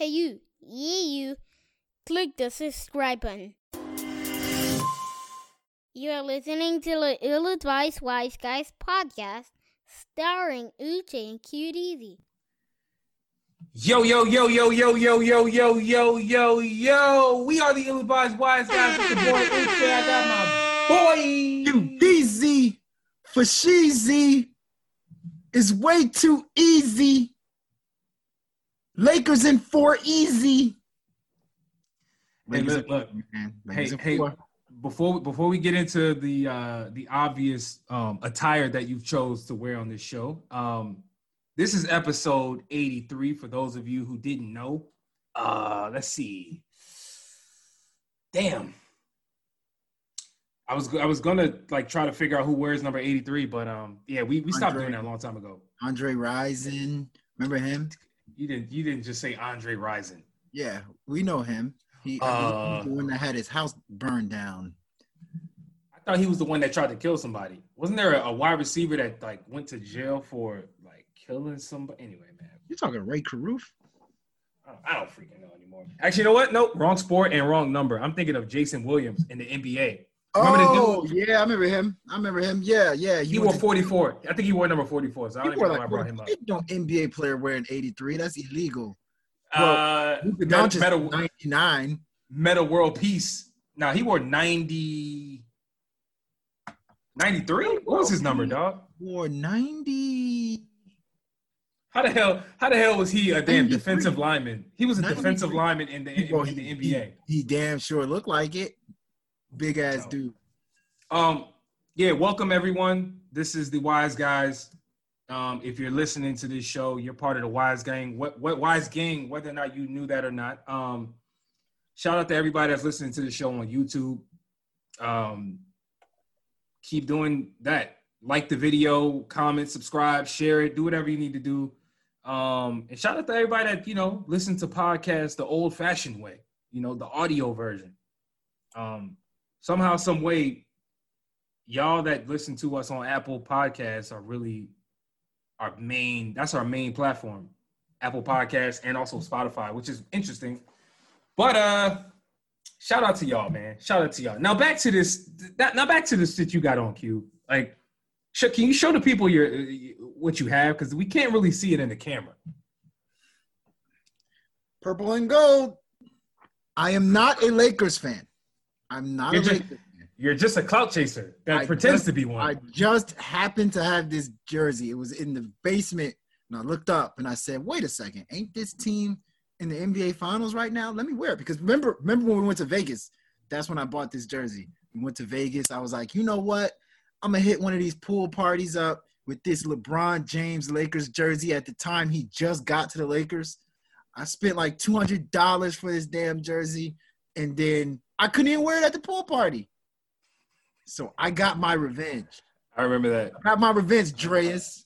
Hey you, yeah you, click the subscribe button. You are listening to the Ill Advised Wise Guys podcast, starring Uchay and Cute Easy. Yo, yo, yo, yo, yo, yo, yo, yo, yo, yo, yo. We are the ill advised wise guys with the boy Uchay. I got my boy. You easy for sheezy is way too easy. Lakers in four easy. Hey, look, look. Hey, hey, before before we get into the uh the obvious um attire that you've chose to wear on this show, um this is episode 83 for those of you who didn't know. Uh let's see. Damn. I was I was gonna like try to figure out who wears number 83, but um yeah, we, we stopped Andre. doing that a long time ago. Andre Rison. Remember him? You didn't you didn't just say Andre Rison. Yeah, we know him. He, Uh, he's the one that had his house burned down. I thought he was the one that tried to kill somebody. Wasn't there a, a wide receiver that like went to jail for like killing somebody? Anyway, man, You're talking Rae Carruth? I don't, I don't freaking know anymore. Actually, you know what? Nope, wrong sport and wrong number. I'm thinking of Jayson Williams in the NBA. Oh, yeah, I remember him. I remember him. Yeah, yeah. He went wore to- 44. I think he wore number 44. So I don't even know why I brought him up. no NBA player wearing 83. That's illegal. Uh, Metta, Metta, 99. Metta World Peace. Now he wore 90. 93? What was his number, dog? Wore 90. How the hell? How the hell was he a damn 93. defensive lineman? He was a 93. defensive lineman in the in, Well, in the NBA. He, he damn sure looked like it. Big ass dude. Um, yeah, welcome everyone. This is the Wise Guys. Um, if you're listening to this show, you're part of the Wise Gang. What what Wise Gang, whether or not you knew that or not. Um, shout out to everybody that's listening to the show on YouTube. Um, keep doing that. Like the video, comment, subscribe, share it, do whatever you need to do. Um, and shout out to everybody that you know listen to podcasts the old-fashioned way, you know, the audio version. Um, somehow, some way, y'all that listen to us on Apple Podcasts are really our main. That's our main platform, Apple Podcasts and also Spotify, which is interesting. But uh, shout out to y'all, man. Shout out to y'all. Now back to this. That, now back to this that you got on Q. Like, can you show the people your what you have? Because we can't really see it in the camera. Purple and gold. I am not a Lakers fan. I'm not You're a just-. You're just a clout chaser that I pretends just- to be one. I just happened to have this jersey. It was in the basement, and I looked up and I said, "Wait a second, ain't this team in the NBA Finals right now? Let me wear it." Because remember, remember when we went to Vegas? That's when I bought this jersey. We went to Vegas. I was like, you know what? I'm gonna hit one of these pool parties up with this LeBron James Lakers jersey. At the time, he just got to the Lakers. I spent like two hundred dollars for this damn jersey, and then I couldn't even wear it at the pool party. So I got my revenge. I remember that. I got my revenge, Dreas.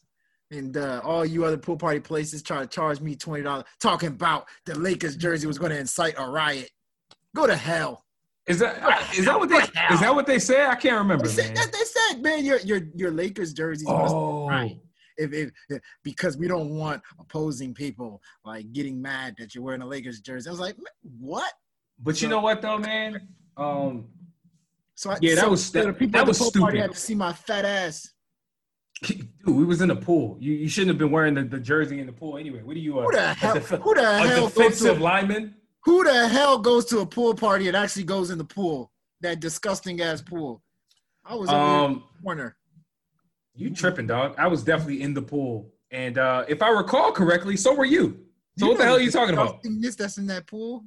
And uh, all you other pool party places try to charge me twenty dollars, talking about the Lakers jersey was going to incite a riot. Go to hell. Is that is that what they What the hell? is that what they said? I can't remember, They said, man. they said, man, your your your Lakers jerseys Oh, right. if, if, if because we don't want opposing people like getting mad that you're wearing a Lakers jersey. I was like, what? But you know what though, man? Um, So I, Yeah, that so- was- so the that- people that at the was pool party stupid. had to see my fat ass. dude, we was in the pool. You you shouldn't have been wearing the, the jersey in the pool anyway. What are you? Uh, Who the a hell? def- who the a hell goes defensive to, lineman? Who the hell goes to a pool party and actually goes in the pool? That disgusting ass pool. I was Um, the corner. you tripping, dog? I was definitely in the pool, and uh, if I recall correctly, so were you. So You what the hell are you talking about? disgustingness that's in that pool.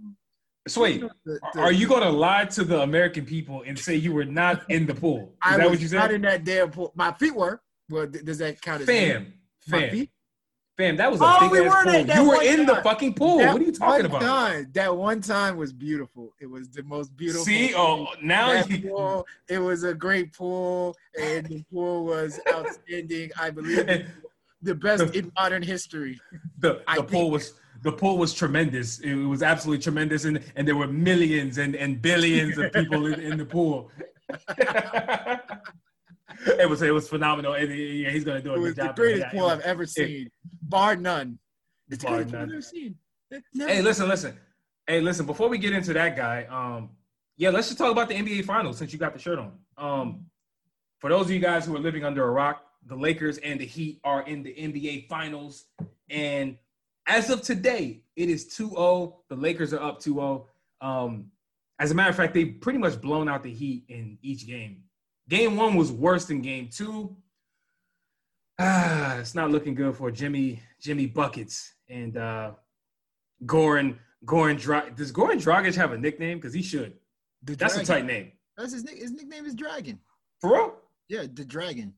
So wait, The- the- are you gonna lie to the American people and say you were not in the pool? Is I that was what you said? not in that damn pool. My feet were. Well, th- does that count as Fam, fam, feet? fam. That was a Oh, big we ass pool. you were in the fucking pool. That What are you talking about? Time, that one time was beautiful. It was the most beautiful. See, oh, now you, pool, it was a great pool, and the pool was outstanding. I believe the best in modern history. the the pool was the pool was tremendous. It was absolutely tremendous, and and there were millions and and billions of people in, in the pool. it was it was phenomenal, and yeah, he's gonna do a It was the greatest pool I've ever seen, bar none. It's the Bar greatest pool I've ever seen. Never- Hey, listen, listen. Hey, listen. Before we get into that guy, um, yeah, let's just talk about the NBA Finals since you got the shirt on. Um, for those of you guys who are living under a rock, the Lakers and the Heat are in the NBA Finals, and as of today, it is 2-0. The Lakers are up 2-0. Um, as a matter of fact, they've pretty much blown out the Heat in each game. Game one was worse than game two. Ah, it's not looking good for Jimmy Jimmy buckets and uh, Goran Goran Dra- Does Goran Dragic have a nickname? Because he should. the That's a Dragon. tight name. That's his. His nickname is Dragon. For real? Yeah, the Dragon.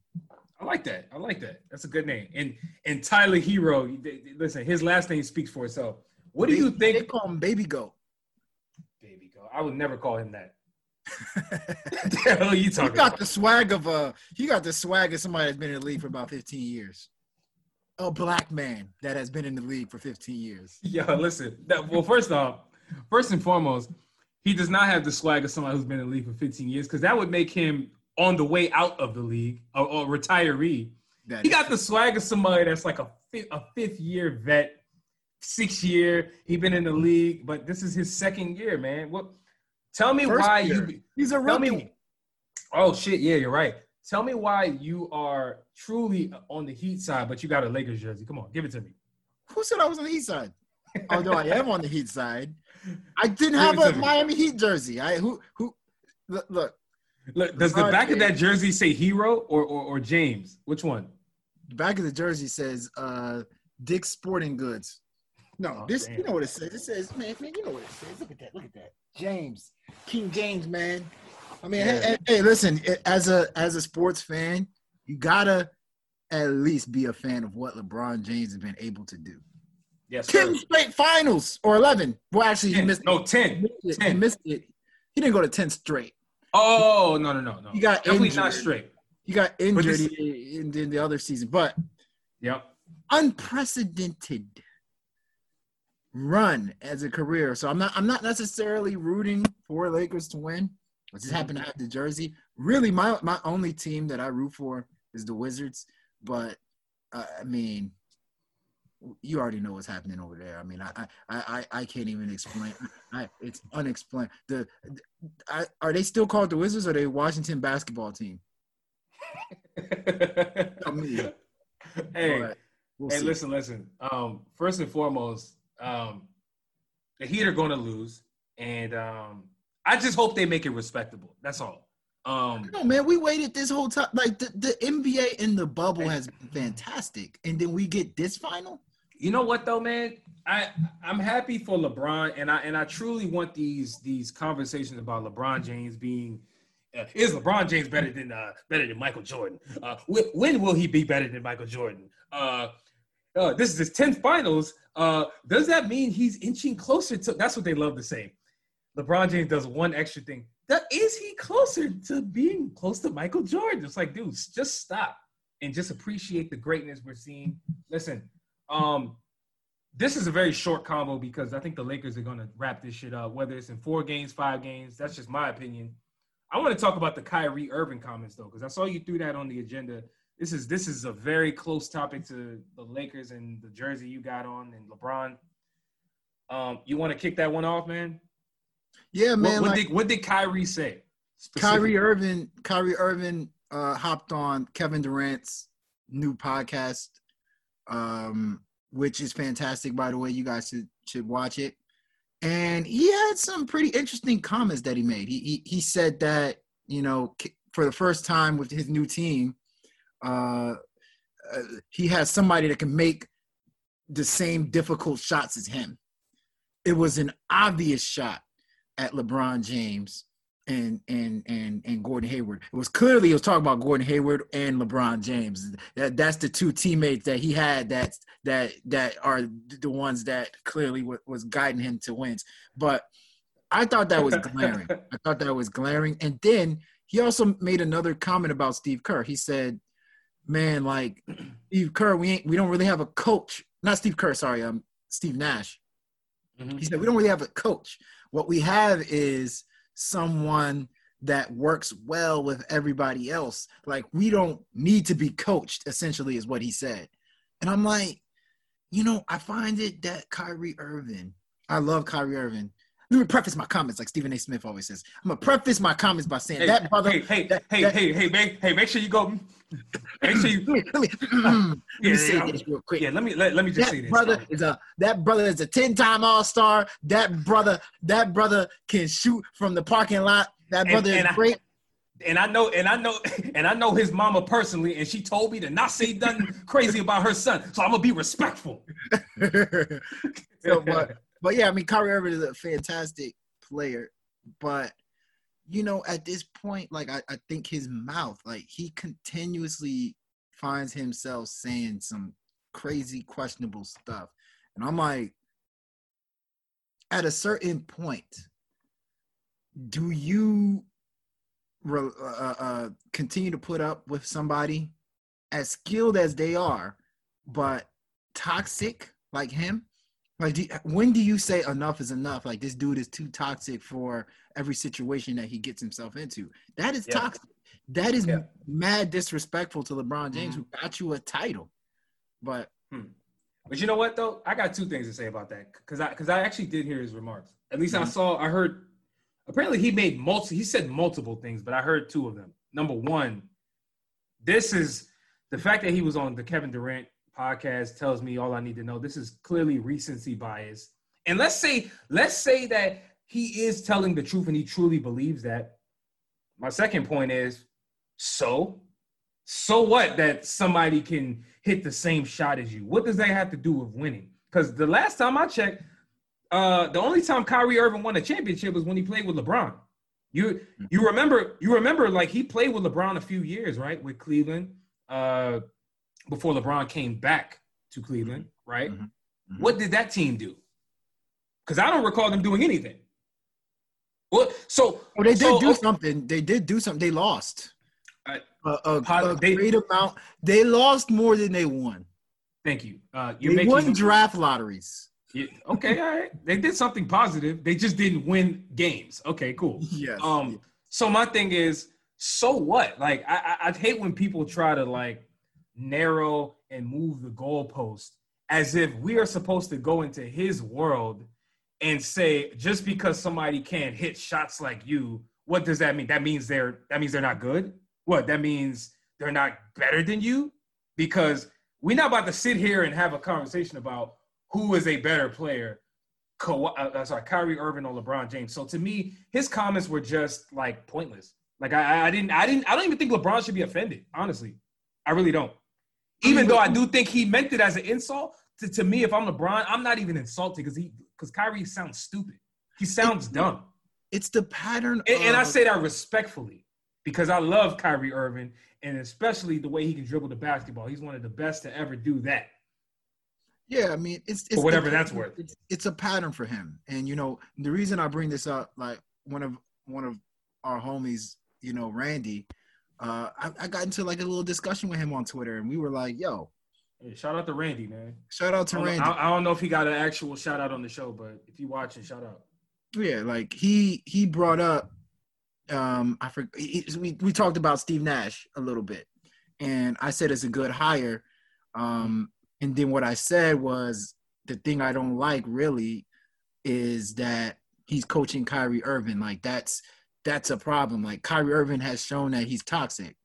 I like that. I like that. That's a good name. And and Tyler Herro. Listen, his last name speaks for itself. What do you think? They call him Baby Goat. Baby, go. I would never call him that. What the hell are you he got about? the swag of uh, a. He got the swag of somebody that's been in the league for about 15 years. A black man that has been in the league for 15 years. Yeah, listen. That, well, first off, first and foremost, he does not have the swag of somebody who's been in the league for 15 years because that would make him on the way out of the league or, or retiree. That He got the swag of somebody that's like a fifth, a fifth year vet, six year. He been in the league, but this is his second year, man. What? Tell me First why year. you. He's a rookie. me. Oh shit! Yeah, you're right. Tell me why you are truly on the Heat side, but you got a Lakers jersey. Come on, give it to me. Who said I was on the Heat side? Although I am on the Heat side, I didn't have a. Miami Heat jersey. I who who look, look Look, does the back of that jersey say Herro or, or or James? Which one? the back of the jersey says uh Dick's Sporting Goods. No, Oh, this damn. you know what it says. It says, man, man, you know what it says. Look at that, look at that. James. King James, man. I mean, hey, Yeah. hey, hey, listen, as a as a sports fan, you gotta at least be a fan of what LeBron James has been able to do. Yes, sir. 10 straight finals or 11. Well, actually, he missed, No, he ten. missed it. He missed it. He didn't go to 10 straight. Oh no no no no. He got definitely not straight. He got injured this- in, in the other season, but Yep. unprecedented run as a career. So I'm not I'm not necessarily rooting for Lakers to win. I just happen to have the jersey. Really, my my only team that I root for is the Wizards. But uh, I mean, you already know what's happening over there. I mean, I I I, I can't even explain. I, it's unexplained. The, I, are they still called the Wizards? or are they Washington basketball team? Hey, we'll hey, see. listen, listen. Um, first and foremost, um, the Heat are going to lose, and um, I just hope they make it respectable. That's all. Um, No, man, we waited this whole time. Like the, the NBA in the bubble has been fantastic, and then we get this final. You know what though, man? I I'm happy for LeBron, and I and I truly want these these conversations about LeBron James being. Uh, is LeBron James better than uh, better than Michael Jordan? Uh, when, when will he be better than Michael Jordan? Uh, uh, this is his tenth finals. Uh, does that mean he's inching closer to? That's what they love to say. LeBron James does one extra thing. That is he closer to being close to Michael Jordan? It's like, dude, just stop and just appreciate the greatness we're seeing. Listen, um, this is a very short combo because I think the Lakers are going to wrap this shit up, whether it's in four games, five games. That's just my opinion. I want to talk about the Kyrie Irving comments though, because I saw you threw that on the agenda. This is this is a very close topic to the Lakers and the jersey you got on and LeBron. Um, you want to kick that one off, man? Yeah, What, man. what like did what did Kyrie say? Kyrie Irving, Kyrie Irving uh, hopped on Kevin Durant's new podcast, um, which is fantastic. By the way, you guys should should watch it. And he had some pretty interesting comments that he made. He he, he said that you know for the first time with his new team, uh, uh, he has somebody that can make the same difficult shots as him. It was an obvious shot at LeBron James and and and and Gordon Hayward. It was clearly he was talking about Gordon Hayward and LeBron James. That that's the two teammates that he had that that that are the ones that clearly was, was guiding him to wins. But I thought that was glaring. I thought that was glaring. And then he also made another comment about Steve Kerr. He said, "Man, like Steve Kerr, we ain't we don't really have a coach. Not Steve Kerr, sorry, um, Steve Nash. Mhm. He said, We don't really have a coach. What we have is someone that works well with everybody else. Like, we don't need to be coached, essentially, is what he said. And I'm like, you know, I find it that Kyrie Irving, I love Kyrie Irving. Let me preface my comments like Stephen A. Smith always says. I'm gonna preface my comments by saying Hey, that brother. hey, hey, that- hey, that- hey, hey, make, hey, make sure you go. Make sure you. Let me, let me, mm, let me Yeah, say yeah, this real quick. Yeah, let me let, let me just say that this. brother is a that brother is a 10-time all-star. That brother, that brother can shoot from the parking lot. That And- brother and is I- great. and I know, and I know, and I know his mama personally, and she told me to not say nothing crazy about her son. So I'm gonna be respectful. so, but but yeah, I mean, Kyrie Irving is a fantastic player, but you know, at this point, like I, I think his mouth, like he continuously finds himself saying some crazy, questionable stuff, and I'm like, at a certain point, do you re- uh, uh, continue to put up with somebody as skilled as they are, but toxic like him? Like, do, when do you say enough is enough? Like, this dude is too toxic for every situation that he gets himself into. That is Yeah. toxic. That is Yeah. mad disrespectful to LeBron James, Mhm. who got you a title. But But you know what though? I got two things to say about that because I because I actually did hear his remarks. At least I Mhm. saw I heard. Apparently, he made multi. He said multiple things, but I heard two of them. Number one, this is the fact that he was on the Kevin Durant podcast tells me all I need to know. This is clearly recency bias. And let's say let's say that he is telling the truth and he truly believes that. My second point is, so so what that somebody can hit the same shot as you? What does that have to do with winning? Because the last time I checked, uh, the only time Kyrie Irving won a championship was when he played with LeBron. You you remember you remember like he played with LeBron a few years, right? With Cleveland, uh, before LeBron came back to Cleveland, right? Mhm. Mhm. What did that team do? Because I don't recall them doing anything. Well, so oh, they did so, do okay, something. They did do something. They lost. I- a, a, Pod- a they- great amount. They lost more than they won. Thank you. Uh, you're They making won draft lotteries. Yeah, okay, all right. They did something positive. They just didn't win games. Okay, cool. Yes. Um, so my thing is, so what? Like, I, I I'd hate when people try to like narrow and move the goalpost as if we are supposed to go into his world and say just because somebody can't hit shots like you, what does that mean? That means they're that means they're not good. What? That means they're not better than you because we're not about to sit here and have a conversation about who is a better player, Ka- uh, uh, sorry, Kyrie Irving or LeBron James. So to me, his comments were just like pointless. Like I, I didn't, I didn't, I don't even think LeBron should be offended. Honestly, I really don't. Even though I mm-hmm. do think he meant it as an insult. To, to me, if I'm LeBron, I'm not even insulted because he, because Kyrie sounds stupid. He sounds dumb. it's the pattern. And, and I say that respectfully because I love Kyrie Irving and especially the way he can dribble the basketball. He's one of the best to ever do that. Yeah, I mean, it's, it's whatever that's worth. It's, it's a pattern for him, and you know the reason I bring this up, like one of one of our homies, you know, Randy, uh, I, I got into like a little discussion with him on Twitter, and we were like, "Yo, Hey, shout out to Randy, man. shout out to don't, Randy." I, I don't know if he got an actual shout out on the show, but if you watching, shout out. Yeah, like he he brought up um I forgot we we talked about Steve Nash a little bit. And I said it's a good hire. Um and then what I said was the thing I don't like really is that he's coaching Kyrie Irving. Like that's that's a problem. Like Kyrie Irving has shown that he's toxic.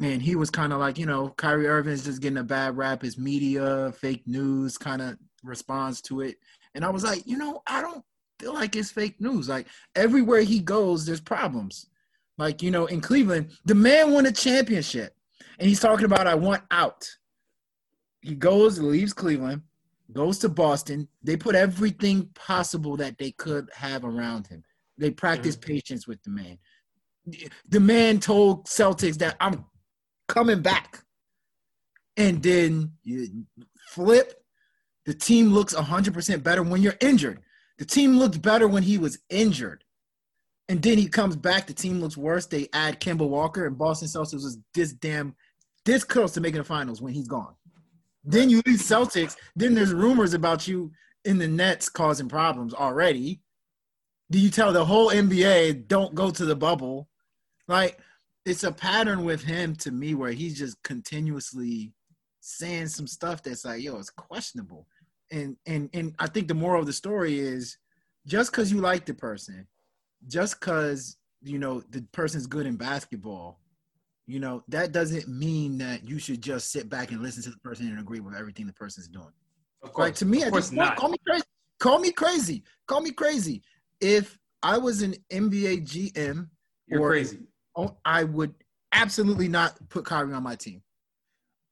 And he was kind of like, you know, Kyrie Irving is just getting a bad rap. His media, fake news kind of responds to it. And I was like, you know, I don't feel like it's fake news. Like everywhere he goes, there's problems. Like, you know, in Cleveland, the man won a championship and he's talking about, I want out. He goes, leaves Cleveland, goes to Boston. They put everything possible that they could have around him. They practice mm-hmm. patience with the man. The man told Celtics that I'm coming back. And then you flip. The team looks 100% better when you're injured. The team looked better when he was injured. And then he comes back, the team looks worse. They add Kemba Walker, and Boston Celtics was this damn this close to making the finals when he's gone. Then you leave Celtics, then there's rumors about you in the Nets causing problems already. Do you tell the whole NBA don't go to the bubble? Like it's a pattern with him to me where he's just continuously saying some stuff that's like, yo, it's questionable. And and and I think the moral of the story is just because you like the person, just because you know the person's good in basketball, you know that doesn't mean that you should just sit back and listen to the person and agree with everything the person's doing. Of course, Like to me, of at course this point, not. call me crazy. Call me crazy. Call me crazy. If I was an NBA GM, You're or- crazy. oh, I would absolutely not put Kyrie on my team.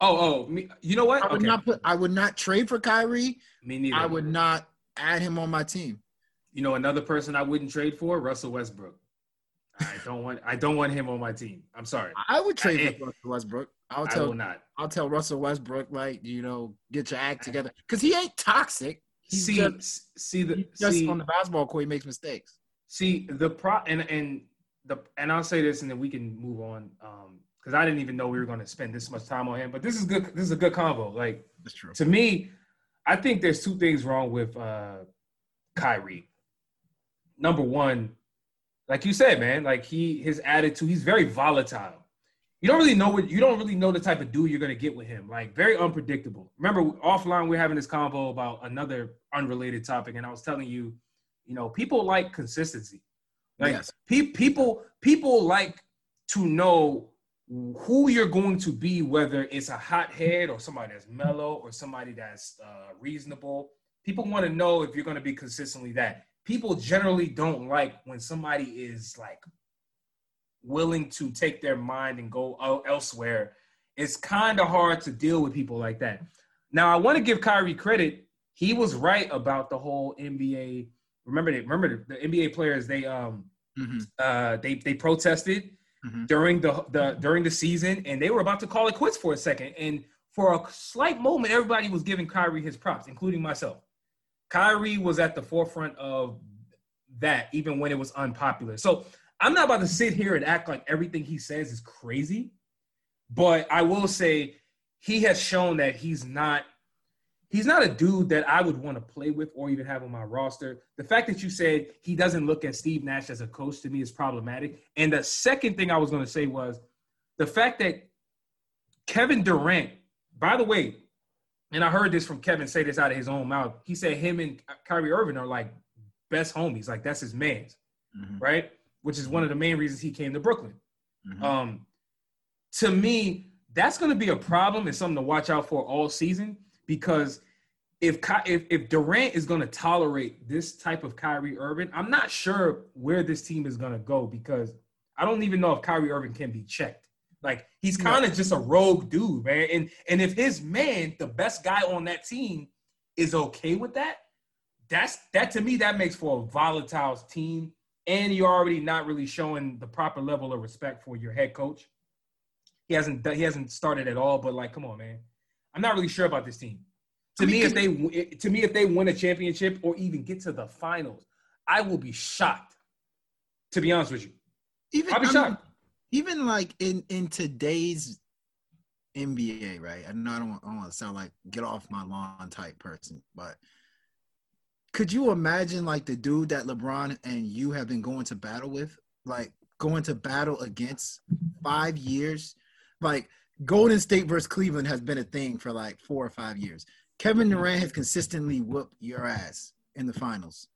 Oh, oh, me, you know what? I would Okay, not put. I would not trade for Kyrie. me neither. I would not add him on my team. You know, another person I wouldn't trade for, Russell Westbrook. I don't want. I don't want him on my team. I'm sorry. I would trade I- for eh. Russell Westbrook. I'll tell. I will not. I'll tell Russell Westbrook like you know get your act together because he ain't toxic. He's see, just, see the he's just see, on the basketball court. He makes mistakes. see the pro and and the and I'll say this and then we can move on. Um, because I didn't even know we were going to spend this much time on him. But this is good. This is a good combo. Like That's true. to me, I think there's two things wrong with uh Kyrie. Number one, like you said, man, like he his attitude, he's very volatile. You don't really know what you don't really know the type of dude you're gonna get with him. Like very unpredictable. Remember offline we are having this convo about another unrelated topic, and I was telling you, you know, people like consistency. Like Yes. pe- people people like to know who you're going to be, whether it's a hothead or somebody that's mellow or somebody that's uh, reasonable. People want to know if you're going to be consistently that. People generally don't like when somebody is like willing to take their mind and go elsewhere. It's kind of hard to deal with people like that. Now, I want to give Kyrie credit. He was right about the whole NBA. Remember, that, remember the, NBA players. They um Mhm. uh they they protested Mhm. during the the during the season, and they were about to call it quits for a second. And for a slight moment, everybody was giving Kyrie his props, including myself. Kyrie was at the forefront of that, even when it was unpopular. So I'm not about to sit here and act like everything he says is crazy, but I will say he has shown that he's not he's not a dude that I would want to play with or even have on my roster. The fact that you said he doesn't look at Steve Nash as a coach to me is problematic. And the second thing I was going to say was the fact that Kevin Durant, by the way, and I heard this from Kevin say this out of his own mouth. He said him and Kyrie Irving are like best homies, like that's his man's, Mhm. right? Which is one of the main reasons he came to Brooklyn. Mhm. Um, to me, that's going to be a problem and something to watch out for all season because if if, if Durant is going to tolerate this type of Kyrie Irving, I'm not sure where this team is going to go because I don't even know if Kyrie Irving can be checked. Like he's kind of just a rogue dude, man. And and if his man, the best guy on that team, is okay with that, that's that to me that makes for a volatile team. And you're already not really showing the proper level of respect for your head coach. He hasn't he hasn't started at all. But like, come on, man, I'm not really sure about this team. To I mean, me, if they to me if they win a championship or even get to the finals, I will be shocked. To be honest with you, even I'll be I mean, even like in in today's NBA, right? I know I don't, I don't want to sound like get off my lawn type person, but could you imagine like the dude that LeBron and you have been going to battle with, like going to battle against five years? Like Golden State versus Cleveland has been a thing for like four or five years. Kevin Durant has consistently whooped your ass in the finals.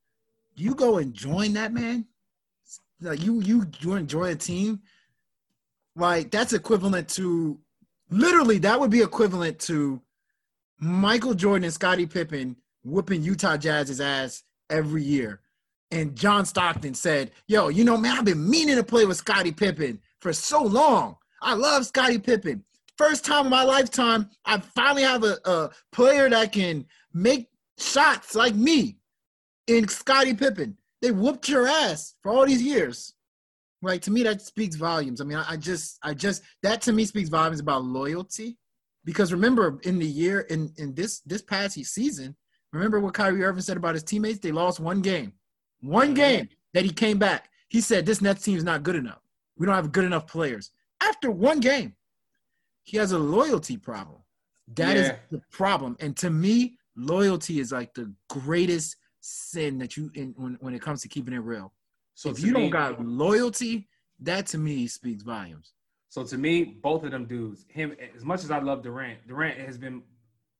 You go and join that man? Like you you join join a team like that's equivalent to literally that would be equivalent to Michael Jordan and Scottie Pippen whooping Utah Jazz's ass every year. And John Stockton said, Yo, you know, man, I've been meaning to play with Scottie Pippen for so long. I love Scottie Pippen. First time in my lifetime, I finally have a, a player that can make shots like me in Scottie Pippen. They whooped your ass for all these years like to me that speaks volumes i mean I, I just i just that to me speaks volumes about loyalty because remember in the year in in this this past season remember what Kyrie Irving said about his teammates? They lost one game. One game that he came back. He said this Nets team is not good enough. We don't have good enough players. After one game he has a loyalty problem. That is Yeah. the problem. And to me loyalty is like the greatest sin that you in when, when it comes to keeping it real. So if you me- don't got loyalty, that to me speaks volumes. So to me, both of them dudes, him as much as I love Durant, Durant has been.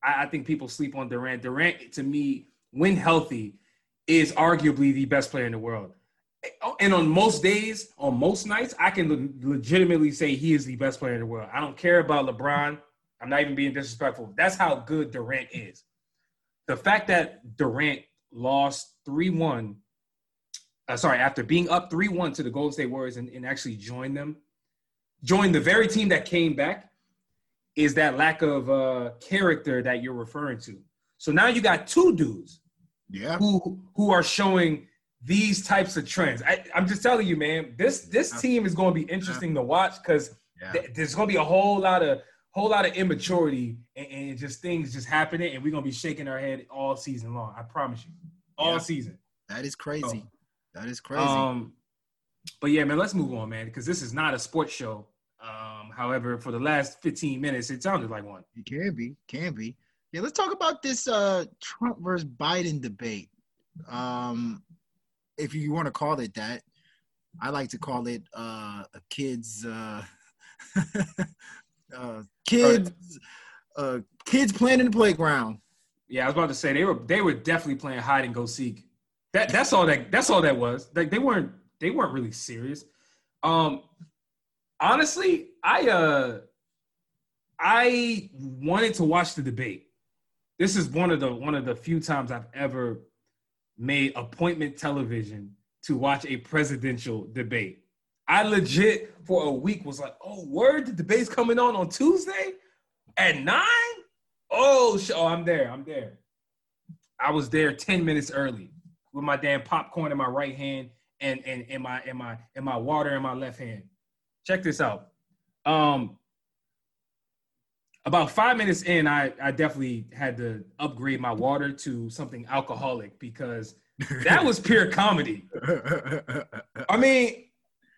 I, I think people sleep on Durant. Durant to me, when healthy, is arguably the best player in the world. And on most days, on most nights, I can le- legitimately say he is the best player in the world. I don't care about LeBron. I'm not even being disrespectful. That's how good Durant is. The fact that Durant lost 3 1, uh, sorry, after being up 3 1 to the Golden State Warriors and, and actually joined them, joined the very team that came back, is that lack of uh, character that you're referring to. So now you got two dudes Yeah. who who are showing these types of trends. I, I'm just telling you, man. This this team is going to be interesting to watch because Yeah. th- there's going to be a whole lot of whole lot of immaturity and, and just things just happening, and we're going to be shaking our head all season long. I promise you, all Yeah. season. That is crazy. That is crazy. Um, but yeah, man, let's move on, man, because this is not a sports show. Um, however, for the last 15 minutes, it sounded like one. It can be, can be. Yeah, let's talk about this uh Trump versus Biden debate. Um, if you want to call it that, I like to call it uh a kids uh, uh kids uh kids playing in the playground. Yeah, I was about to say they were they were definitely playing hide and go seek. That that's all that that's all that was. Like they weren't they weren't really serious. Um honestly, I uh I wanted to watch the debate. This is one of the one of the few times I've ever made appointment television to watch a presidential debate. I legit for a week was like, "Oh, word, the debate's coming on on Tuesday at nine? Oh, sh- oh, I'm there. I'm there. I was there 10 minutes early with my damn popcorn in my right hand and and, and my and my and my water in my left hand. Check this out. Um about five minutes in, I, I definitely had to upgrade my water to something alcoholic because that was pure comedy. I mean,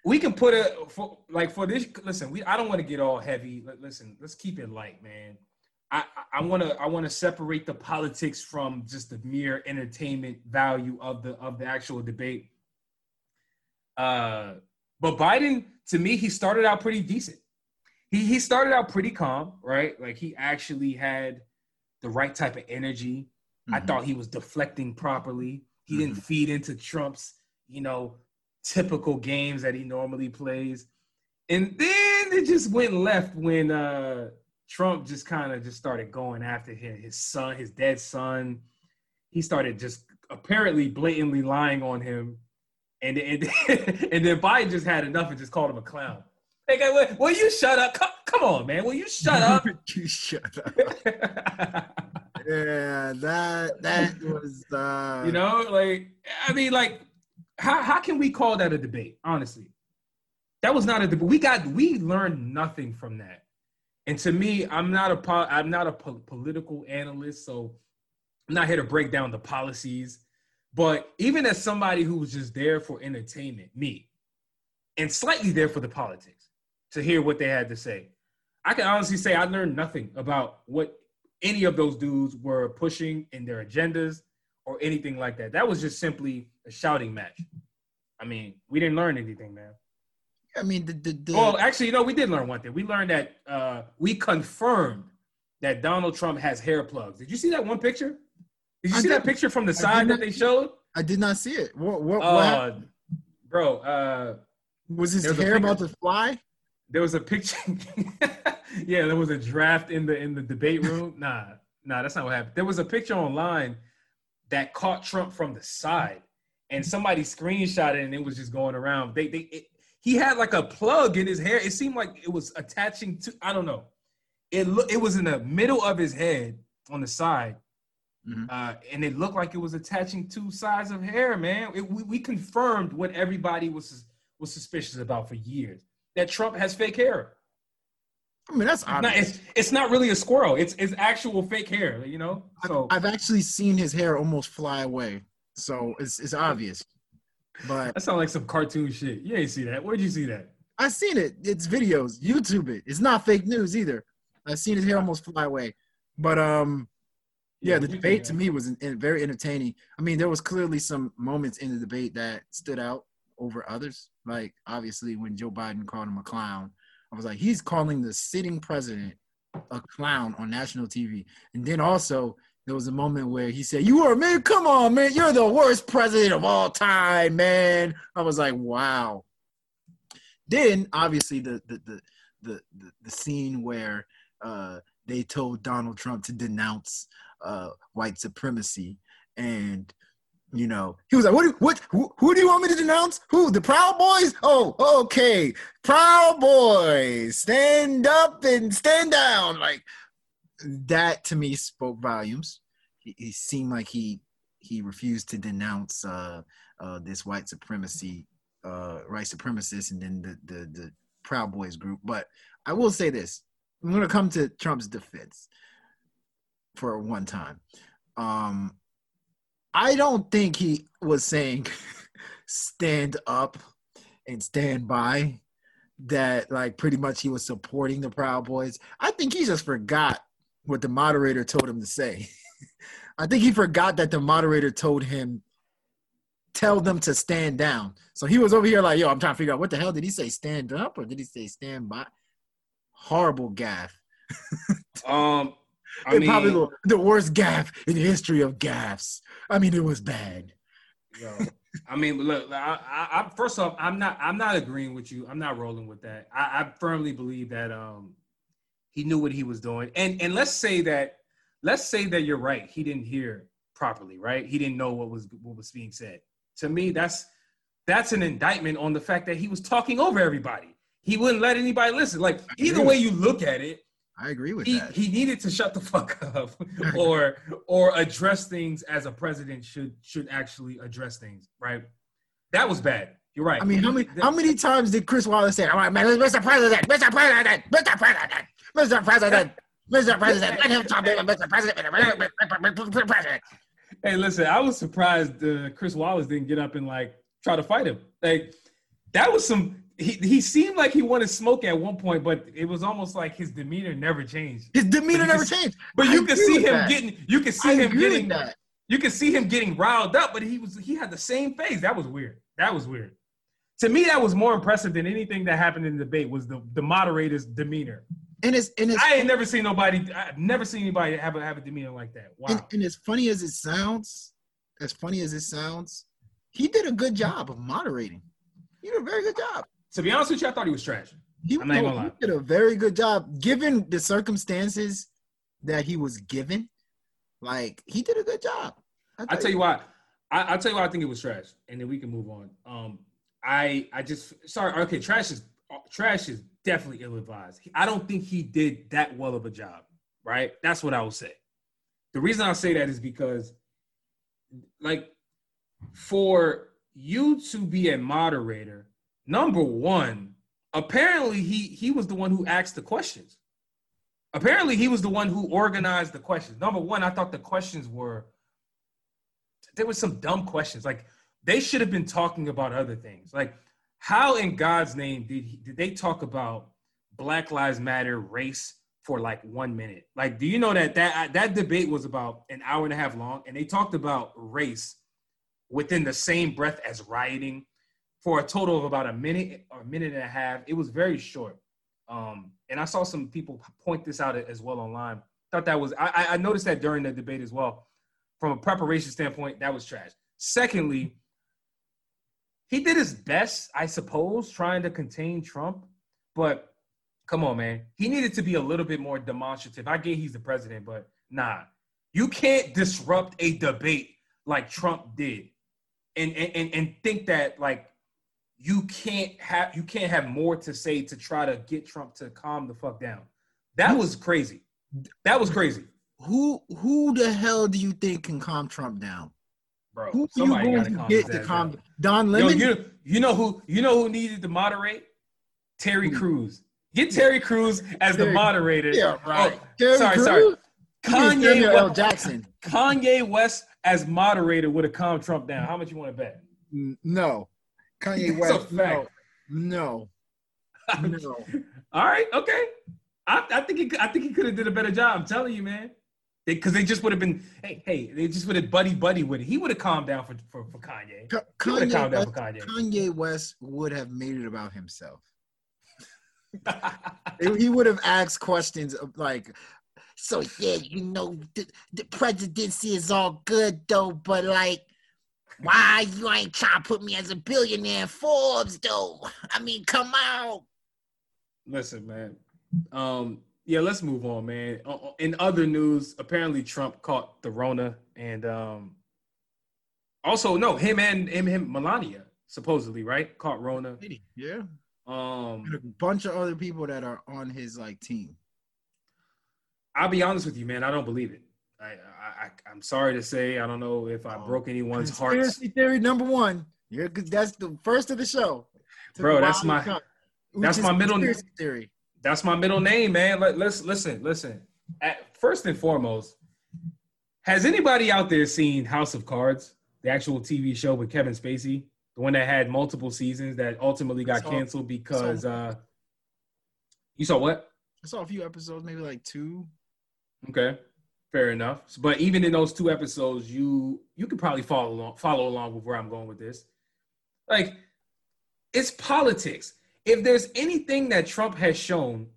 we can put a for like for this. Listen, we I don't want to get all heavy. Listen, let's keep it light, man. I I want to I want to separate the politics from just the mere entertainment value of the of the actual debate. Uh, but Biden, to me, he started out pretty decent. He he started out pretty calm, right? Like he actually had the right type of energy. I Mhm. thought he was deflecting properly. He didn't feed into Trump's, you know, typical games that he normally plays. And then it just went left when uh Trump just kind of just started going after his, his son, his dead son. He started just apparently blatantly lying on him. And, and, and then Biden just had enough and just called him a clown. Hey, will, will you shut up? Come, come on, man. Will you shut up? you shut up. Yeah, that that was uh you know, like I mean, like how how can we call that a debate? Honestly, that was not a debate. We got we learned nothing from that. And to me, I'm not a po- I'm not a po- political analyst, so I'm not here to break down the policies. But even as somebody who was just there for entertainment, me, and slightly there for the politics, to hear what they had to say, I can honestly say I learned nothing about what any of those dudes were pushing in their agendas or anything like that. That was just simply a shouting match. I mean, we didn't learn anything, man. I mean the the, the Well, actually, you know, we did learn one thing. We learned that uh, we confirmed that Donald Trump has hair plugs. Did you see that one picture? Did you I see that picture from the did side that not- they showed? I did not see it. What what, what Uh, happened? bro, uh, was his there's hair about to fly? there was a picture. yeah, there was a draft in the in the debate room. Nah, nah, that's not what happened. There was a picture online that caught Trump from the side, and somebody screenshot it, and it was just going around. They they it, he had like a plug in his hair. It seemed like it was attaching to. I don't know. It look it was in the middle of his head on the side. Mhm. Uh, and it looked like it was attaching two sides of hair, man. It, we, we confirmed what everybody was was suspicious about for years that Trump has fake hair. I mean that's It's not, obvious. it's, it's not really a squirrel. It's it's actual fake hair, you know. So I've actually seen his hair almost fly away, so it's it's obvious. But that sounds like some cartoon shit. You ain't see that. Where'd you see that? I seen it. It's videos. YouTube it. It's not fake news either. I seen his hair almost fly away. But um, yeah, the debate to me was very entertaining. I mean, there was clearly some moments in the debate that stood out over others. Like obviously when Joe Biden called him a clown. I was like, he's calling the sitting president a clown on national TV. And then also there was a moment where he said, "You are a man, come on, man, you're the worst president of all time, man." I was like, "Wow." Then obviously the the the the the, the scene where uh, they told Donald Trump to denounce uh, white supremacy, and you know he was like, "What? Do, what? Who, who do you want me to denounce? Who? The Proud Boys? Oh, okay, Proud Boys, stand up and stand down." Like that to me spoke volumes. He, he seemed like he he refused to denounce uh, uh, this white supremacy, uh, white supremacists, and then the, the the Proud Boys group. But I will say this: I'm going to come to Trump's defense for one time. Um, I don't think he was saying stand up and stand by. That like pretty much he was supporting the Proud Boys. I think he just forgot what the moderator told him to say. I think he forgot that the moderator told him tell them to stand down. So he was over here like, yo, I'm trying to figure out what the hell did he say, stand up or did he say stand by? Horrible gaffe. um, I mean, probably the, the, worst gaffe in the history of gaffes. I mean, it was bad. Yo, I mean, look, I, I, I, first off, I'm not, I'm not agreeing with you. I'm not rolling with that. I, I firmly believe that um, he knew what he was doing, and and let's say that, let's say that you're right. He didn't hear properly, right? He didn't know what was what was being said. To me, that's that's an indictment on the fact that he was talking over everybody. He wouldn't let anybody listen. Like either way you look at it, I agree with he, that. He needed to shut the fuck up or or address things as a president should should actually address things, right? That was bad. You're right. I mean, how many how many times did Chris Wallace say, "All right, man, Mr. President, Mr. President, Mr. President, Mr. President, Mr. President, let him talk, Mr. President, Mr. President." Hey, listen, I was surprised uh, Chris Wallace didn't get up and like try to fight him. Like that was some he, he seemed like he wanted smoke at one point, but it was almost like his demeanor never changed. His demeanor never changed. But you can see him that. getting you can see I him getting that. You can see him getting riled up, but he was he had the same face. That was weird. That was weird. To me, that was more impressive than anything that happened in the debate was the, the moderator's demeanor. And it's and it's I ain't never seen nobody I've never seen anybody have a have a demeanor like that. Wow. And, and as funny as it sounds, as funny as it sounds, he did a good job of moderating. He did a very good job. To be honest with you, I thought he was trash. He, I'm not no, he did a very good job given the circumstances that he was given. Like he did a good job. I tell, tell you why. I, will tell you why I think it was trash, and then we can move on. Um, I I just sorry. Okay, trash is trash is definitely ill advised. I don't think he did that well of a job. Right. That's what I will say. The reason I'll say that is because, like, for you to be a moderator number one, apparently he he was the one who asked the questions. Apparently he was the one who organized the questions. Number one, I thought the questions were there were some dumb questions. Like they should have been talking about other things. Like how in God's name did he, did they talk about Black Lives Matter, race for like one minute? Like, do you know that that that debate was about an hour and a half long, and they talked about race within the same breath as rioting, for a total of about a minute or a minute and a half. It was very short. Um, and I saw some people point this out as well online. Thought that was I, I noticed that during the debate as well. From a preparation standpoint, that was trash. Secondly, he did his best, I suppose, trying to contain Trump. But come on, man, he needed to be a little bit more demonstrative. I get he's the president, but nah, you can't disrupt a debate like Trump did, and and and think that like you can't have you can't have more to say to try to get Trump to calm the fuck down. That was crazy. That was crazy. Who who the hell do you think can calm Trump down? Bro, who you going to get to calm down. Don Lemon? Yo, you, you know who you know who needed to moderate? Terry Crews. Get Terry Crews as Terry, the moderator. Yeah, right. Oh, sorry, Crews? sorry. Kanye L. Jackson. Kanye West as moderator would have calmed Trump down. How much you want to bet? No. Kanye West. No, no, no. All right, okay. I, I think he, I think he could have did a better job. I'm telling you, man. Because they, they, just would have been, hey, hey, they just would have buddy buddy with it. He would have calmed down for for, for Kanye. Kanye, West, Kanye. Kanye West would have made it about himself. he would have asked questions of like, so yeah, you know, the, the presidency is all good though, but like, why you ain't trying to put me as a billionaire in Forbes though? I mean, come on. Listen, man. Um, yeah, let's move on, man. In other news, apparently Trump caught the Rona, and um, also no, him and him, him Melania supposedly right caught Rona. Yeah. Um, and a bunch of other people that are on his like team. I'll be honest with you, man. I don't believe it. I, I, I'm sorry to say, I don't know if I oh, broke anyone's heart. Conspiracy theory number one. Because that's the first of the show. Bro, that's my that's my middle theory. That's my middle name, man. Let, let's listen, listen. At, first and foremost, has anybody out there seen House of Cards, the actual TV show with Kevin Spacey, the one that had multiple seasons that ultimately got saw, canceled because saw, uh you saw what? I saw a few episodes, maybe like two. Okay. Fair enough. But even in those two episodes, you you could probably follow along follow along with where I'm going with this. Like, it's politics if there's anything that Trump has shown,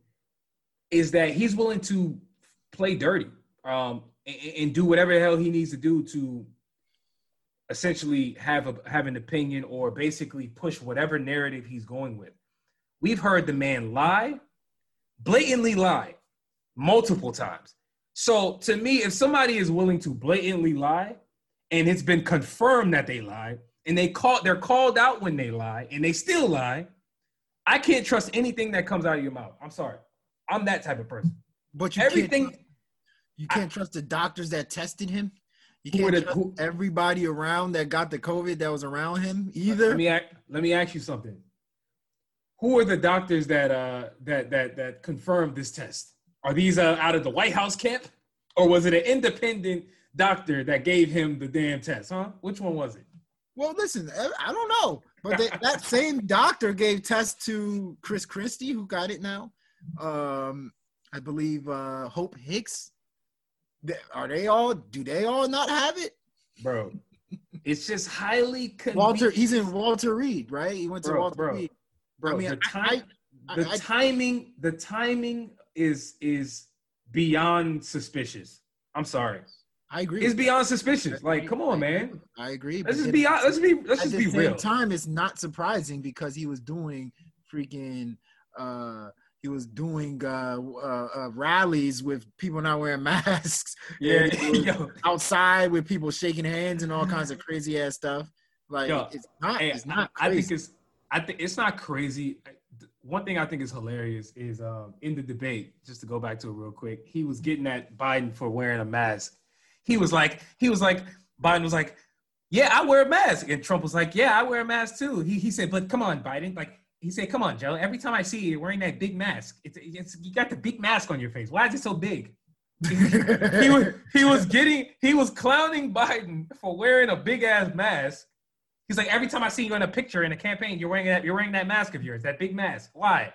is that he's willing to play dirty um, and, and, do whatever the hell he needs to do to essentially have a have an opinion or basically push whatever narrative he's going with. We've heard the man lie, blatantly lie, multiple times. So to me, if somebody is willing to blatantly lie, and it's been confirmed that they lie, and they call they're called out when they lie, and they still lie, I can't trust anything that comes out of your mouth. I'm sorry. I'm that type of person. But you everything. Can't, you can't I, trust the doctors that tested him. You can't trust who, everybody around that got the COVID that was around him either. Let me let me ask you something. Who are the doctors that uh that that that confirmed this test? Are these uh, out of the White House camp, or was it an independent doctor that gave him the damn test? Huh? Which one was it? Well, listen, I don't know. But they, that same doctor gave tests to Chris Christie, who got it now. Um, I believe uh, Hope Hicks. Are they all? Do they all not have it, bro? It's just highly convenient. Walter. He's in Walter Reed, right? He went to bro, Walter bro, Reed. Bro, I mean, the, time, I, I, the timing, the timing is is beyond suspicious. I'm sorry. I agree. It's beyond suspicious. Like, come on, man. I agree. Let's just be let's be let's just be real. At the same time, it's not surprising because he was doing freaking uh he was doing uh, uh, uh, rallies with people not wearing masks. Yeah, outside with people shaking hands and all kinds of crazy ass stuff. Like Yo, it's not. Hey, it's not. I, I think it's. I think it's not crazy. One thing I think is hilarious is um, in the debate. Just to go back to it real quick, he was getting at Biden for wearing a mask, he was like, he was like, Biden was like, yeah, I wear a mask. And Trump was like, yeah, I wear a mask too. He, he said, but come on, Biden. Like, he said, come on, Joe. Every time I see you, you're wearing that big mask. It's, it's you got the big mask on your face. Why is it so big? he, he, was, he was getting, he was clowning Biden for wearing a big ass mask. He's like, every time I see you in a picture in a campaign, you're wearing that, you're wearing that mask of yours, that big mask. Why?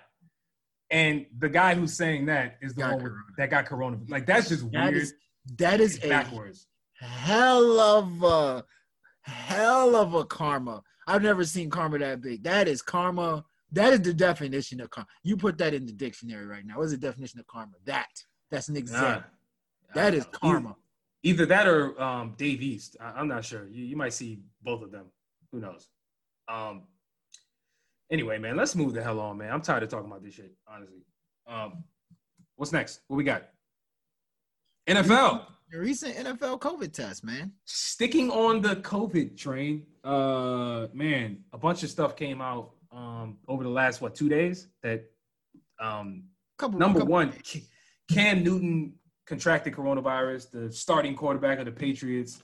And the guy who's saying that is the got one with, that got corona. Like that's just that weird. Is, that is a backwards. hell of a hell of a karma. I've never seen karma that big. That is karma. That is the definition of karma. You put that in the dictionary right now. What's the definition of karma? That. That's an example. that is karma. Either, that or um, Dave East. I, am not sure. You, you might see both of them. Who knows? Um. Anyway, man, let's move the hell on, man. I'm tired of talking about this shit, honestly. Um, what's next? What we got? NFL. The recent NFL COVID test, man. Sticking on the COVID train, uh, man, a bunch of stuff came out um over the last what two days that um couple, number couple one, Cam Newton contracted coronavirus, the starting quarterback of the Patriots,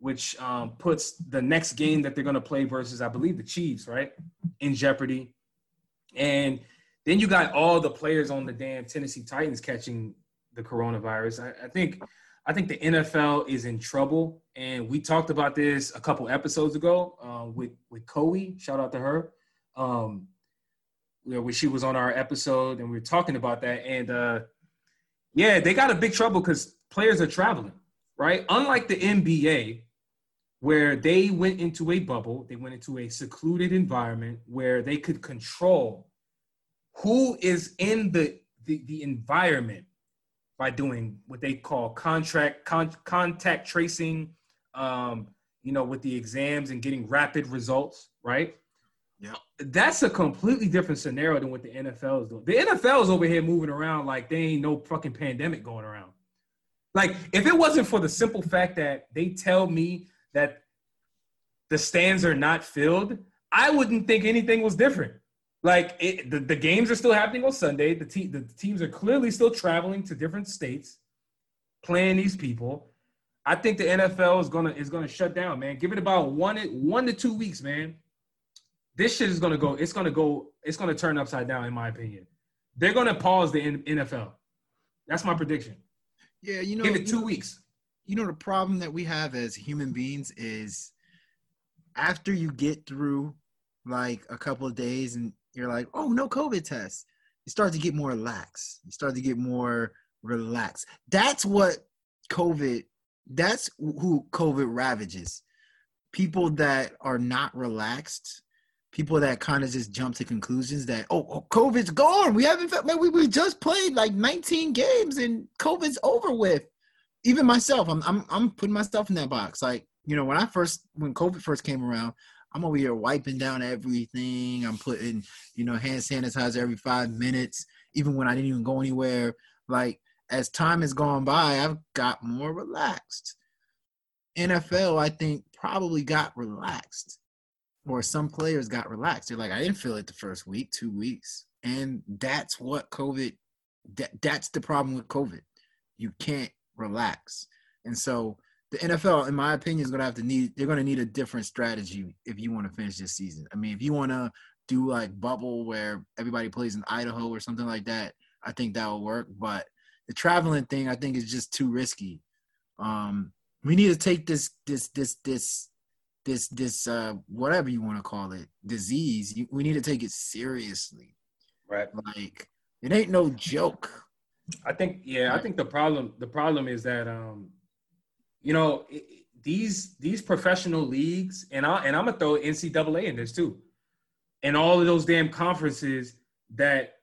which um, puts the next game that they're going to play versus, I believe, the Chiefs, right, in jeopardy. And then you got all the players on the damn Tennessee Titans catching the coronavirus. I, I, think I think the NFL is in trouble, and we talked about this a couple episodes ago uh, with with Coe. Shout out to her. Um, where she was on our episode, and we were talking about that, and uh, yeah, they got a big trouble because players are traveling, right? Unlike the NBA, where they went into a bubble, they went into a secluded environment where they could control who is in the the, the environment by doing what they call contract con, contact tracing, um, you know, with the exams and getting rapid results, right? Yeah. That's a completely different scenario than what the NFL is doing. The NFL is over here moving around like they ain't no fucking pandemic going around. Like, if it wasn't for the simple fact that they tell me that the stands are not filled, I wouldn't think anything was different. Like it, the, the games are still happening on Sunday. The, te- the teams are clearly still traveling to different states, playing these people. I think the NFL is gonna is gonna shut down, man. Give it about one one to two weeks, man. This shit is gonna go. It's gonna go. It's gonna turn upside down, in my opinion. They're gonna pause the N- NFL. That's my prediction. Yeah, you know, Give it two weeks. You know the problem that we have as human beings is after you get through like a couple of days and you're like, oh, no COVID test, you start to get more lax. You start to get more relaxed. That's what COVID, that's who COVID ravages. People that are not relaxed, people that kind of just jump to conclusions that, oh, oh, COVID's gone. We haven't, man, we, we just played like 19 games and COVID's over with even myself, I'm I'm I'm putting myself in that box. Like, you know, when I first when COVID first came around, I'm over here wiping down everything. I'm putting, you know, hand sanitizer every five minutes, even when I didn't even go anywhere. Like, as time has gone by, I've got more relaxed. NFL, I think, probably got relaxed. Or some players got relaxed. They're like, I didn't feel it the first week, two weeks. And that's what COVID that, that's the problem with COVID. You can't relax. And so the NFL, in my opinion, is gonna have to need they're gonna need a different strategy if you want to finish this season. I mean, if you wanna do like bubble where everybody plays in Idaho or something like that, I think that will work. But the traveling thing I think is just too risky. Um we need to take this this this this this this uh whatever you want to call it disease you, we need to take it seriously Right. like it ain't no joke I think yeah, I think the problem the problem is that um you know it, these these professional leagues and I and I'm gonna throw NCAA in this too, and all of those damn conferences that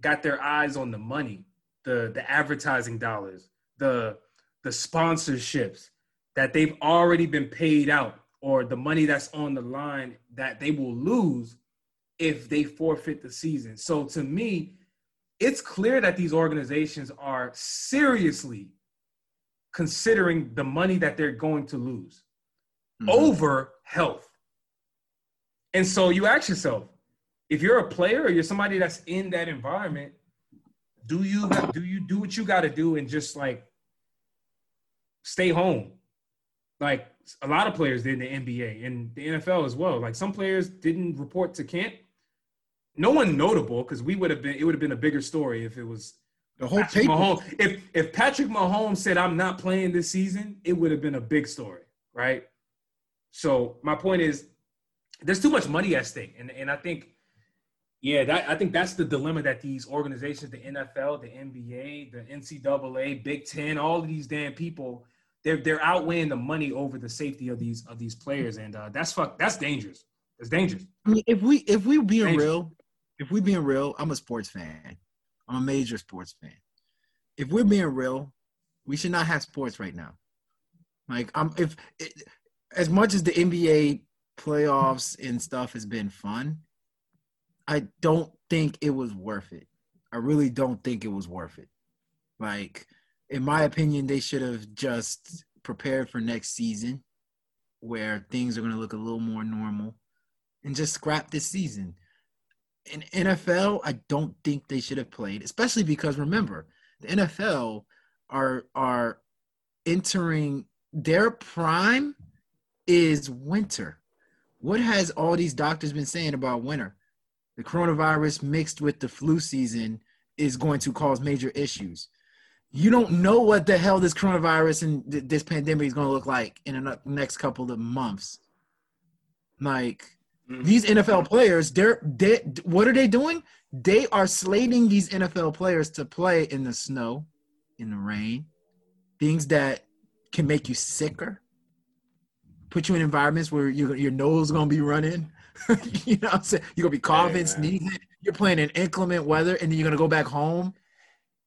got their eyes on the money, the the advertising dollars, the the sponsorships that they've already been paid out, or the money that's on the line that they will lose if they forfeit the season. So to me, it's clear that these organizations are seriously considering the money that they're going to lose Mhm. over health. And so you ask yourself, if you're a player or you're somebody that's in that environment, do you do you do what you got to do and just like stay home? Like a lot of players did in the NBA and the NFL as well. Like some players didn't report to camp. No one notable because we would have been. It would have been a bigger story if it was the whole Patrick paper Mahomes, if if Patrick Mahomes said I'm not playing this season, it would have been a big story, right? So my point is, there's too much money at stake, and and I think, yeah, that I think that's the dilemma that these organizations, the NFL, the NBA, the NCAA, Big Ten, all of these damn people, they're they're outweighing the money over the safety of these of these players, and uh, that's fuck that's dangerous. It's dangerous. I mean, if we if we being Thank real, if we're being real, I'm a sports fan. I'm a major sports fan. If we're being real, we should not have sports right now. Like I'm if it, as much as the NBA playoffs and stuff has been fun, I don't think it was worth it. I really don't think it was worth it. Like in my opinion, they should have just prepared for next season where things are going to look a little more normal and just scrap this season. In NFL, I don't think they should have played, especially because remember, the NFL are are entering their prime is winter. What has all these doctors been saying about winter? The coronavirus mixed with the flu season is going to cause major issues. You don't know what the hell this coronavirus and th- this pandemic is going to look like in the next couple of months. Like Mm-hmm. these NFL players, they're they what are they doing? They are slating these NFL players to play in the snow, in the rain, things that can make you sicker, put you in environments where your your nose is gonna be running. you know what I'm saying? You're gonna be coughing, man. sneezing. you're playing in inclement weather and then you're gonna go back home.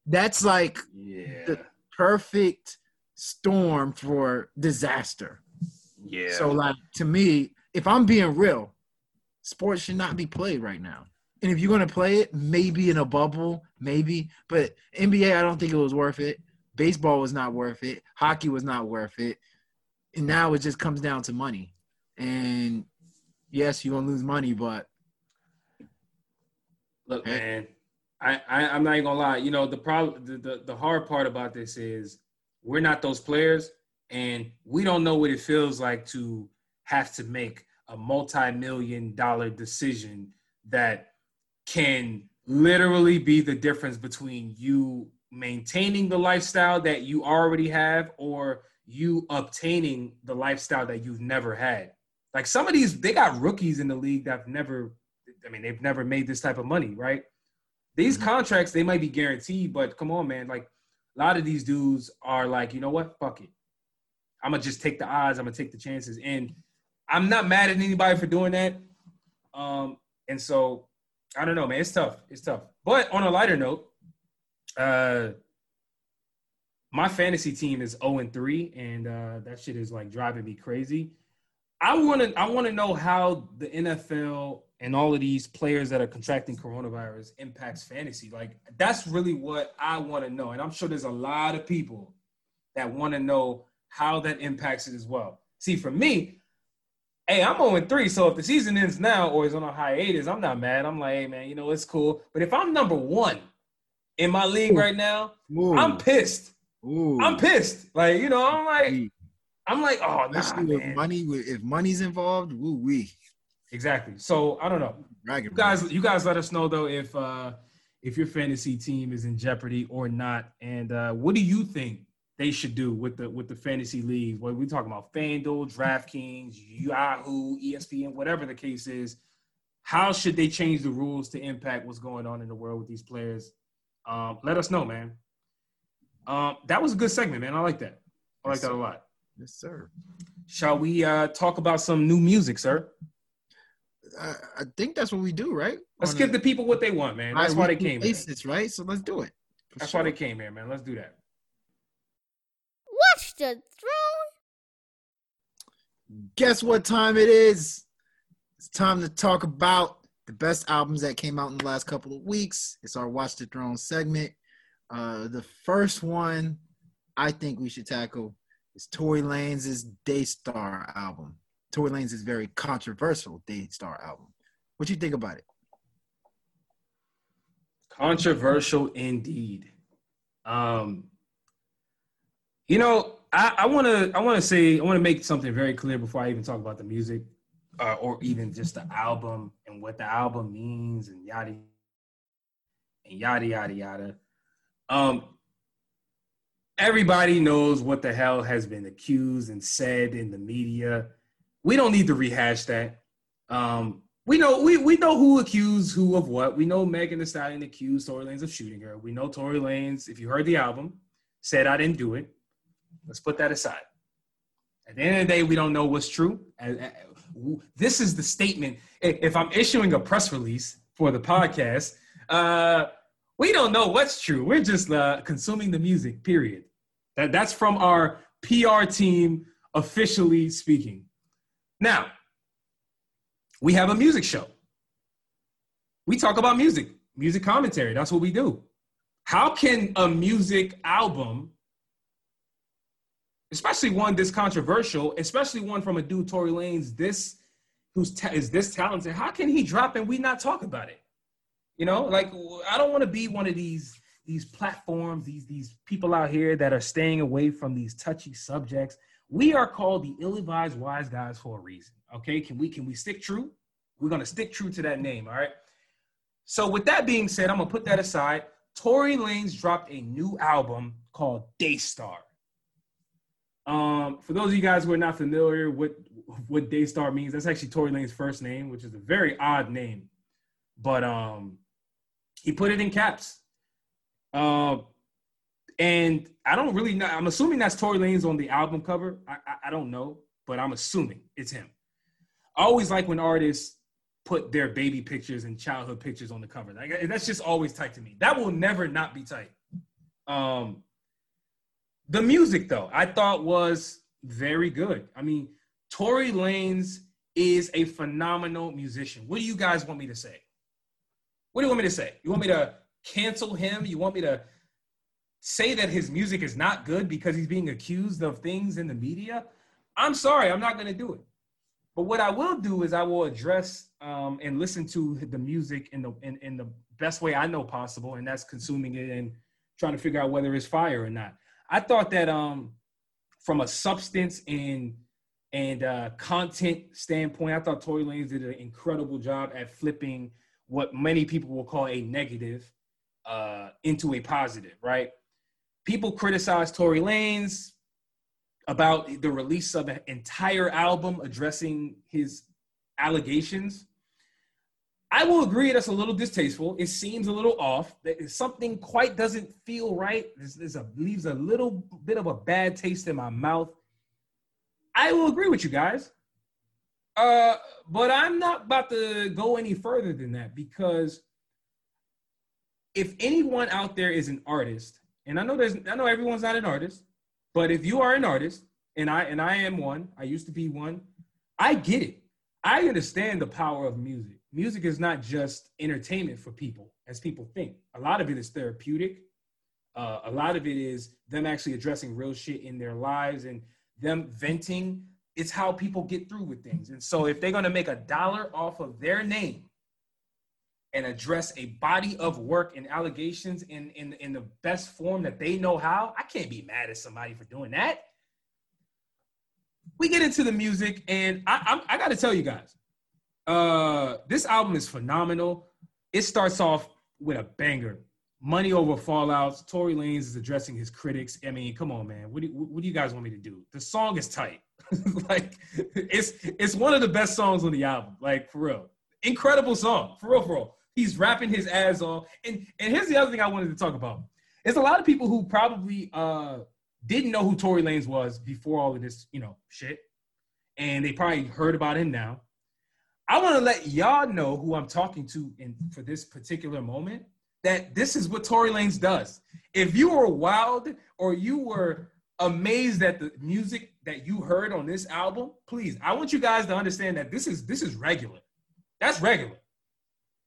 That's like Yeah. the perfect storm for disaster. yeah. So like to me, if I'm being real, sports should not be played right now. And if you're gonna play it, maybe in a bubble, maybe. But NBA, I don't think it was worth it. Baseball was not worth it. Hockey was not worth it. And now it just comes down to money. And yes, you're gonna lose money, but Look, man, I, I I'm not even gonna lie. You know, the problem, the, the the hard part about this is we're not those players, and we don't know what it feels like to have to make a multi-million dollar decision that can literally be the difference between you maintaining the lifestyle that you already have or you obtaining the lifestyle that you've never had. Like some of these, they got rookies in the league that've never I mean, they've never made this type of money, right? These Mhm. contracts, they might be guaranteed, but come on, man. Like a lot of these dudes are like, you know what? Fuck it. I'm gonna just take the odds. I'm gonna take the chances. And I'm not mad at anybody for doing that. Um, and so I don't know, man. It's tough. It's tough. But on a lighter note, uh my fantasy team is 0 and 3, and uh that shit is like driving me crazy. I wanna I wanna know how the NFL and all of these players that are contracting coronavirus impacts fantasy. Like that's really what I want to know. And I'm sure there's a lot of people that want to know how that impacts it as well. See, for me, hey, I'm 0 3. So if the season ends now or is on a hiatus, I'm not mad. I'm like, hey man, you know, it's cool. But if I'm number one in my league Ooh. right now, ooh, I'm pissed. ooh, I'm pissed. Like, you know, I'm like, I'm like, oh nah, man. money, if money's involved, woo wee. Exactly. So I don't know. Bragging You guys, you guys, let us know though if uh if your fantasy team is in jeopardy or not, and uh what do you think they should do with the with the fantasy leagues? What we talking about? FanDuel, DraftKings, Yahoo, ESPN, whatever the case is. How should they change the rules to impact what's going on in the world with these players? Um, let us know, man. Um, that was a good segment, man. I like that. I like Yes, that a lot. Yes, sir. Shall we uh talk about some new music, sir? I, I think that's what we do, right? Let's On give a the people what they want, man. That's why they came here. basis, right? So let's do it. That's sure. why they came here, man. Let's do that. Watch the throne. Guess what time it is? It's time to talk about the best albums that came out in the last couple of weeks. It's our Watch the Throne segment. Uh, the first one I think we should tackle is Tory Lanez' Daystar album. Tory Lanez' very controversial Daystar album. What do you think about it? Controversial indeed. Um, you know, I want to I want to say I want to make something very clear before I even talk about the music, uh, or even just the album and what the album means and yada and yada yada yada. Um, everybody knows what the hell has been accused and said in the media. We don't need to rehash that. Um, we know we, we know who accused who of what. We know Megan Thee Stallion accused Tory Lanez of shooting her. We know Tory Lanez, if you heard the album, said I didn't do it. Let's put that aside. At the end of the day, we don't know what's true. This is the statement. If I'm issuing a press release for the podcast, uh, we don't know what's true. We're just uh, consuming the music. Period. That that's from our PR team officially speaking. Now, we have a music show. We talk about music, music commentary. That's what we do. How can a music album, especially one this controversial, especially one from a dude Tory Lanez, this who's ta- is this talented, how can he drop and we not talk about it? You know, like I don't want to be one of these these platforms, these these people out here that are staying away from these touchy subjects. We are called the ill-advised wise guys for a reason. Okay, can we can we stick true? We're gonna stick true to that name. All right. So with that being said, I'm gonna put that aside. Tory Lanez dropped a new album called Daystar. Um, for those of you guys who are not familiar with what Daystar means, that's actually Tory Lanez' first name, which is a very odd name. But um, he put it in caps. Um, and I don't really know. I'm assuming that's Tory Lanez' on the album cover. I, I, I don't know, but I'm assuming it's him. I always like when artists put their baby pictures and childhood pictures on the cover. Like, that's just always tight to me. That will never not be tight. Um, the music though, I thought was very good. I mean, Tory Lanez is a phenomenal musician. What do you guys want me to say? What do you want me to say? You want me to cancel him? You want me to say that his music is not good because he's being accused of things in the media? I'm sorry, I'm not going to do it. But what I will do is I will address um, and listen to the music in the in, in the best way I know possible, and that's consuming it and trying to figure out whether it's fire or not. I thought that um, from a substance and and uh, content standpoint, I thought Tory Lanez did an incredible job at flipping what many people will call a negative uh, into a positive. Right? People criticize Tory Lanez about the release of an entire album addressing his allegations. I will agree that's a little distasteful. It seems a little off. Something quite doesn't feel right. This, a, leaves a little bit of a bad taste in my mouth. I will agree with you guys. Uh, but I'm not about to go any further than that because if anyone out there is an artist, and I know there's I know everyone's not an artist, but if you are an artist, and I and I am one, I used to be one, I get it. I understand the power of music. Music is not just entertainment for people, as people think. A lot of it is therapeutic. Uh, a lot of it is them actually addressing real shit in their lives and them venting. It's how people get through with things. And so, if they're going to make a dollar off of their name and address a body of work and allegations in, in, in the best form that they know how, I can't be mad at somebody for doing that. We get into the music, and I, I, I got to tell you guys, uh, this album is phenomenal. It starts off with a banger. Money over fallouts. Tory Lanez is addressing his critics. I mean, come on, man. What do, what do you guys want me to do? The song is tight. like, it's it's one of the best songs on the album. Like, for real. Incredible song. For real, for real. He's rapping his ass off. And and here's the other thing I wanted to talk about. There's a lot of people who probably uh didn't know who Tory Lanez was before all of this, you know, shit. And they probably heard about him now. I want to let y'all know who I'm talking to in for this particular moment that this is what Tory Lanez does. If you were wild or you were amazed at the music that you heard on this album, please, I want you guys to understand that this is this is regular. That's regular.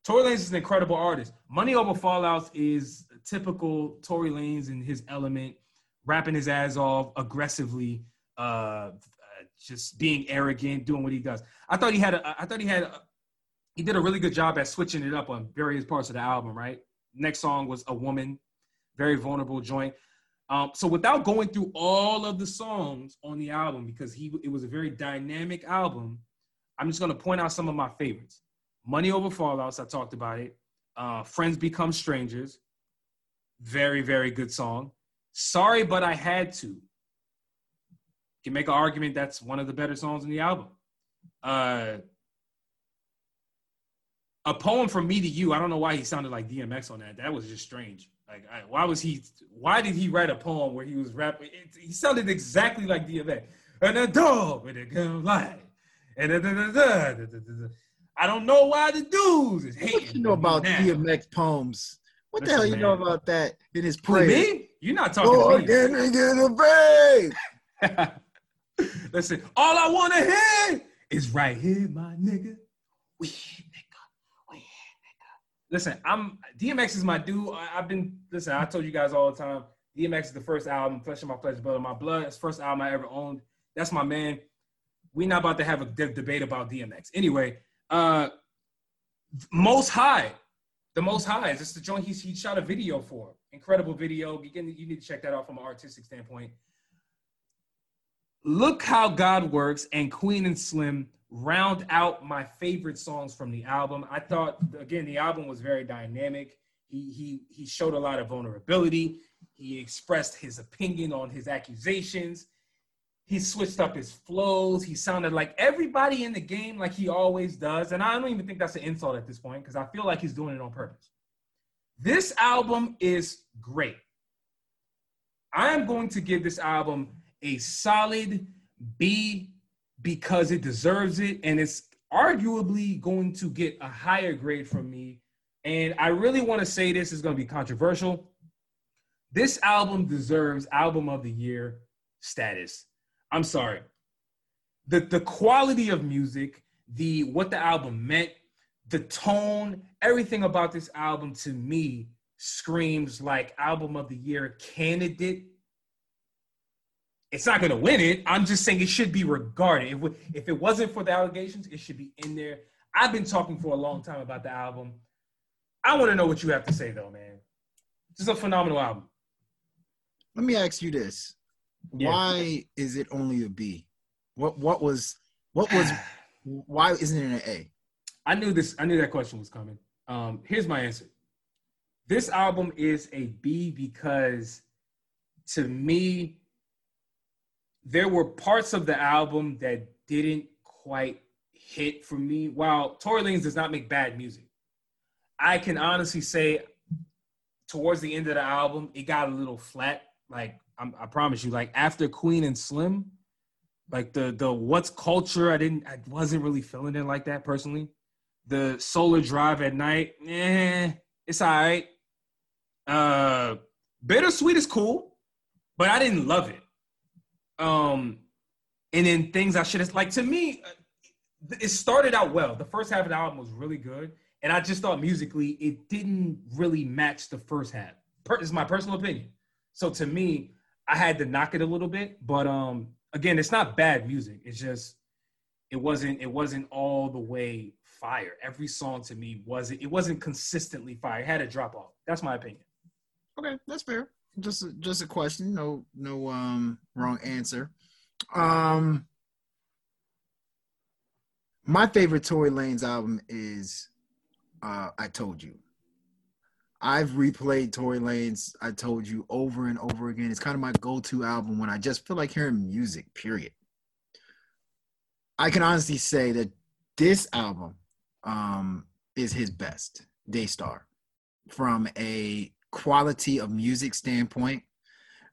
Tory Lanez is an incredible artist. Money Over Fallouts is typical Tory Lanez in his element, rapping his ass off aggressively, uh, just being arrogant, doing what he does. I thought he had a, I thought he had a, he did a really good job at switching it up on various parts of the album, right? Next song was a woman, very vulnerable joint. Um, so without going through all of the songs on the album, because he it was a very dynamic album, I'm just gonna point out some of my favorites. Money Over Fallouts, I talked about it. Uh, Friends Become Strangers, very, very good song. Sorry, but I had to can make an argument that's one of the better songs in the album. Uh, a poem from me to you. I don't know why he sounded like DMX on that. That was just strange. Like, I, why was he? Why did he write a poem where he was rapping? It, he sounded exactly like DMX. And a dog with a gun light. And da, da, da, da, da, da, I don't know why the dudes is hating. What you know about now. DMX poems? What Listen, the hell you man. know about that in his prayer? Me? You're not talking oh, to me. Get me, get a break. Listen, all I want to hear is right here, my nigga. We nigga. We nigga. Listen, I'm DMX is my dude. I, have been listen. I told you guys all the time. DMX is the first album, Flesh of My Flesh, Blood of My Blood. It's the first album I ever owned. That's my man. we not about to have a de- debate about DMX. Anyway, uh, Most High, the Most High is just the joint he, he shot a video for. Incredible video. You, can, you need to check that out from an artistic standpoint. Look How God Works and Queen and Slim round out my favorite songs from the album. I thought again the album was very dynamic. He he he showed a lot of vulnerability. He expressed his opinion on his accusations. He switched up his flows. He sounded like everybody in the game, like he always does. And I don't even think that's an insult at this point because I feel like he's doing it on purpose. This album is great. I am going to give this album a solid B because it deserves it. And it's arguably going to get a higher grade from me. And I really want to say this is going to be controversial. This album deserves album of the year status. I'm sorry. The the quality of music, the what the album meant, the tone, everything about this album to me screams like album of the year candidate. It's not going to win it. I'm just saying it should be regarded. If, if it wasn't for the allegations, it should be in there. I've been talking for a long time about the album. I want to know what you have to say, though, man. This is a phenomenal album. Let me ask you this: yeah. Why is it only a B? What what was what was why isn't it an A? I knew this. I knew that question was coming. Um, here's my answer. This album is a B because, to me, there were parts of the album that didn't quite hit for me. While Tory Lanez does not make bad music, I can honestly say, towards the end of the album, it got a little flat. Like I'm, i promise you, like after Queen and Slim, like the the what's culture, I didn't, I wasn't really feeling it like that personally. The Solar Drive at night, eh, it's all right. Uh, Bittersweet is cool, but I didn't love it. Um, and then things I should have like to me, uh, it started out well. The first half of the album was really good, and I just thought musically it didn't really match the first half. Per, is my personal opinion. So to me, I had to knock it a little bit, but um, again, it's not bad music. It's just it wasn't it wasn't all the way fire. Every song to me wasn't it wasn't consistently fire. It had a drop off. That's my opinion. Okay, that's fair. Just a, just a question. No no um wrong answer. Um my favorite Tory Lanez' album is uh I Told You. I've replayed Tory Lanez' I Told You over and over again. It's kind of my go-to album when I just feel like hearing music, period. I can honestly say that this album um, is his best, Daystar, from a quality of music standpoint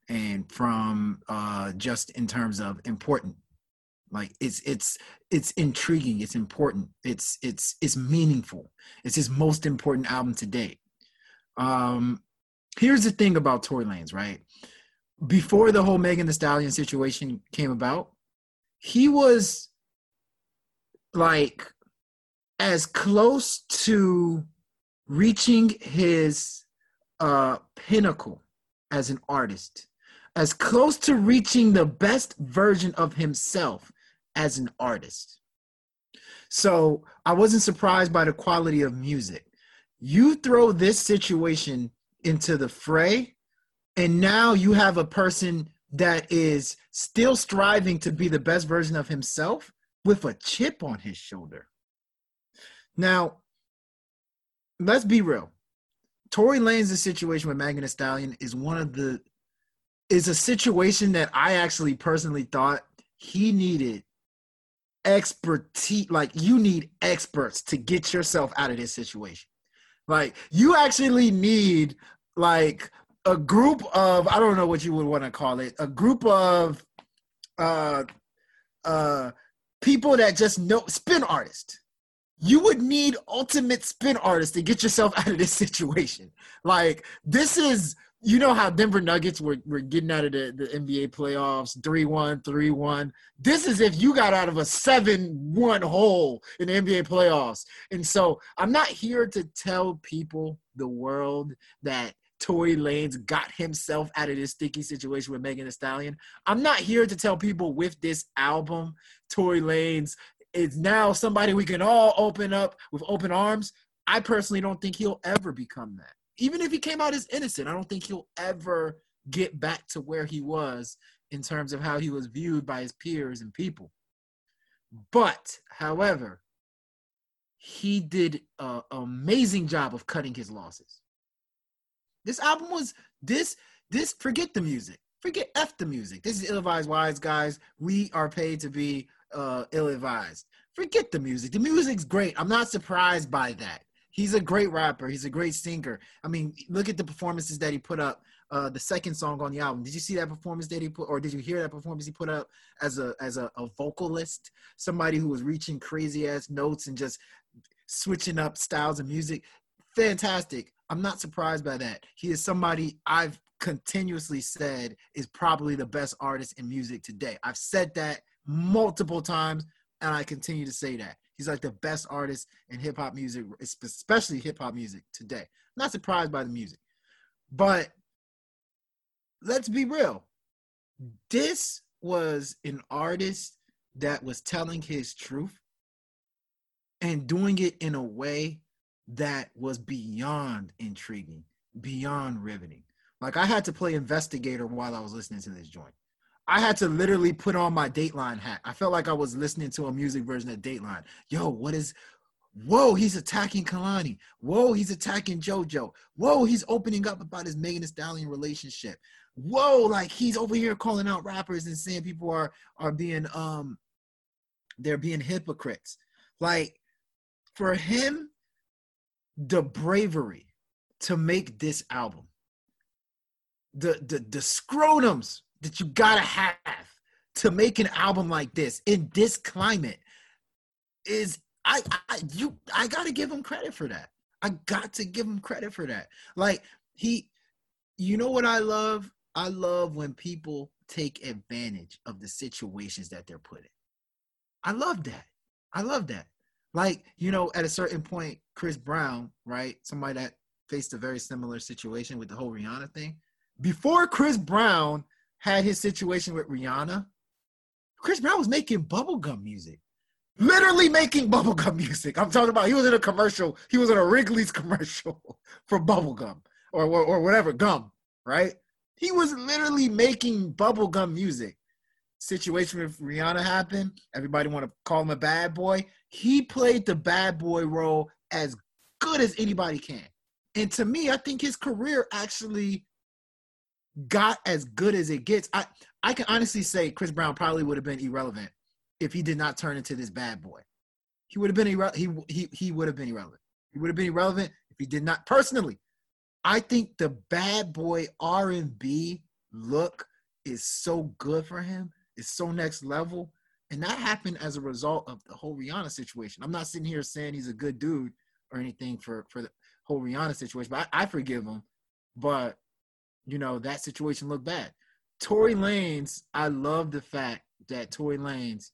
and from uh, just in terms of important. Like it's it's it's intriguing it's important it's it's it's meaningful it's his most important album to date. Um here's the thing about Tory Lanez, right? Before the whole Megan Thee Stallion situation came about he was like as close to reaching his uh, pinnacle as an artist, as close to reaching the best version of himself as an artist. So I wasn't surprised by the quality of music. You throw this situation into the fray, and now you have a person that is still striving to be the best version of himself with a chip on his shoulder. Now, let's be real. Tory Lanez' situation with Thee Stallion is one of the is a situation that I actually personally thought he needed expertise. Like you need experts to get yourself out of this situation. Like you actually need like a group of I don't know what you would want to call it, a group of uh uh people that just know spin artists you would need ultimate spin artists to get yourself out of this situation. Like this is, you know how Denver Nuggets were, were getting out of the, the NBA playoffs 3-1, 3-1. This is if you got out of a 7-1 hole in the NBA playoffs. And so I'm not here to tell people, the world, that Tory Lanez got himself out of this sticky situation with Megan Thee Stallion. I'm not here to tell people with this album, Tory Lanez is now somebody we can all open up with open arms. I personally don't think he'll ever become that. Even if he came out as innocent, I don't think he'll ever get back to where he was in terms of how he was viewed by his peers and people. But, however, he did an amazing job of cutting his losses. This album was this this forget the music. Forget F the music. This is ill-advised wise guys. We are paid to be uh, ill-advised. Forget the music. The music's great. I'm not surprised by that. He's a great rapper. He's a great singer. I mean, look at the performances that he put up uh, the second song on the album. Did you see that performance that he put, or did you hear that performance he put up as a as a, a vocalist? Somebody who was reaching crazy ass notes and just switching up styles of music. Fantastic. I'm not surprised by that. He is somebody I've continuously said is probably the best artist in music today. I've said that multiple times, and I continue to say that. He's like the best artist in hip hop music, especially hip hop music today. I'm Not surprised by the music. But let's be real. This was an artist that was telling his truth and doing it in a way that was beyond intriguing, beyond riveting. Like I had to play investigator while I was listening to this joint. I had to literally put on my Dateline hat. I felt like I was listening to a music version of Dateline. Yo, what is Whoa, he's attacking Kehlani. Whoa, he's attacking JoJo. Whoa, he's opening up about his Megan Thee Stallion relationship. Whoa, like he's over here calling out rappers and saying people are are being um they're being hypocrites. Like for him, the bravery to make this album, the the the scrotums that you gotta have to make an album like this in this climate is I, I you I gotta give him credit for that. I got to give him credit for that. Like he, you know what I love? I love when people take advantage of the situations that they're put in. I love that. I love that. Like you know, at a certain point, Chris Brown, right? Somebody that faced a very similar situation with the whole Rihanna thing. Before Chris Brown had his situation with Rihanna, Chris Brown was making bubblegum music literally making bubblegum music. I'm talking about he was in a commercial. He was in a Wrigley's commercial for bubblegum or, or, or whatever gum, right? He was literally making bubblegum music. Situation with Rihanna happened. Everybody want to call him a bad boy. He played the bad boy role as good as anybody can. And to me, I think his career actually got as good as it gets. I, I can honestly say Chris Brown probably would have been irrelevant if he did not turn into this bad boy. He would have been irre- he he he would have been irrelevant. He would have been irrelevant if he did not. Personally, I think the bad boy R and B look is so good for him. It's so next level, and that happened as a result of the whole Rihanna situation. I'm not sitting here saying he's a good dude or anything for for the whole Rihanna situation, but I, I forgive him. But you know that situation looked bad. Tory Lanez, I love the fact that Tory Lanez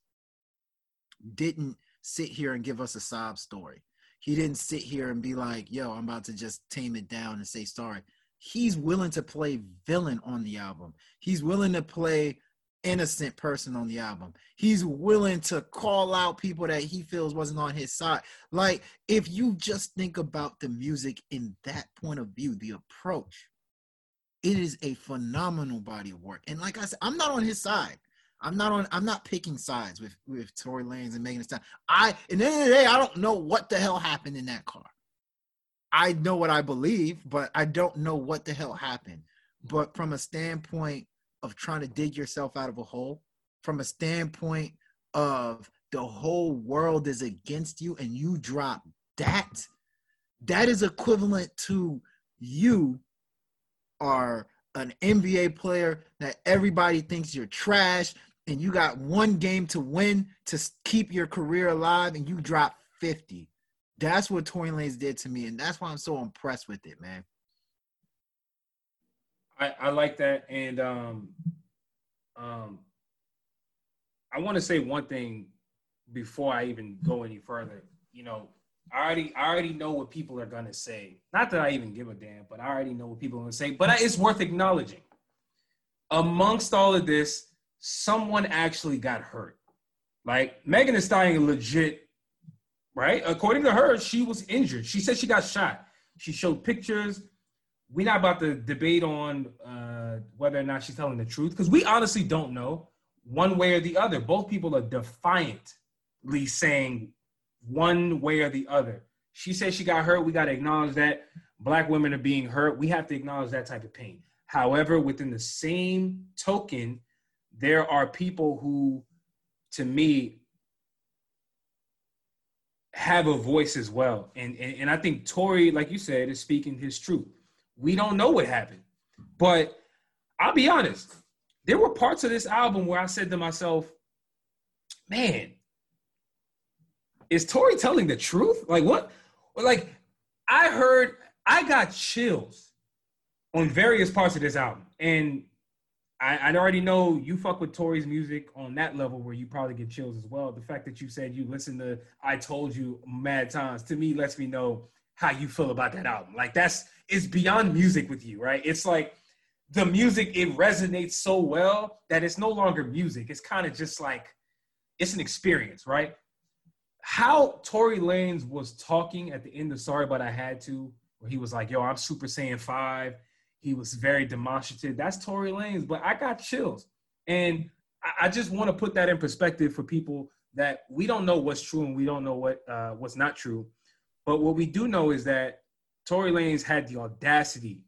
didn't sit here and give us a sob story. He didn't sit here and be like, yo, I'm about to just tame it down and say sorry. He's willing to play villain on the album. He's willing to play innocent person on the album. He's willing to call out people that he feels wasn't on his side. Like, if you just think about the music in that point of view, the approach, it is a phenomenal body of work. And like I said, I'm not on his side. I'm not on. I'm not picking sides with with Tory Lanez and Megan Thee Stallion. I, in the end of the day, I don't know what the hell happened in that car. I know what I believe, but I don't know what the hell happened. But from a standpoint of trying to dig yourself out of a hole, from a standpoint of the whole world is against you and you drop that, that is equivalent to you are an NBA player that everybody thinks you're trash and you got one game to win to keep your career alive and you drop 50. That's what Tory Lanez did to me, and that's why I'm so impressed with it, man. I, I like that. And um um I want to say one thing before I even go any further. You know, I already I already know what people are gonna say. Not that I even give a damn, but I already know what people are gonna say. But it's worth acknowledging. Amongst all of this, someone actually got hurt. Like Megan is Stallion, legit, right? According to her, she was injured. She said she got shot. She showed pictures. We're not about to debate on uh, whether or not she's telling the truth because we honestly don't know one way or the other. Both people are defiantly saying one way or the other. She said she got hurt. We got to acknowledge that. Black women are being hurt. We have to acknowledge that type of pain. However, within the same token, there are people who, to me, have a voice as well. And, and, and I think Tory, like you said, is speaking his truth. We don't know what happened. But I'll be honest, there were parts of this album where I said to myself, man, is Tory telling the truth? Like what? Like I heard, I got chills on various parts of this album. And I, I already know you fuck with Tory's music on that level where you probably get chills as well. The fact that you said you listened to I Told You mad times to me lets me know how you feel about that album. Like that's it's beyond music with you, right? It's like the music it resonates so well that it's no longer music. It's kind of just like it's an experience, right? How Tory Lanez was talking at the end of Sorry But I Had to, where he was like, "Yo, I'm Super Saiyan 5 he was very demonstrative. That's Tory Lanez, but I got chills. And I, just want to put that in perspective for people that we don't know what's true and we don't know what uh, what's not true. But what we do know is that Tory Lanez had the audacity,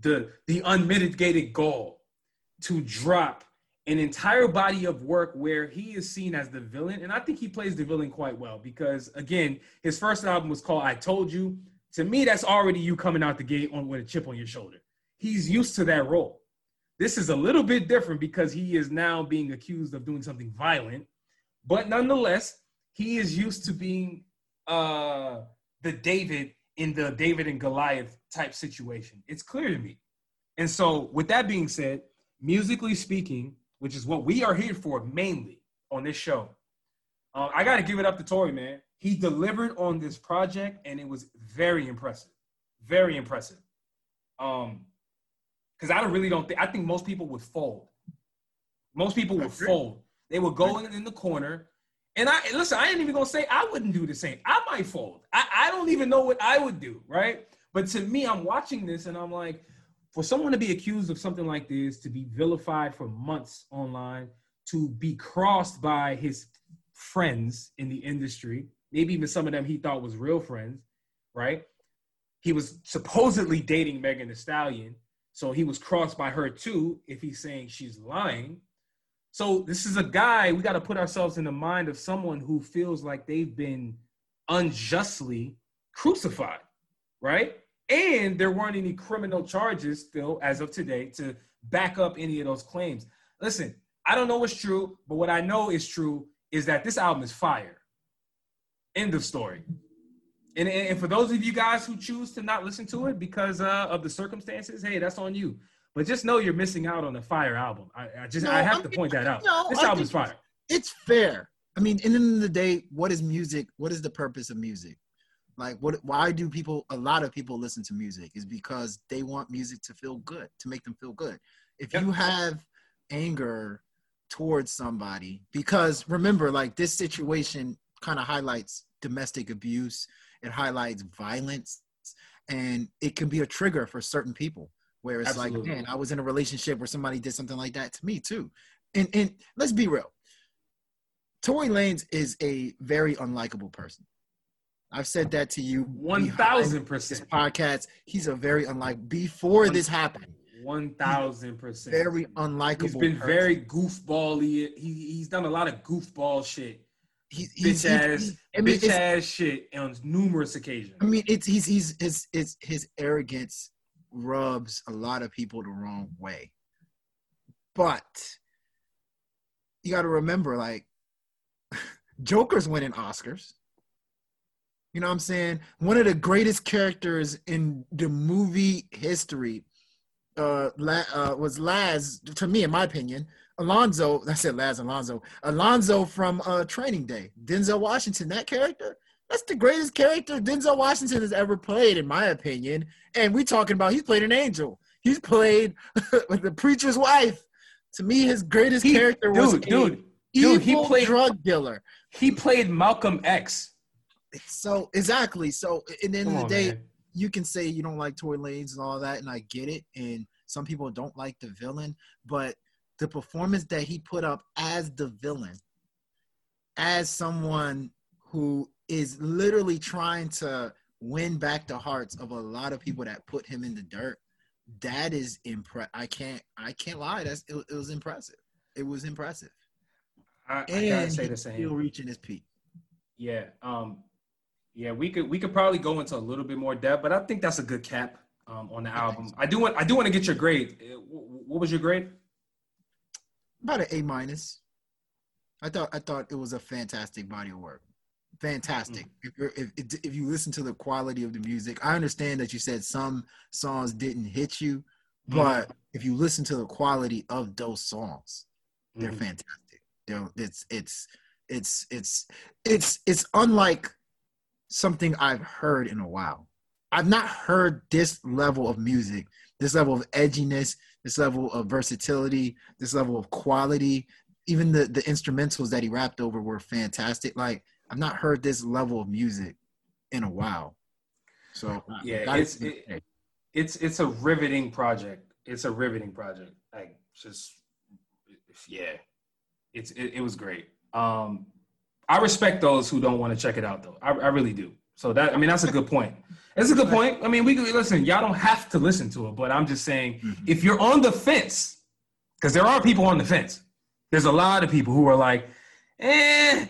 the the unmitigated gall to drop an entire body of work where he is seen as the villain. And I think he plays the villain quite well because again, his first album was called I Told You to me, that's already you coming out the gate on with a chip on your shoulder. He's used to that role. This is a little bit different because he is now being accused of doing something violent, but nonetheless, he is used to being uh, the David in the David and Goliath type situation. It's clear to me. And so, with that being said, musically speaking, which is what we are here for mainly on this show, uh, I got to give it up to Tory, man. He delivered on this project and it was very impressive. Very impressive. Um because i don't really don't think i think most people would fold. Most people would fold. They would go in, in the corner and i listen i ain't even gonna say i wouldn't do the same. I might fold. I, I don't even know what i would do right? But to me i'm watching this and i'm like for someone to be accused of something like this to be vilified for months online to be crossed by his friends in the industry maybe even some of them he thought was real friends, right? He was supposedly dating Megan Thee Stallion, so he was crossed by her too. If he's saying she's lying, so this is a guy we got to put ourselves in the mind of someone who feels like they've been unjustly crucified, right? And there weren't any criminal charges still as of today to back up any of those claims. Listen, I don't know what's true, but what I know is true is that this album is fire. End of story. And, and for those of you guys who choose to not listen to it because uh, of the circumstances, hey, that's on you. But just know you're missing out on a fire album. I, I just no, I have I mean, to point that out. No, this album's fire. It's fair. I mean, in the end of the day, what is music? What is the purpose of music? Like, what? Why do people? A lot of people listen to music is because they want music to feel good, to make them feel good. If yep. you have anger towards somebody, because remember, like this situation kind of highlights domestic abuse, it highlights violence, and it can be a trigger for certain people. Where it's Absolutely. like, man, I was in a relationship where somebody did something like that to me too. And and let's be real. Tory Lanez is a very unlikable person. I've said that to you. One thousand percent. Podcast. He's a very unlike. Before One, this happened. One thousand percent. Very unlikable. He's been person. very goofbally. He he's done a lot of goofball shit he's, he's bitch ass, he, I mean, bitch ass shit on numerous occasions. I mean, it's he's he's his his his arrogance rubs a lot of people the wrong way. But you got to remember, like, Joker's winning Oscars. You know what I'm saying? One of the greatest characters in the movie history uh, uh, was Laz, to me, in my opinion, Alonzo, I said Laz Alonso, Alonzo from uh, Training Day, Denzel Washington, that character, that's the greatest character Denzel Washington has ever played, in my opinion. And we talking about he's played an angel. He's played with the preacher's wife. To me, his greatest he, character dude, was dude, dude, he played drug dealer. He played Malcolm X. So exactly. So at the end Come of the day, man. you can say you don't like Tory Lanez and all that, and I get it. And some people don't like the villain, but the performance that he put up as the villain, as someone who is literally trying to win back the hearts of a lot of people that put him in the dirt. That is impress. I can't. I can't lie. That's it, it was impressive. It was impressive. I, I gotta say the same. Still reaching his peak. Yeah. Um. Yeah. We could we could probably go into a little bit more depth, but I think that's a good cap. um, on the album. I do want I do want to get your grade. Uh, What was your grade? About an A minus. I thought I thought it was a fantastic body of work. Fantastic. If, you're, if if if you listen to the quality of the music, I understand that you said some songs didn't hit you, but if you listen to the quality of those songs, they're Mhm. fantastic. They're, it's it's it's it's it's it's unlike something I've heard in a while. I've not heard this level of music, this level of edginess, this level of versatility, this level of quality. Even the the instrumentals that he rapped over were fantastic. Like I've not heard this level of music in a while. So Yeah, it's- it- It's it's a riveting project. It's a riveting project. Like just yeah, it's it, it was great. Um, I respect those who don't want to check it out though. I, I really do. So that I mean that's a good point. It's a good point. I mean we could listen. Y'all don't have to listen to it, but I'm just saying Mhm. if you're on the fence, because there are people on the fence. There's a lot of people who are like, eh,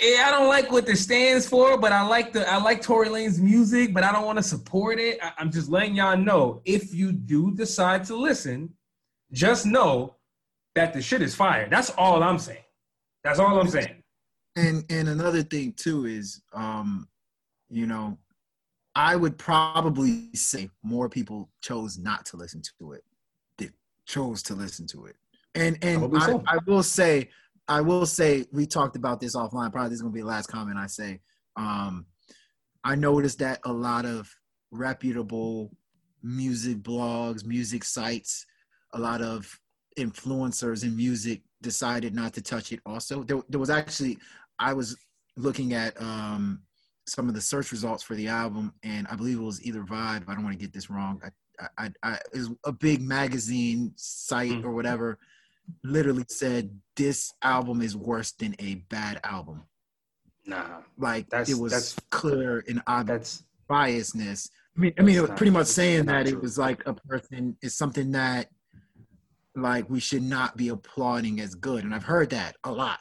eh, I don't like what this stands for, but I like the I like Tory Lanez' music, but I don't want to support it. I, I'm just letting y'all know if you do decide to listen, just know that the shit is fire. That's all I'm saying. That's all I'm saying. And and another thing too is um you know i would probably say more people chose not to listen to it. They chose to listen to it. And and I, so. I will say i will say we talked about this offline. Probably this is going to be the last comment i say. Um i noticed that a lot of reputable music blogs music sites a lot of influencers in music decided not to touch it also. There, there was actually I was looking at um, some of the search results for the album, and I believe it was either Vibe. I don't want to get this wrong. I, I, I, it was a big magazine site Mm. or whatever. Literally said this album is worse than a bad album. Nah, Like That's- it was that's- clear and obvious biasness. I mean, I mean, it was pretty much saying that true. it was like a person is something that like we should not be applauding as good, and I've heard that a lot.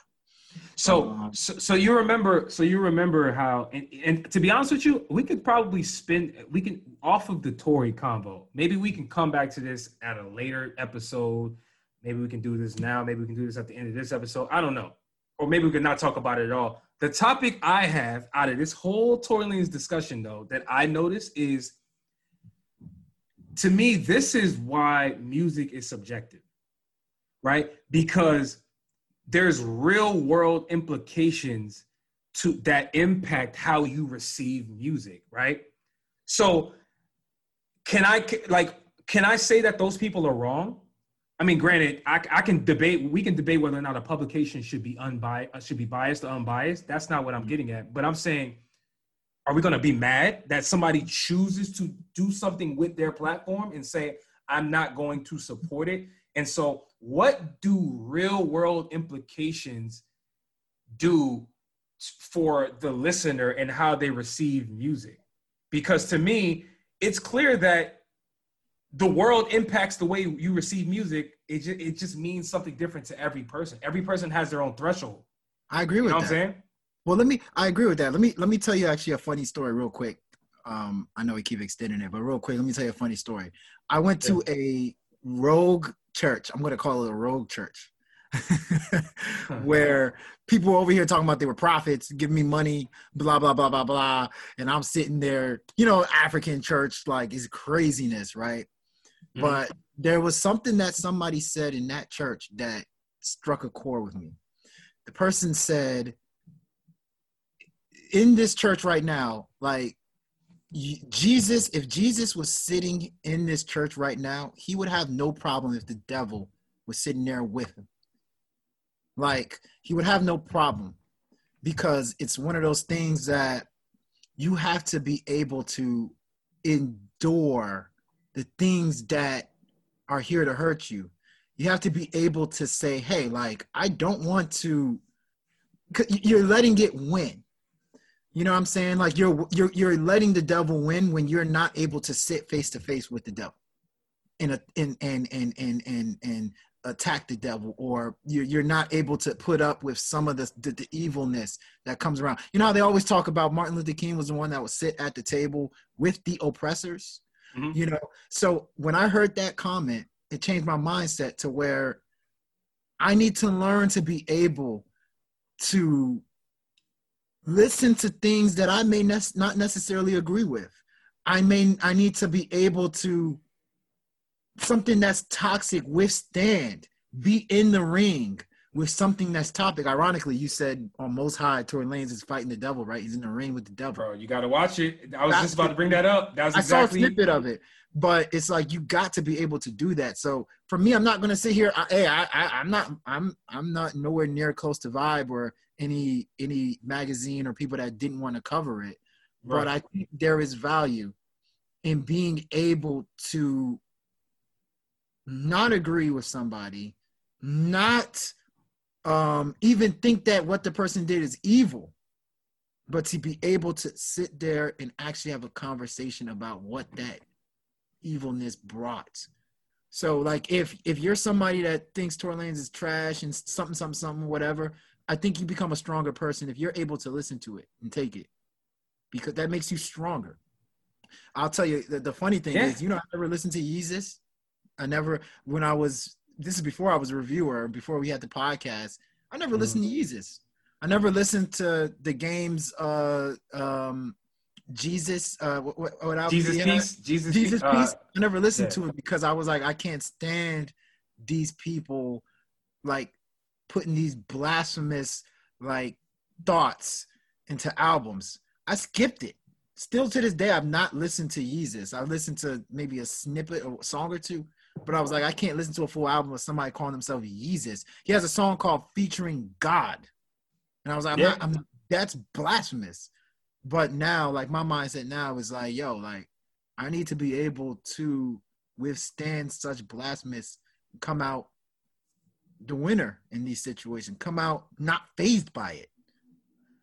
So, Um, so, so you remember, so you remember how, and, and to be honest with you, we could probably spin, we can off of the Tory combo. Maybe we can come back to this at a later episode. Maybe we can do this now. Maybe we can do this at the end of this episode. I don't know, or maybe we could not talk about it at all. The topic I have out of this whole Tory Lanez discussion, though, that I noticed is, to me, this is why music is subjective, right? Because there's real world implications to that impact how you receive music right? So can i like can i say that those people are wrong? I mean granted i, I can debate we can debate whether or not a publication should be unbiased uh, should be biased or unbiased. That's not what i'm getting at. But i'm saying are we going to be mad that somebody chooses to do something with their platform and say i'm not going to support it and so, what do real world implications do for the listener and how they receive music? Because to me, it's clear that the world impacts the way you receive music. It just, it just means something different to every person. Every person has their own threshold. I agree You with know that. what I'm saying? Well, let me. I agree with that. Let me let me tell you actually a funny story real quick. Um, I know we keep extending it, but real quick, let me tell you a funny story. I went to a rogue church. I'm gonna call it a rogue church, where people over here talking about they were prophets, giving me money, blah blah blah blah blah, and I'm sitting there, you know, African church like is craziness, right? Mhm. But there was something that somebody said in that church that struck a chord with me. The person said, in this church right now, like Jesus, if Jesus was sitting in this church right now, he would have no problem if the devil was sitting there with him. Like he would have no problem because it's one of those things that you have to be able to endure the things that are here to hurt you. You have to be able to say, hey, like, I don't want to, you're letting it win. You know what I'm saying? Like you're you're you're letting the devil win when you're not able to sit face to face with the devil and a, and and and and and and attack the devil or you're, you're not able to put up with some of the, the the evilness that comes around. You know how they always talk about Martin Luther King was the one that would sit at the table with the oppressors. Mhm. You know, so when I heard that comment, it changed my mindset to where I need to learn to be able to listen to things that I may ne- not necessarily agree with. I may I need to be able to something that's toxic withstand, be in the ring with something that's topic. Ironically, you said on Most High, Tory Lanez is fighting the devil, right? He's in the ring with the devil. Bro, you got to watch it. I was Got just about to. bring that up. That was I saw a snippet of it, but it's like you got to be able to do that. So for me, I'm not gonna sit here. I, hey, I, I, I'm not. I'm. I'm not nowhere near close to Vibe or any any magazine or people that didn't want to cover it. Right. But I think there is value in being able to not agree with somebody, not um, even think that what the person did is evil, but to be able to sit there and actually have a conversation about what that evilness brought. So, like, if if you're somebody that thinks Tory Lanez is trash and something, something, something, whatever, I think you become a stronger person if you're able to listen to it and take it, because that makes you stronger. I'll tell you the, the funny thing Yeah. is, you know, I never listened to Yeezus. I never when I was this is before I was a reviewer, before we had the podcast. I never Mhm. listened to Jesus. I never listened to the game's uh um Jesus uh what, what, what Jesus Piece. Jesus, Jesus Piece. Uh, I never listened yeah. to it because I was like, I can't stand these people like putting these blasphemous like thoughts into albums. I skipped it. Still to this day, I've not listened to Jesus. I've listened to maybe a snippet or a song or two, but I was like, I can't listen to a full album of somebody calling themselves Yeezus. He has a song called "Featuring God," and I was like, I'm Yeah. not, I'm, that's blasphemous. But now, like my mindset now is like, yo, like I need to be able to withstand such blasphemous, come out the winner in these situations, come out not phased by it.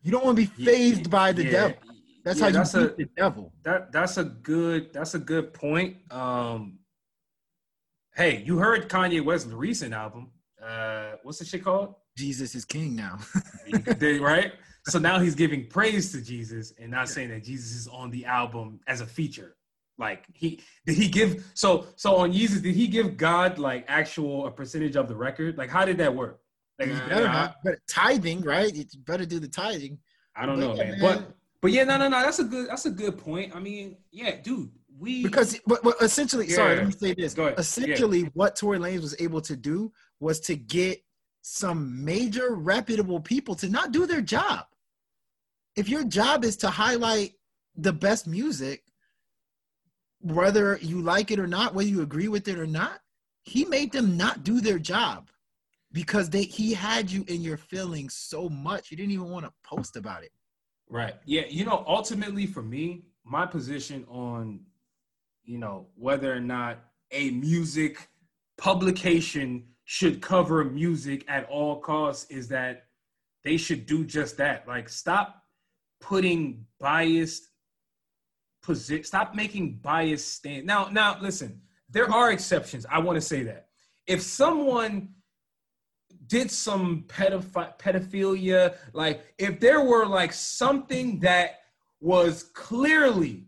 You don't want to be yeah, phased by the yeah, devil. That's yeah, how you that's beat a, the devil. that that's a good that's a good point. Um, hey, you heard Kanye West's recent album? Uh, what's the shit called? Jesus is king now. Right? So now he's giving praise to Jesus and not saying that Jesus is on the album as a feature. Like he did he give so so on Jesus did he give God like actual a percentage of the record? Like how did that work? Like You uh, better I, not, but tithing, right? You better do the tithing. I don't But know, man. man. But but yeah, no, no, no. That's a good that's a good point. I mean, yeah, dude, we Because but, but essentially, sorry, let me say this. Go ahead. Essentially, what Tory Lanez was able to do was to get some major reputable people to not do their job. If your job is to highlight the best music, whether you like it or not, whether you agree with it or not, he made them not do their job because they he had you in your feelings so much you didn't even want to post about it. Right. Yeah. You know, ultimately for me, my position on, you know, whether or not a music publication should cover music at all costs is that they should do just that. Like, stop putting biased position, stop making biased stand. Now, now, listen, there are exceptions. I want to say that. If someone did some pedophi- pedophilia like if there were like something that was clearly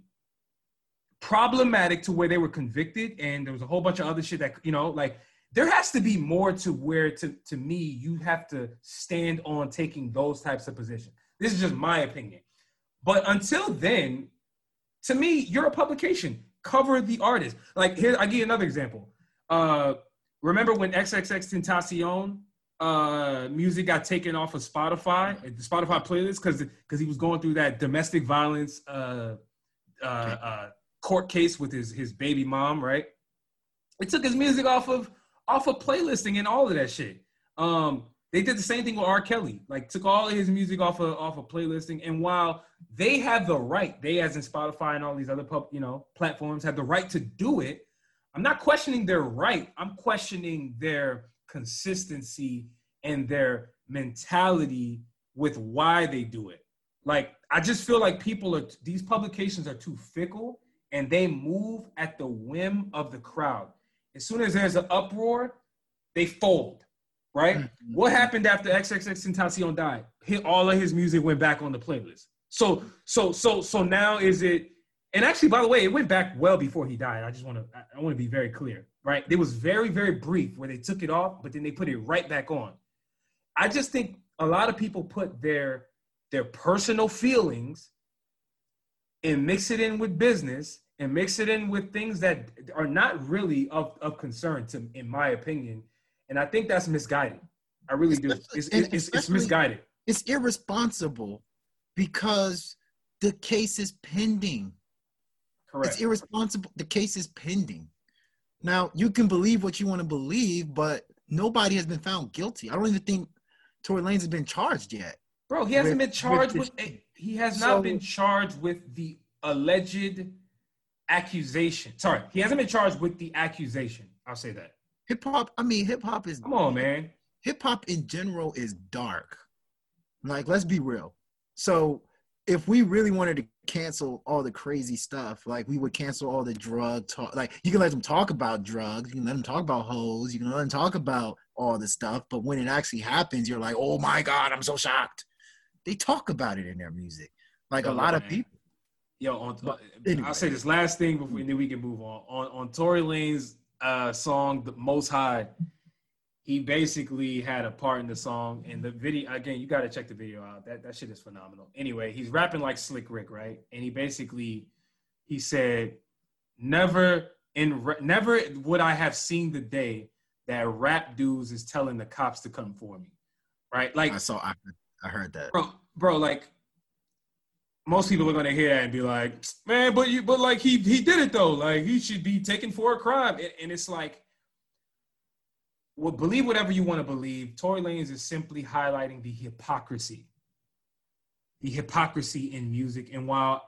problematic to where they were convicted and there was a whole bunch of other shit that you know like there has to be more to where to to me you have to stand on taking those types of positions this is just my opinion. But until then to me you're a publication. Cover the artist. Like here i give you another example. Uh remember when xxx tentacion uh music got taken off of Spotify, the Spotify playlist, because because he was going through that domestic violence uh uh, uh court case with his his baby mom, right? It took his music off of off of playlisting and all of that shit. Um, they did the same thing with R. Kelly, like took all of his music off of off of playlisting. And while they have the right, they as in Spotify and all these other pub, you know platforms have the right to do it. I'm not questioning their right. I'm questioning their consistency and their mentality with why they do it. Like I just feel like people are these publications are too fickle and they move at the whim of the crowd. As soon as there's an uproar, they fold. Right? Mm-hmm. What happened after XXXTentacion died? Hit all of his music went back on the playlist. So so so so now is it and actually, by the way, it went back well before he died. I just want to I want to be very clear, right? It was very very brief where they took it off, but then they put it right back on. I just think a lot of people put their their personal feelings and mix it in with business and mix it in with things that are not really of, of concern to in my opinion. And i think that's misguided. I really do. It's, it's, it's, it's misguided. it's irresponsible because the case is pending. Correct. it's irresponsible. The case is pending. Now you can believe what you want to believe but nobody has been found guilty. I don't even think tory lanez has been charged yet bro he hasn't with, been charged with, with he has not so, been charged with the alleged accusation. Sorry, he hasn't been charged with the accusation. I'll say that. Hip hop, I mean, hip hop is. Come on, man. Hip hop in general is dark. Like, let's be real. So, if we really wanted to cancel all the crazy stuff, like we would cancel all the drug talk. Like, you can let them talk about drugs, you can let them talk about hoes, you can let them talk about all the stuff. But when it actually happens, you're like, oh my God, I'm so shocked. They talk about it in their music. Like, a lot man. of people Yo, on, anyway. I'll say this last thing before then we can move on. On on Tory Lanez uh, song "The Most High," he basically had a part in the song. And the video again, you got to check the video out. That that shit is phenomenal. Anyway, he's rapping like Slick Rick, right? And he basically he said, "Never in never would I have seen the day that rap dudes is telling the cops to come for me." Right? Like I saw, I, I heard that, bro. Bro, like most people are gonna hear that and be like, man, but you, but like he he did it though. Like he should be taken for a crime. And, and it's like, well, believe whatever you want to believe. Tory Lanez is simply highlighting the hypocrisy, the hypocrisy in music. And while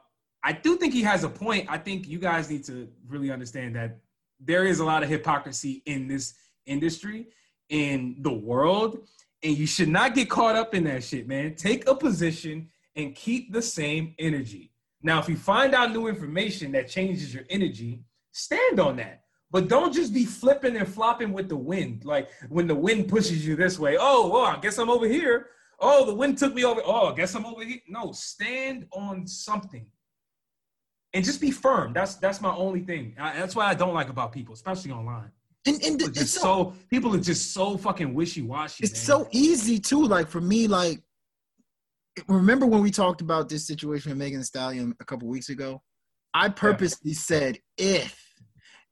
I do think he has a point, I think you guys need to really understand that there is a lot of hypocrisy in this industry, in the world, and you should not get caught up in that shit, man. Take a position and keep the same energy. Now, if you find out new information that changes your energy, stand on that. But don't just be flipping and flopping with the wind. Like when the wind pushes you this way, oh, well, I guess I'm over here. Oh, the wind took me over. Oh, I guess I'm over here. No, stand on something and just be firm. That's that's my only thing. I, that's what I don't like about people, especially online. And, and just so, so, people are just so fucking wishy washy. It's man. so easy too. Like for me, like remember when we talked about this situation with Megan Thee Stallion a couple weeks ago? I purposely yeah. said if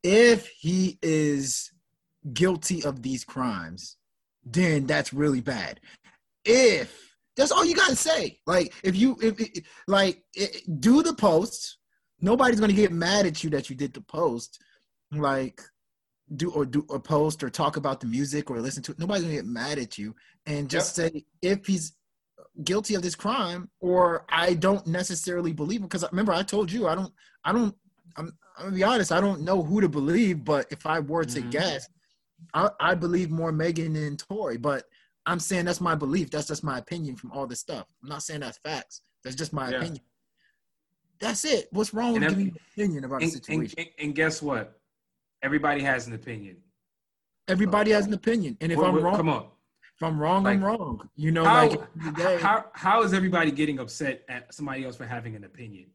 if he is guilty of these crimes, then that's really bad. If that's all you gotta say. Like if you if, like it, do the post, nobody's gonna get mad at you that you did the post. Like do or do a post or talk about the music or listen to it. Nobody's gonna get mad at you. And just yep. say if he's guilty of this crime or I don't necessarily believe him because remember I told you I don't I don't I'm, I'm gonna be honest I don't know who to believe but if I were to mm-hmm. guess I, I believe more Megan than Tory but I'm saying that's my belief that's just my opinion from all this stuff I'm not saying that's facts that's just my yeah. opinion that's it what's wrong with giving an opinion about and, a situation and, and, guess what everybody has an opinion everybody has an opinion and if I'm wrong come on if I'm wrong, like, I'm wrong. You know, how, like day, how how is everybody getting upset at somebody else for having an opinion?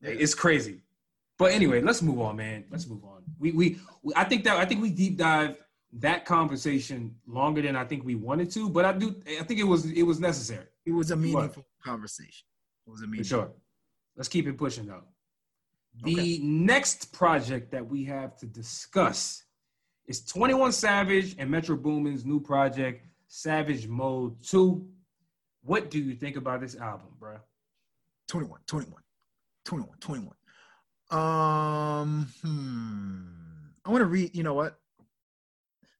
Yeah. It's crazy. But anyway, let's move on, man. Let's move on. We, we we I think that I think we deep dive that conversation longer than I think we wanted to, but I do I think it was it was necessary. It was a meaningful conversation. It was a meaningful. For sure. Let's keep it pushing though. The okay. next project that we have to discuss is 21 Savage and Metro Boomin's new project Savage Mode 2. What do you think about this album, bro? 21, 21, 21, 21. Um, hmm. I want to read, you know what?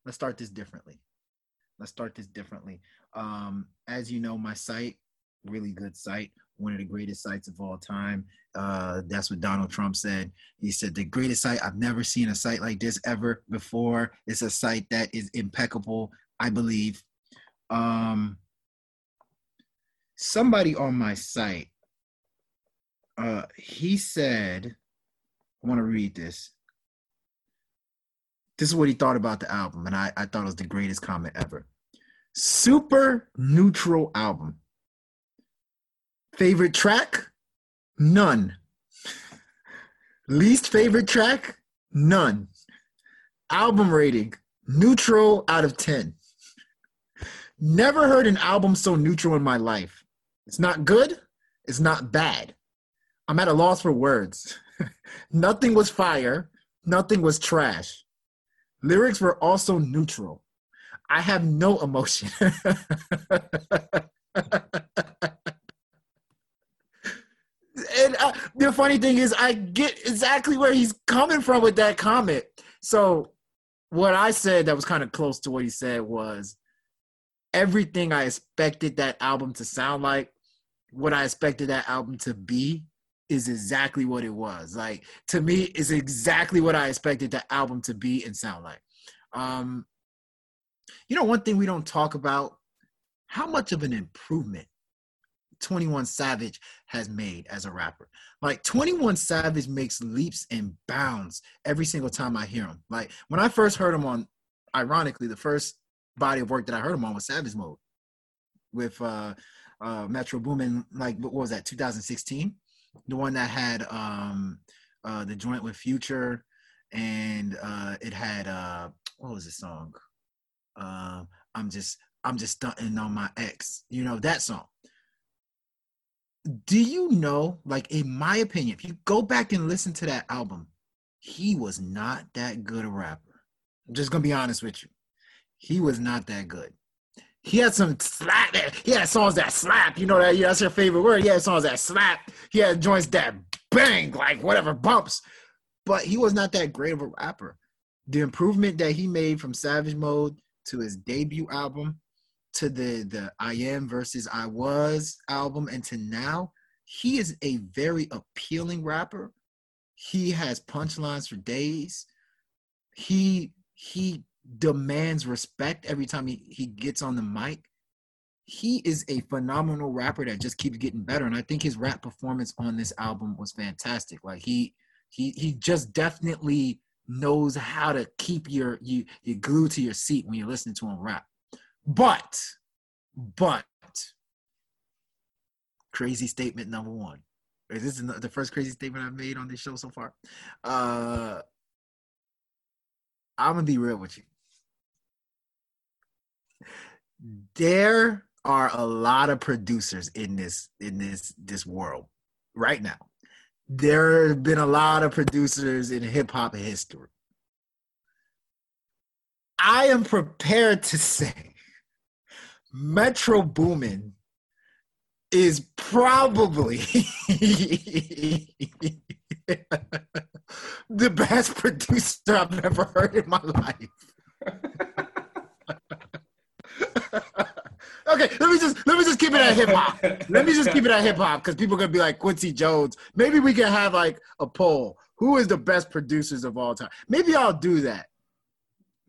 Let's start this differently. Let's start this differently. Um, as you know, my site, really good site, one of the greatest sites of all time. Uh, that's what Donald Trump said. He said, the greatest site, I've never seen a site like this ever before. It's a site that is impeccable, I believe um somebody on my site uh he said i want to read this this is what he thought about the album and I, I thought it was the greatest comment ever super neutral album favorite track none Least favorite track? None. Album rating? Neutral out of 10. Never heard an album so neutral in my life. It's not good. It's not bad. I'm at a loss for words. nothing was fire. Nothing was trash. Lyrics were also neutral. I have no emotion. and uh, the funny thing is, I get exactly where he's coming from with that comment. So, what I said that was kind of close to what he said was everything I expected that album to sound like, what I expected that album to be, is exactly what it was. Like to me, is exactly what I expected the album to be and sound like. Um, you know, one thing we don't talk about how much of an improvement 21 Savage has made as a rapper. Like 21 Savage makes leaps and bounds every single time I hear him. Like when I first heard him on, ironically, the first body of work that I heard him on was Savage Mode with uh, uh, Metro Boomin. Like what was that? 2016, the one that had um, uh, the joint with Future, and uh, it had uh, what was the song? Uh, I'm just I'm just stunting on my ex. You know that song do you know, like, in my opinion, if you go back and listen to that album, he was not that good a rapper. I'm just gonna be honest with you. He was not that good. He had some slap. He had songs that slap. You know that? Yeah, that's your favorite word. He had songs that slap. He had joints that bang, like whatever bumps. But he was not that great of a rapper. The improvement that he made from Savage Mode to his debut album to the the I am versus I was album and to now, he is a very appealing rapper. He has punchlines for days. He he demands respect every time he, he gets on the mic. He is a phenomenal rapper that just keeps getting better. And I think his rap performance on this album was fantastic. Like he he he just definitely knows how to keep your you you glued to your seat when you're listening to him rap. But, but, crazy statement number one. This is the first crazy statement I've made on this show so far. Uh, I'm gonna be real with you. There are a lot of producers in this in this this world right now. There have been a lot of producers in hip hop history. I am prepared to say Metro Boomin is probably the best producer I've ever heard in my life. okay, let me just let me just keep it at hip hop. Let me just keep it at hip hop because people are gonna be like Quincy Jones. Maybe we can have like a poll. Who is the best producers of all time? Maybe I'll do that.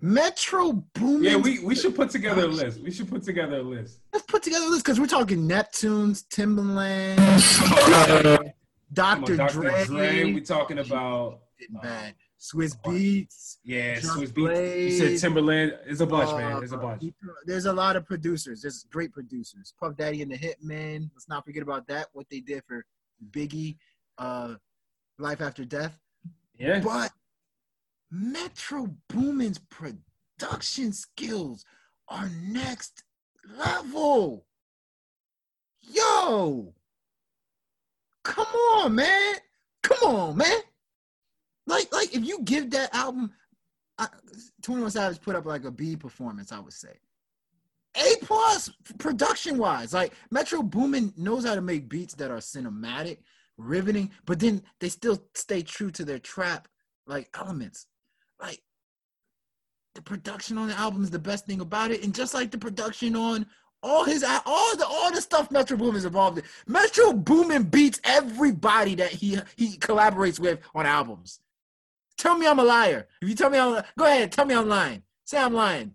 Metro Boomin. Yeah, we, we should put together a list. We should put together a list. Let's put together a list because we're talking Neptunes, Timbaland, uh, Dr. Dre. Dre. We talking about bad. Swizz Beatz. Yeah, Swizz Beatz. You said Timberland. There's a bunch, uh, man. There's a bunch. There's a lot of producers. There's great producers. Puff Daddy and the Hitmen. Let's not forget about that. What they did for Biggie, uh, Life After Death. Yeah. But Metro Boomin's production skills are next level. Yo, come on, man. Come on, man. Like, like if you give that album, I, 21 Savage put up like a B performance, I would say. A plus production wise. Like Metro Boomin knows how to make beats that are cinematic, riveting, but then they still stay true to their trap like elements like the production on the album is the best thing about it, and just like the production on all his all the all the stuff Metro Boomin is involved in. Metro Boomin beats everybody that he he collaborates with on albums. Tell me I'm a liar. If you tell me I'm go ahead, tell me I'm lying. Say I'm lying.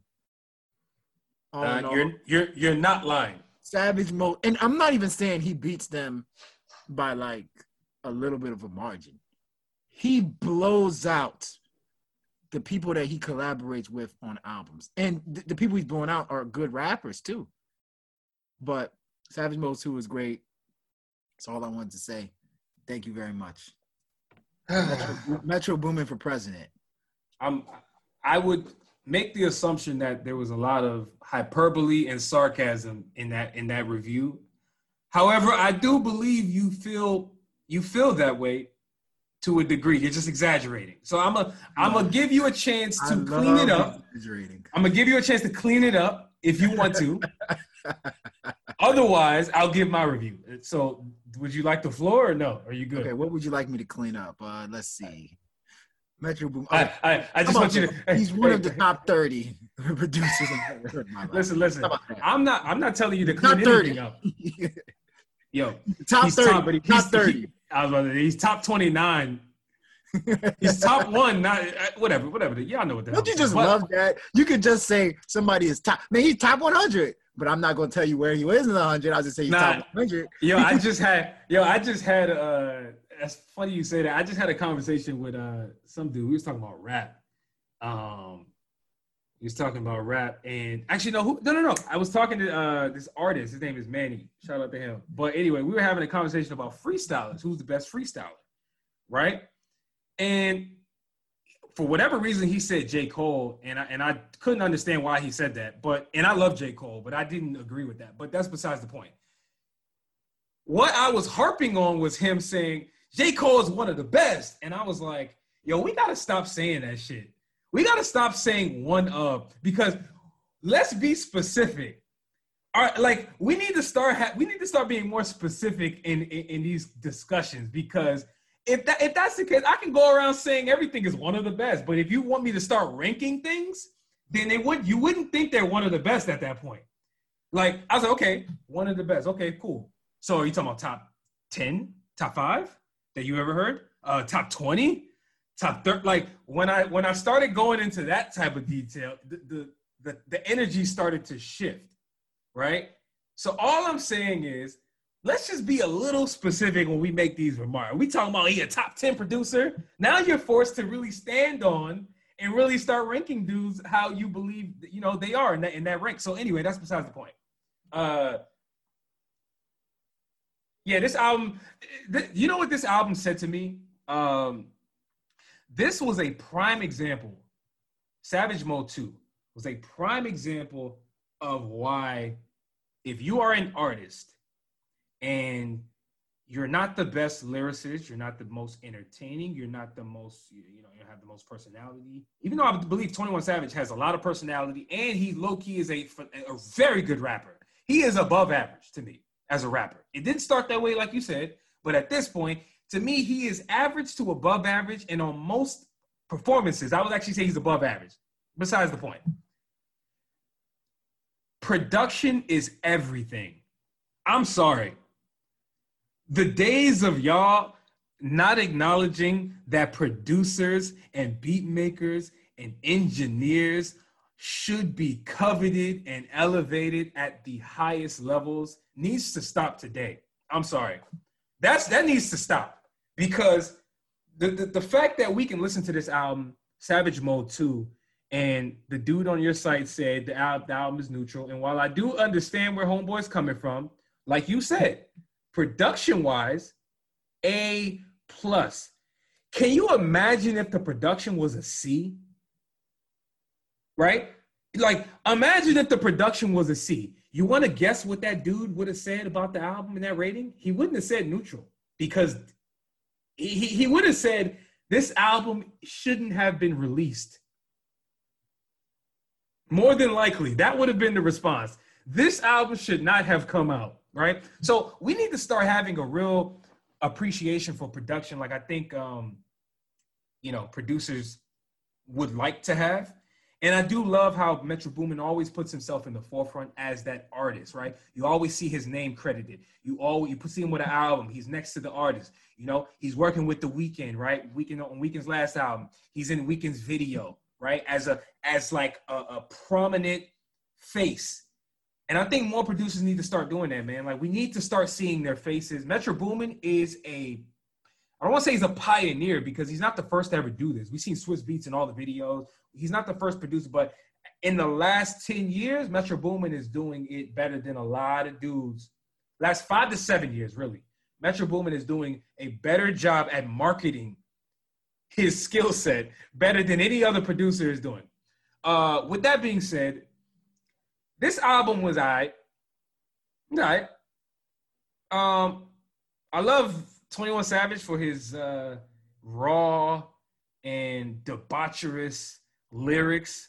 Oh, uh, no. You're you're you're not lying. Savage mode, and I'm not even saying he beats them by like a little bit of a margin. He blows out the people that he collaborates with on albums. And th- the people he's blowing out are good rappers too. But Savage Mode 2 is great. That's all I wanted to say. Thank you very much. Metro, Metro Boomin for president. I'm I would make the assumption that there was a lot of hyperbole and sarcasm in that in that review. However, I do believe you feel you feel that way to a degree. You're just exaggerating. So I'm a I'm gonna give you a chance I to clean it up. exaggerating. I'm gonna give you a chance to clean it up if you want to. Otherwise, I'll give my review. So, would you like the floor or no? Are you good? Okay, what would you like me to clean up? Uh, let's see. Metro Boom. I, I, I just want you to. He's one of the top thirty producers. I've ever heard in my life. Listen, listen. How about that? I'm not. I'm not telling you to Top clean 30. anything up. Yo, top thirty. top, top thirty. I was about to say, he's top 29. He's top one. Not uh, whatever. Whatever. Y'all know what the Don't you just But- love that? You could just say somebody is top. Man, he's top 100, but I'm not going to tell you where he is in the 100. I'll just say he's Nah. top 100. Yo, I just had. Yo, I just had. Uh, that's funny you say that. I just had a conversation with uh some dude. We was talking about rap. Um, he was talking about rap, and actually, no, who? No, no, no. I was talking to uh this artist. His name is Manny. Shout out to him. But anyway, we were having a conversation about freestylers. Who's the best freestyler, right? And for whatever reason, he said J. Cole, and I and I couldn't understand why he said that. But and I love J. Cole, but I didn't agree with that. But that's besides the point. What I was harping on was him saying J. Cole is one of the best, and I was like, yo, we gotta stop saying that shit. We gotta stop saying one of because let's be specific. All right, like we need to start ha- we need to start being more specific in, in in these discussions because if that if that's the case, I can go around saying everything is one of the best. But if you want me to start ranking things, then they would you wouldn't think they're one of the best at that point. Like I was like, okay, one of the best. Okay, cool. So are you talking about top 10, top five that you ever heard? Uh top 20, top 30. Like when I when I started going into that type of detail, the the the, the energy started to shift, right? So all I'm saying is let's just be a little specific when we make these remarks. We talking about he a top 10 producer. Now you're forced to really stand on and really start ranking dudes how you believe you know they are in that in that rank. So anyway, that's besides the point. Uh yeah, this album th- you know what this album said to me? Um this was a prime example. Savage Mode 2 was a prime example of why if you are an artist and you're not the best lyricist, you're not the most entertaining, you're not the most, you know, you don't have the most personality. Even though I believe 21 Savage has a lot of personality and he low key is a, a very good rapper. He is above average to me as a rapper. It didn't start that way, like you said, but at this point, to me, he is average to above average. And on most performances, I would actually say he's above average. Besides the point, production is everything. I'm sorry the days of y'all not acknowledging that producers and beat makers and engineers should be coveted and elevated at the highest levels needs to stop today. I'm sorry. That's that needs to stop because the, the, the fact that we can listen to this album, Savage Mode 2, and the dude on your site said the album, the album is neutral. And while I do understand where Homeboy's coming from, like you said, production wise, A plus. Can you imagine if the production was a C? Right? Like, imagine if the production was a C. You want to guess what that dude would have said about the album and that rating? He wouldn't have said neutral because he, he would have said this album shouldn't have been released. More than likely, that would have been the response. This album should not have come out, right? So we need to start having a real appreciation for production, like I think um, you know producers would like to have. And I do love how Metro Boomin always puts himself in the forefront as that artist, right? You always see his name credited. You always you see him with an album. He's next to the artist. You know, he's working with the Weeknd, right? Weeknd on Weeknd's last album. He's in Weeknd's video, right? As a as like a, a prominent face. And I think more producers need to start doing that, man. Like we need to start seeing their faces. Metro Boomin is a I don't want to say he's a pioneer because he's not the first to ever do this. We've seen Swizz Beatz in all the videos. He's not the first producer, but in the last 10 years, Metro Boomin is doing it better than a lot of dudes. Last five to seven years, really. Metro Boomin is doing a better job at marketing his skill set better than any other producer is doing. Uh, with that being said, this album was I. Right. Um, I love 21 Savage for his uh, raw and debaucherous lyrics.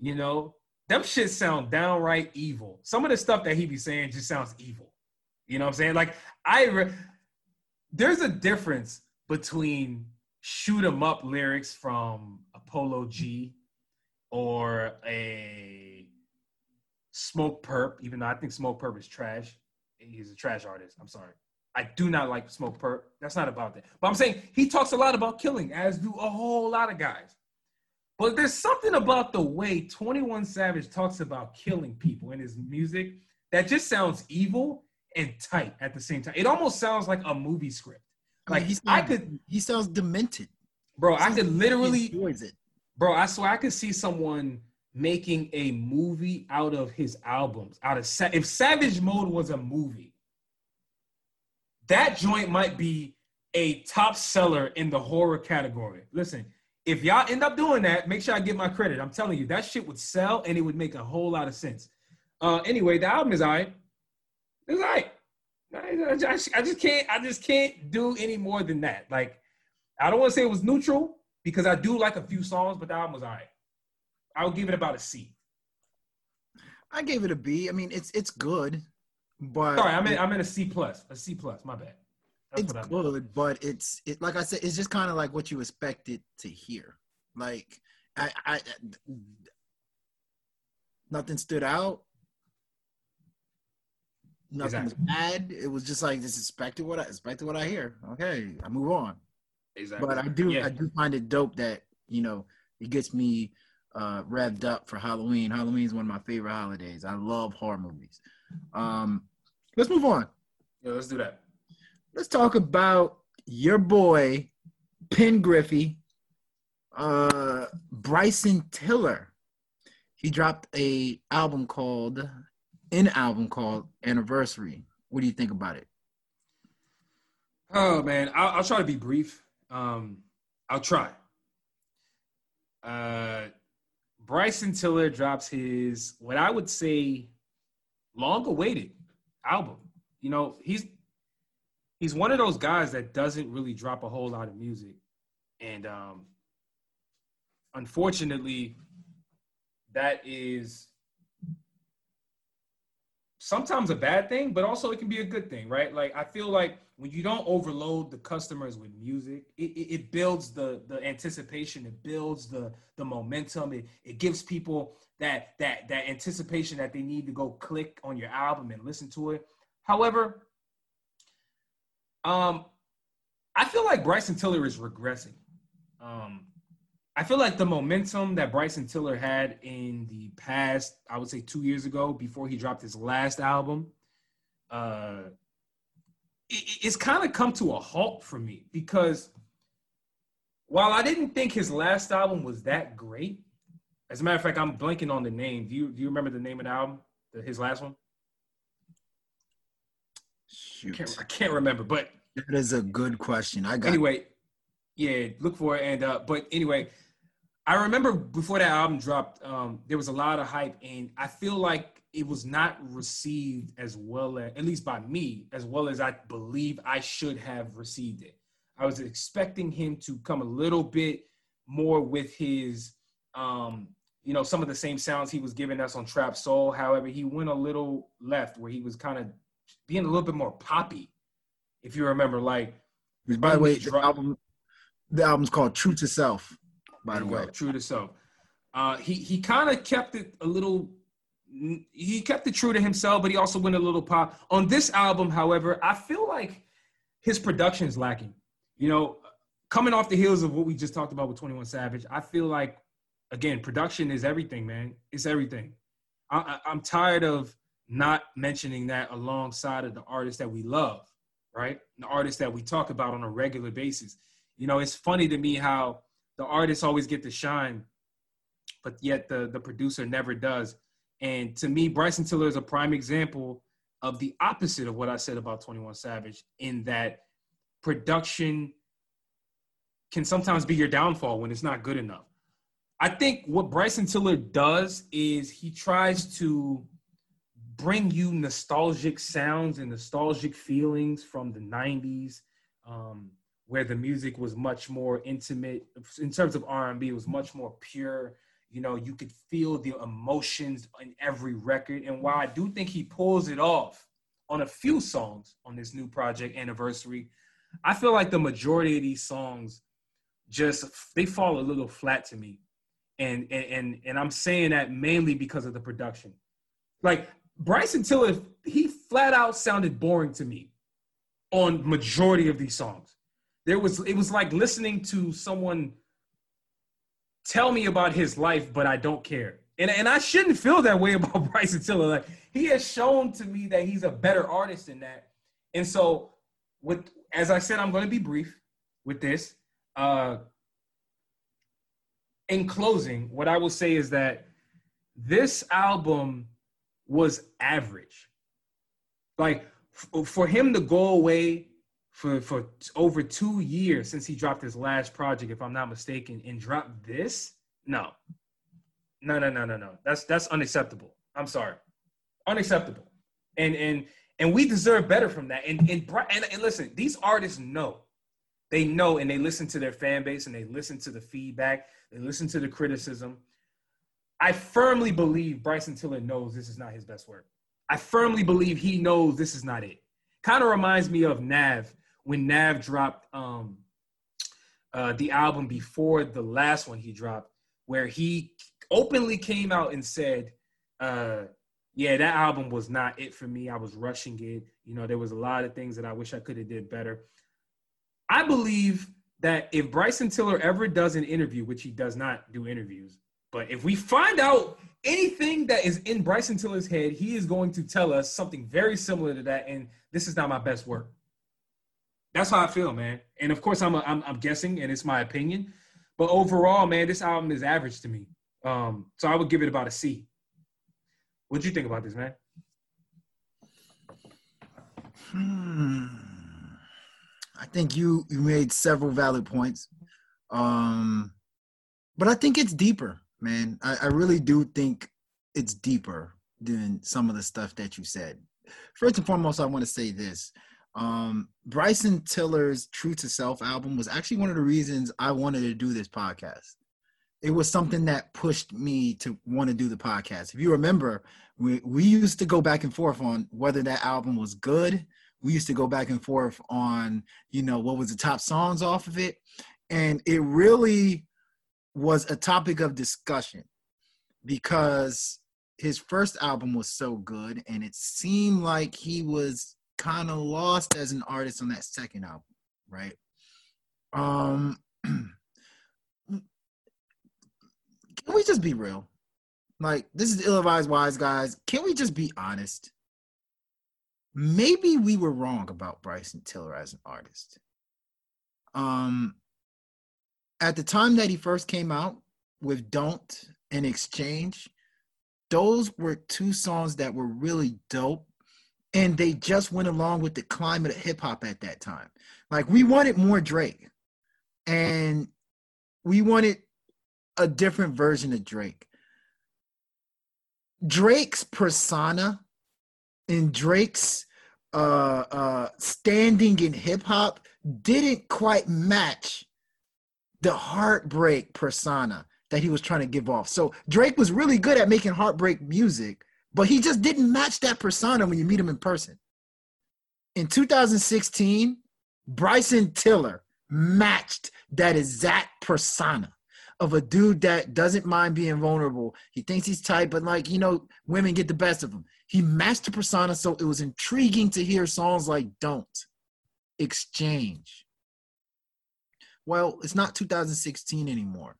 You know, them shit sound downright evil. Some of the stuff that he be saying just sounds evil. You know what I'm saying? Like I, re- there's a difference between shoot 'em up lyrics from a Polo G or a Smokepurpp, even though I think Smokepurpp is trash. He's a trash artist. I'm sorry. I do not like Smokepurpp. That's not about that. But I'm saying he talks a lot about killing, as do a whole lot of guys. But there's something about the way 21 Savage talks about killing people in his music that just sounds evil and tight at the same time. It almost sounds like a movie script. I mean, Like he I sounds, could, he sounds demented. bro, I could literally, enjoys it. bro, I swear I could see someone making a movie out of his albums. Out of Sa- if Savage Mode was a movie, that joint might be a top seller in the horror category. Listen, if y'all end up doing that, make sure I get my credit. I'm telling you, that shit would sell and it would make a whole lot of sense. Uh, anyway, the album is alright. It's alright. I, I just, I just can't. I just can't do any more than that. Like, I don't want to say it was neutral because I do like a few songs, but the album was alright. I would give it about a C. I gave it a B. I mean, it's it's good, but Sorry, I'm in. I'm in a C plus. A C plus. My bad. That's it's good, but it's it like I said, it's just kind of like what you expected to hear. Like I, I nothing stood out. Nothing was bad. It was just like just expected what I expected what I hear. Okay, I move on. Exactly. But I do Yeah. I do find it dope that you know it gets me uh revved up for Halloween. Halloween is one of my favorite holidays. I love horror movies. Um, let's move on. Yeah, let's do that. Let's talk about your boy Pen Griffey, uh, Bryson Tiller. He dropped a album called an album called Anniversary. What do you think about it? Oh man, I'll, I'll try to be brief. Um, I'll try. Uh, Bryson Tiller drops his what I would say long-awaited album. You know, he's he's one of those guys that doesn't really drop a whole lot of music, and um, unfortunately, that is sometimes a bad thing, but also it can be a good thing, right? Like I feel like when you don't overload the customers with music, it, it, it builds the the anticipation, it builds the the momentum, it, it gives people that that that anticipation that they need to go click on your album and listen to it. However, um, I feel like Bryson Tiller is regressing. Um, I feel like the momentum that Bryson Tiller had in the past, I would say two years ago, before he dropped his last album, uh, it, it's kind of come to a halt for me because while I didn't think his last album was that great, as a matter of fact, I'm blanking on the name. Do you do you remember the name of the album? The, his last one? I can't, I can't remember, but that is a good question. I got anyway, yeah, look for it. And uh, but anyway, I remember before that album dropped, um, there was a lot of hype, and I feel like it was not received as well as, at least by me, as well as I believe I should have received it. I was expecting him to come a little bit more with his, um, you know, some of the same sounds he was giving us on Trap Soul. However, he went a little left where he was kind of being a little bit more poppy, if you remember, like Which, by the way, the album, the album's called True to Self. By the way, true to self. Uh, he he kind of kept it a little. He kept it true to himself, but he also went a little pop on this album. However, I feel like his production is lacking. You know, coming off the heels of what we just talked about with Twenty One Savage, I feel like again, production is everything, man. It's everything. I, I, I'm tired of not mentioning that alongside of the artists that we love, right? The artists that we talk about on a regular basis. You know, it's funny to me how the artists always get to shine, but yet the the producer never does. And to me, Bryson Tiller is a prime example of the opposite of what I said about 21 Savage, in that production can sometimes be your downfall when it's not good enough. I think what Bryson Tiller does is he tries to bring you nostalgic sounds and nostalgic feelings from the 90s um, where the music was much more intimate in terms of r&b it was much more pure. You know you could feel the emotions in every record. And while i do think he pulls it off on a few songs on this new project anniversary i feel like the majority of these songs just they fall a little flat to me. And and and, and i'm saying that mainly because of the production. Like bryson tiller he flat out sounded boring to me on majority of these songs there was it was like listening to someone tell me about his life, but I don't care. And, and I shouldn't feel that way about Bryson Tiller. Like he has shown to me that he's a better artist than that. And so with as I said, I'm going to be brief with this. Uh, in closing, what I will say is that this album was average. Like f- for him to go away for for over two years since he dropped his last project, if I'm not mistaken, and dropped this. No, no, no, no, no, no. That's that's unacceptable. I'm sorry, unacceptable. And and and we deserve better from that. And and and, and listen, these artists know, they know, and they listen to their fan base, and they listen to the feedback, they listen to the criticism. I firmly believe Bryson Tiller knows this is not his best work. I firmly believe he knows this is not it. Kind of reminds me of Nav when Nav dropped um, uh, the album before the last one he dropped, where he openly came out and said, uh, "Yeah, that album was not it for me. I was rushing it. You know, there was a lot of things that I wish I could have did better." I believe that if Bryson Tiller ever does an interview, which he does not do interviews, but if we find out anything that is in Bryson Tiller's head, he is going to tell us something very similar to that. And this is not my best work. That's how I feel, man. And of course, I'm, a, I'm I'm guessing, and it's my opinion. But overall, man, this album is average to me. Um, so I would give it about a C. What do you think about this, man? Hmm. I think you you made several valid points, um, but I think it's deeper, man. I, I really do think it's deeper than some of the stuff that you said. First and foremost, I want to say this: um, Bryson Tiller's True to Self album was actually one of the reasons I wanted to do this podcast. It was something that pushed me to want to do the podcast. If you remember, we, we used to go back and forth on whether that album was good. We used to go back and forth on, you know, what was the top songs off of it. And it really was a topic of discussion because his first album was so good and it seemed like he was kind of lost as an artist on that second album, right? Um, can we just be real? Like, this is ill advised wise guys. Can we just be honest? Maybe we were wrong about Bryson Tiller as an artist. Um, at the time that he first came out with Don't and Exchange, those were two songs that were really dope and they just went along with the climate of hip hop at that time. Like we wanted more Drake, and we wanted a different version of Drake. Drake's persona and Drake's uh, uh, standing in hip hop didn't quite match the heartbreak persona that he was trying to give off. So Drake was really good at making heartbreak music, but he just didn't match that persona when you meet him in person. In 2016, Bryson Tiller matched that exact persona of a dude that doesn't mind being vulnerable. He thinks he's tight, but like, you know, women get the best of him. He matched the persona, so it was intriguing to hear songs like Don't, Exchange. Well, it's not 2016 anymore.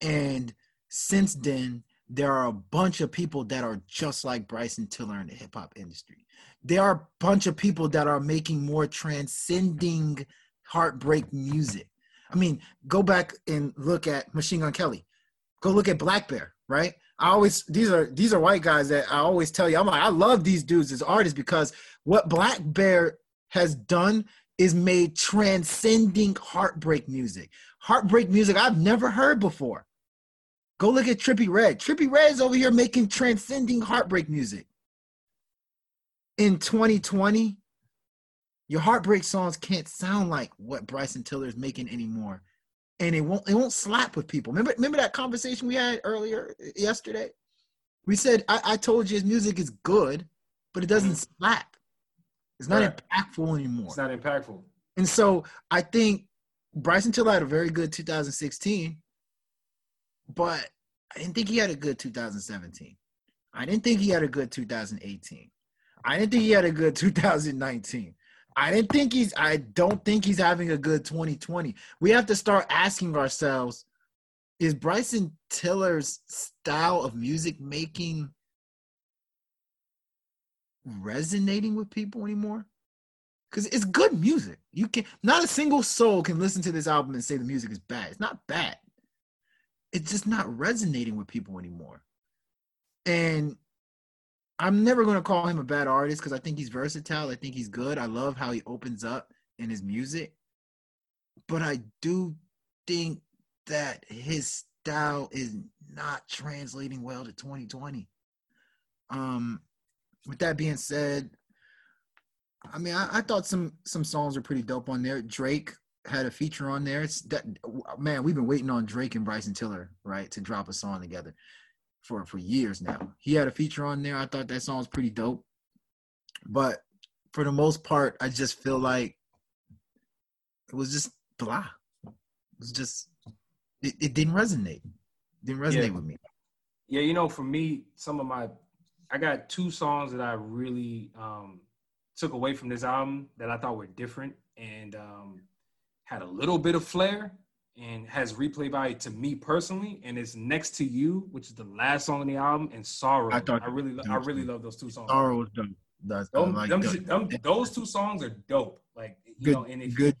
And since then, there are a bunch of people that are just like Bryson Tiller in the hip hop industry. There are a bunch of people that are making more transcending heartbreak music. I mean, go back and look at Machine Gun Kelly. Go look at blackbear, right? I always these are these are white guys that I always tell you I'm like I love these dudes as artists because what blackbear has done is made transcending heartbreak music. Heartbreak music I've never heard before. Go look at Trippie Redd. Trippie Redd is over here making transcending heartbreak music. In 2020, your heartbreak songs can't sound like what Bryson Tiller is making anymore. And it won't it won't slap with people. Remember, remember that conversation we had earlier yesterday? We said I, I told you his music is good, but it doesn't mm-hmm. slap. It's not right. impactful anymore. It's not impactful. And so I think Bryson Tiller had a very good 2016, but I didn't think he had a good 2017. I didn't think he had a good 2018. I didn't think he had a good 2019. I didn't think he's I don't think he's having a good 2020. We have to start asking ourselves is Bryson Tiller's style of music making resonating with people anymore? Because it's good music. You can not a single soul can listen to this album and say the music is bad. It's not bad. It's just not resonating with people anymore. And I'm never going to call him a bad artist because I think he's versatile. I think he's good. I love how he opens up in his music. But I do think that his style is not translating well to 2020. Um, with that being said, I mean, I, I, thought some some songs were pretty dope on there. Drake had a feature on there. It's that man, we've been waiting on Drake and Bryson Tiller, right, to drop a song together for for years now. He had a feature on there. I thought that song was pretty dope. But for the most part, I just feel like it was just blah. It was just it, it didn't resonate. It didn't resonate yeah. with me. Yeah, you know, for me, some of my I got two songs that I really um, took away from this album that I thought were different and um, had a little bit of flair and has replay value to me personally. And it's "Next to You," which is the last song on the album, and "Sorrow." I, thought I really, I really love those two songs. Sorrow was dope. That's them, like them, them, those two songs are dope. Like you good, know, and if, good,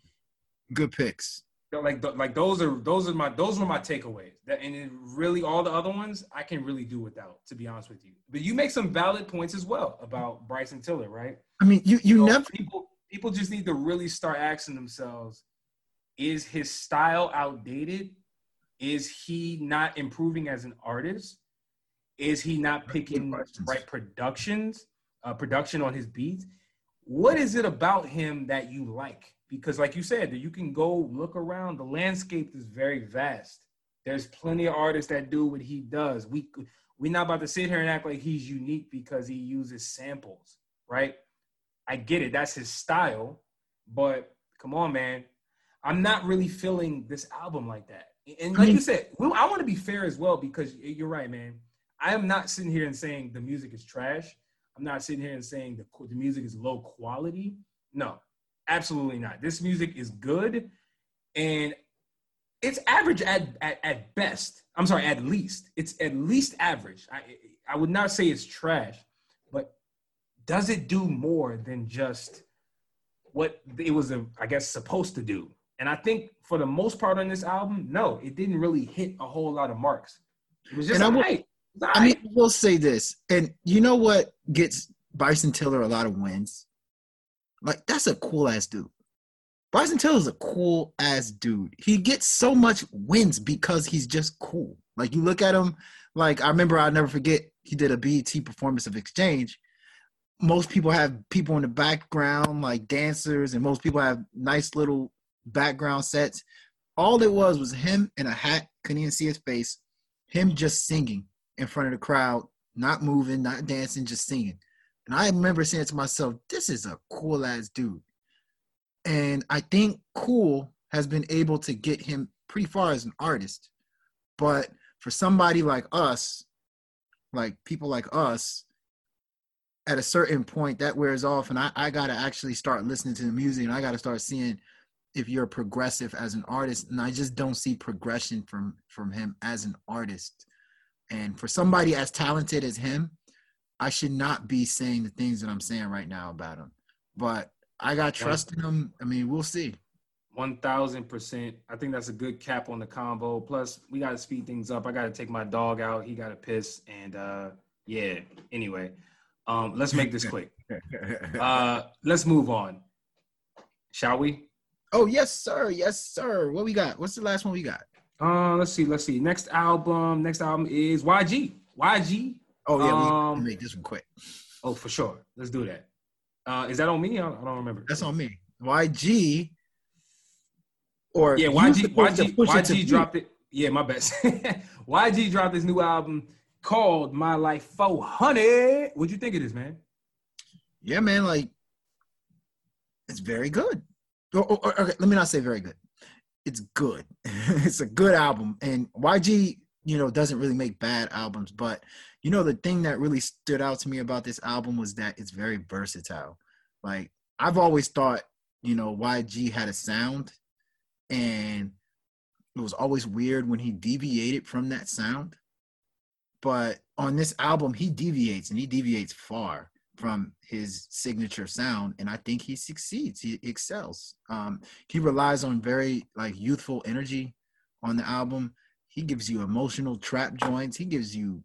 good picks like like those are those are my those were my takeaways. That and really all the other ones I can really do without, to be honest with you. But you make some valid points as well about Bryson Tiller, right? I mean, you you so never people people just need to really start asking themselves: Is his style outdated? Is he not improving as an artist? Is he not picking right productions, uh, production on his beats? What is it about him that you like? Because like you said you can go look around the landscape is very vast. There's plenty of artists that do what he does. We we're not about to sit here and act like he's unique because he uses samples right? I get it that's his style but come on man. I'm not really feeling this album like that. And like you said i want to be fair as well because you're right man. I am not sitting here and saying the music is trash. I'm not sitting here and saying the, the music is low quality. No Absolutely not. This music is good and it's average at, at, at best. I'm sorry, at least. It's at least average. I, I would not say it's trash, but does it do more than just what it was, I guess, supposed to do? And I think for the most part on this album, no, it didn't really hit a whole lot of marks. It was just and I, will, I mean, we'll say this, and you know what gets Bryson Tiller a lot of wins? Like that's a cool ass dude. Bryson Tiller is a cool ass dude. He gets so much wins because he's just cool. Like you look at him, like I remember I'll never forget he did a BET performance of Exchange. Most people have people in the background, like dancers, and most people have nice little background sets. All it was was him in a hat, couldn't even see his face, him just singing in front of the crowd, not moving, not dancing, just singing. And I remember saying to myself, this is a cool ass dude. And I think Cool has been able to get him pretty far as an artist. But for somebody like us, like people like us, at a certain point that wears off and I, I gotta actually start listening to the music and I gotta start seeing if you're progressive as an artist. And I just don't see progression from from him as an artist. And for somebody as talented as him, I should not be saying the things that I'm saying right now about him. But I got trust in him. I mean, we'll see. One thousand percent. I think that's a good cap on the combo. Plus, we got to speed things up. I got to take my dog out. He got to piss, and uh, yeah. Anyway, um, let's make this quick. Uh, let's move on. Shall we? Oh yes, sir. Yes, sir. What we got? What's the last one we got? Uh, let's see. Let's see. Next album. Next album is YG. YG. Oh yeah, Um, we make this one quick. Oh, for sure. Let's do that. Uh, is that on me? I don't, I don't remember. That's on me. YG. Or Yeah, you YG. YG. push it to YG dropped it. Yeah, my best. YG dropped his new album called My Life 4Hunnid. What'd you think of this, man? Yeah, man. Like, it's very good. Or- or- okay, let me not say very good. It's good. it's a good album, and YG, you know, doesn't really make bad albums. But you know, the thing that really stood out to me about this album was that it's very versatile. Like, I've always thought, you know, YG had a sound, and it was always weird when he deviated from that sound. But on this album, he deviates, and he deviates far from his signature sound and i think he succeeds he excels um he relies on very like youthful energy on the album he gives you emotional trap joints. He gives you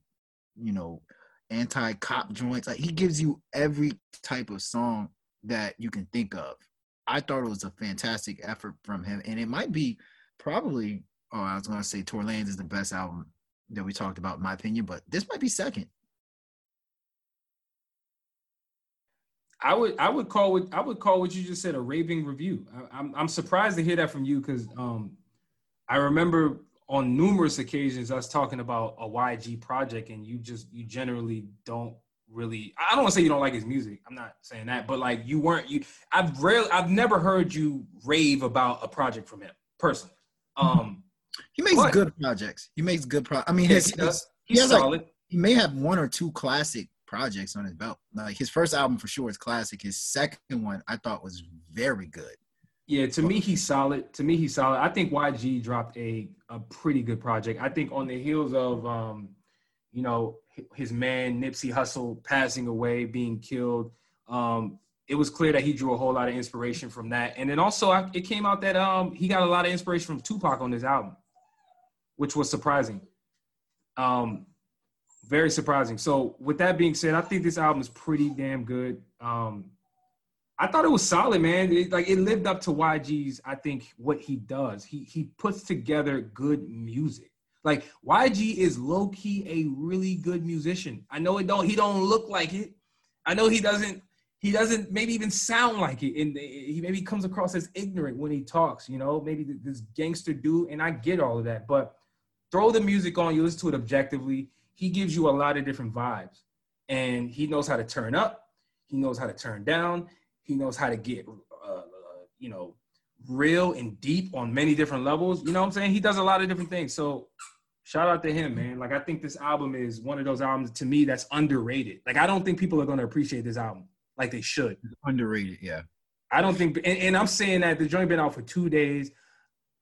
you know anti-cop joints. Like he gives you every type of song that you can think of. I thought it was a fantastic effort from him. And it might be probably oh i was going to say Tory Lanez is the best album that we talked about in my opinion but this might be second. I would I would call what I would call what you just said a raving review. I, I'm I'm surprised to hear that from you because um, I remember on numerous occasions us talking about a YG project and you just you generally don't really I don't want to say you don't like his music. I'm not saying that, but like you weren't you I've rarely I've never heard you rave about a project from him personally. Um, He makes But- good projects. He makes good pro. I mean, his, he does. He's has, like, he may have one or two classic projects on his belt. Like his first album for sure is classic. His second one I thought was very good. Yeah, to me he's solid. To me he's solid. I think YG dropped a a pretty good project. I think on the heels of um, you know, his man Nipsey Hussle passing away, being killed, um, it was clear that he drew a whole lot of inspiration from that. And then also I, it came out that um he got a lot of inspiration from Tupac on this album, which was surprising. Um very surprising. So with that being said, I think this album is pretty damn good. Um I thought it was solid, man. It, like it lived up to YG's. I think what he does. He he puts together good music. Like YG is low key a really good musician. I know it don't. He don't look like it. I know he doesn't. He doesn't maybe even sound like it, and he maybe comes across as ignorant when he talks. You know, maybe this gangster dude, and I get all of that. But throw the music on, you listen to it objectively. He gives you a lot of different vibes, and he knows how to turn up. He knows how to turn down. He knows how to get, uh, you know, real and deep on many different levels. You know what I'm saying? He does a lot of different things. So shout out to him, man. Like I think this album is one of those albums to me that's underrated. Like I don't think people are going to appreciate this album like they should. Underrated, yeah. I don't think, and, and I'm saying that the joint been out for two days.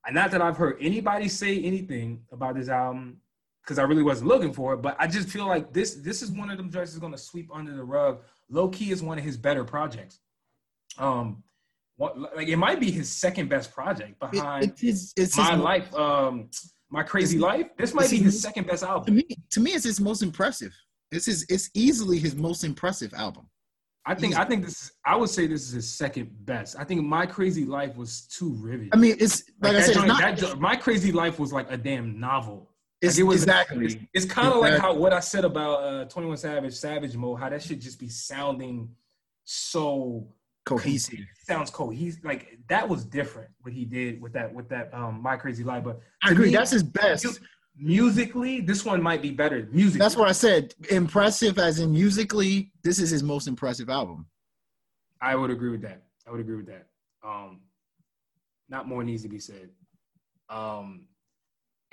And not that I've heard anybody say anything about this album because I really wasn't looking for it, but I just feel like this this is one of them joints that's going to sweep under the rug. Low key is one of his better projects. Um, what, like it might be his second best project It, behind it's it's my his, life. Um, my crazy life. This might be his- his second best album To me, to me, it's his most impressive. It's his. It's easily his most impressive album. I think I think this. Is, I would say this is his second best. I think my crazy life was too riveting. I mean, it's like, I that said, joint- not. that jo- my crazy life was like a damn novel. it's, Like, it was exactly. It's, it's kind of like how what I said about uh, Twenty One Savage, Savage Mode. How that should just be sounding so cohesive. sounds cohesive. Like that was different what he did with that with that um My Crazy Life. But I agree. me, That's his best. mu- musically, this one might be better. Music. That's what I said. Impressive, as in musically, this is his most impressive album. I would agree with that. I would agree with that. Um, not more needs to be said. Um,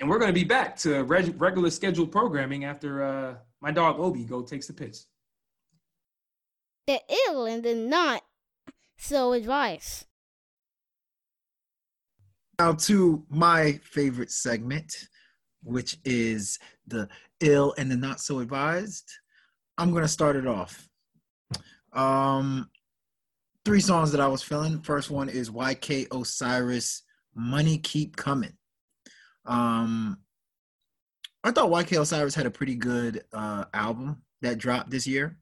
and we're going to be back to reg- regular scheduled programming after uh, my dog Obi go takes the piss. The ill and the not so advice. Now to my favorite segment, which is the ill and the not so advised. I'm gonna start it off. Um, three songs that I was feeling. First one is YK Osiris, "Money Keep Coming." Um, I thought YK Osiris had a pretty good uh, album that dropped this year.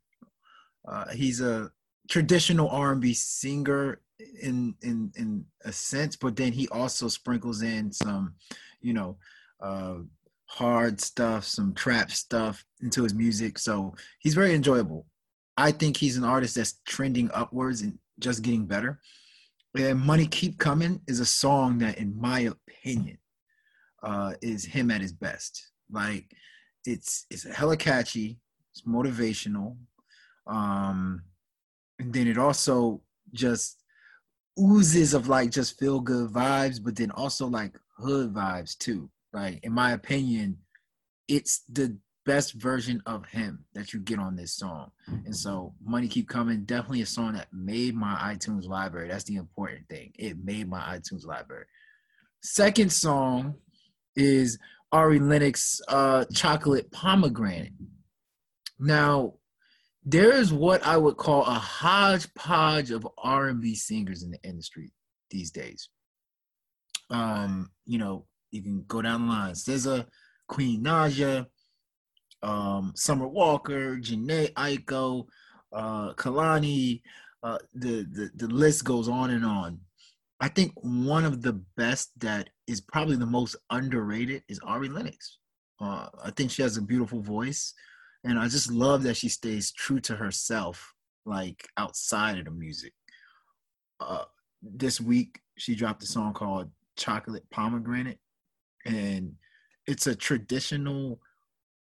Uh, he's a traditional R&B singer in in in a sense, but then he also sprinkles in some, you know, uh, hard stuff, some trap stuff into his music. So he's very enjoyable. I think he's an artist that's trending upwards and just getting better. And Money Keep Coming is a song that, in my opinion, uh, is him at his best. Like it's it's hella catchy, it's motivational, um, and then it also just oozes of like just feel good vibes, but then also like hood vibes too. Like in my opinion, it's the best version of him that you get on this song. And so Money Keep Coming, definitely a song that made my iTunes library. That's the important thing. It made my iTunes library. Second song is Ari Lennox uh Chocolate Pomegranate. Now, there is what I would call a hodgepodge of R&B singers in the industry these days. Um, you know, you can go down the line. SZA, Queen Naija, um, Summer Walker, Jhené Aiko, uh, Kehlani. Uh, the, the the list goes on and on. I think one of the best that is probably the most underrated is Ari Lennox. Uh, I think she has a beautiful voice, and I just love that she stays true to herself, like outside of the music. Uh, this week, she dropped a song called "Chocolate Pomegranate," and it's a traditional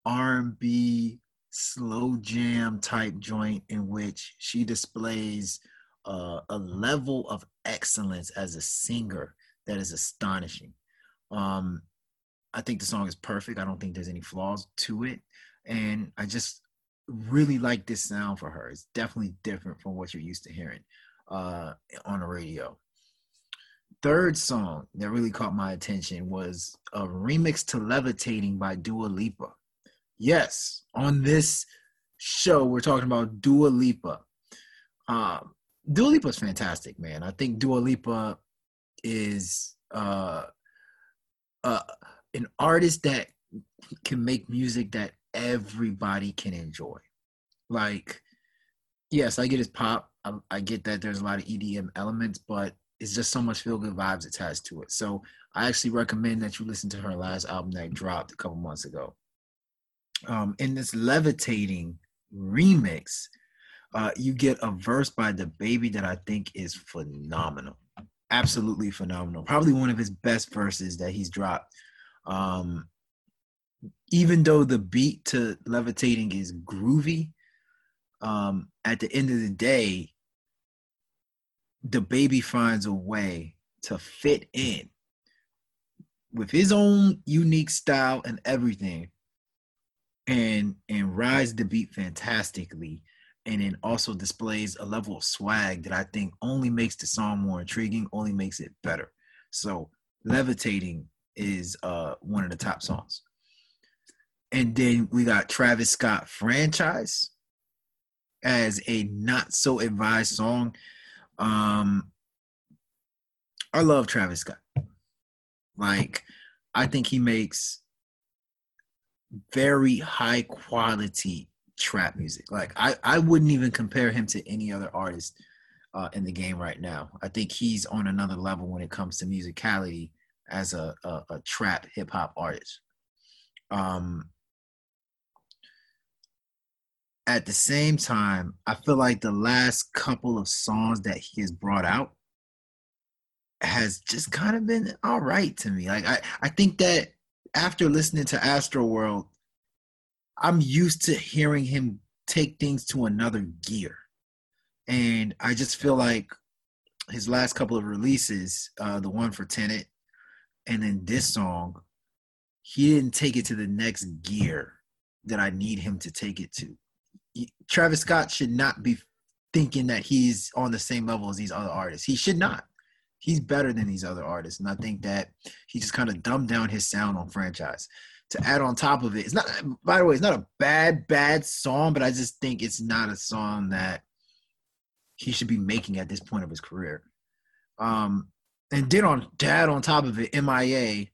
R&B slow jam type joint in which she displays uh, a level of excellence as a singer that is astonishing. Um, I think the song is perfect. I don't think there's any flaws to it, and I just really like this sound for her. It's definitely different from what you're used to hearing uh, on the radio third song that really caught my attention was a remix to Levitating by Dua Lipa. Yes, on this show, we're talking about Dua Lipa. Um, Dua is fantastic, man. I think Dua Lipa is uh, uh, an artist that can make music that everybody can enjoy. Like, yes, I get his pop. I, I get that there's a lot of EDM elements, but it's just so much feel good vibes attached to it. So I actually recommend that you listen to her last album that dropped a couple months ago. Um, in this levitating remix, uh, you get a verse by the baby that I think is phenomenal, absolutely phenomenal. Probably one of his best verses that he's dropped. Um, even though the beat to levitating is groovy, um, at the end of the day, the baby finds a way to fit in with his own unique style and everything and and rides the beat fantastically and then also displays a level of swag that I think only makes the song more intriguing, only makes it better. So Levitating is uh one of the top songs. And then we got Travis Scott franchise as a not so advised song um, I love Travis Scott. Like, I think he makes very high quality trap music. Like, I, I wouldn't even compare him to any other artist uh, in the game right now. I think he's on another level when it comes to musicality as a, a, a trap hip hop artist. Um, at the same time, I feel like the last couple of songs that he has brought out has just kind of been all right to me. Like I, I think that after listening to Astroworld, I'm used to hearing him take things to another gear. And I just feel like his last couple of releases, uh, the one for Tenet and then this song, he didn't take it to the next gear that I need him to take it to. Travis Scott should not be thinking that he's on the same level as these other artists. He should not. He's better than these other artists, and I think that he just kind of dumbed down his sound on franchise. To add on top of it, it's not. By the way, it's not a bad bad song, but I just think it's not a song that he should be making at this point of his career. Um, and then on to add on top of it, MIA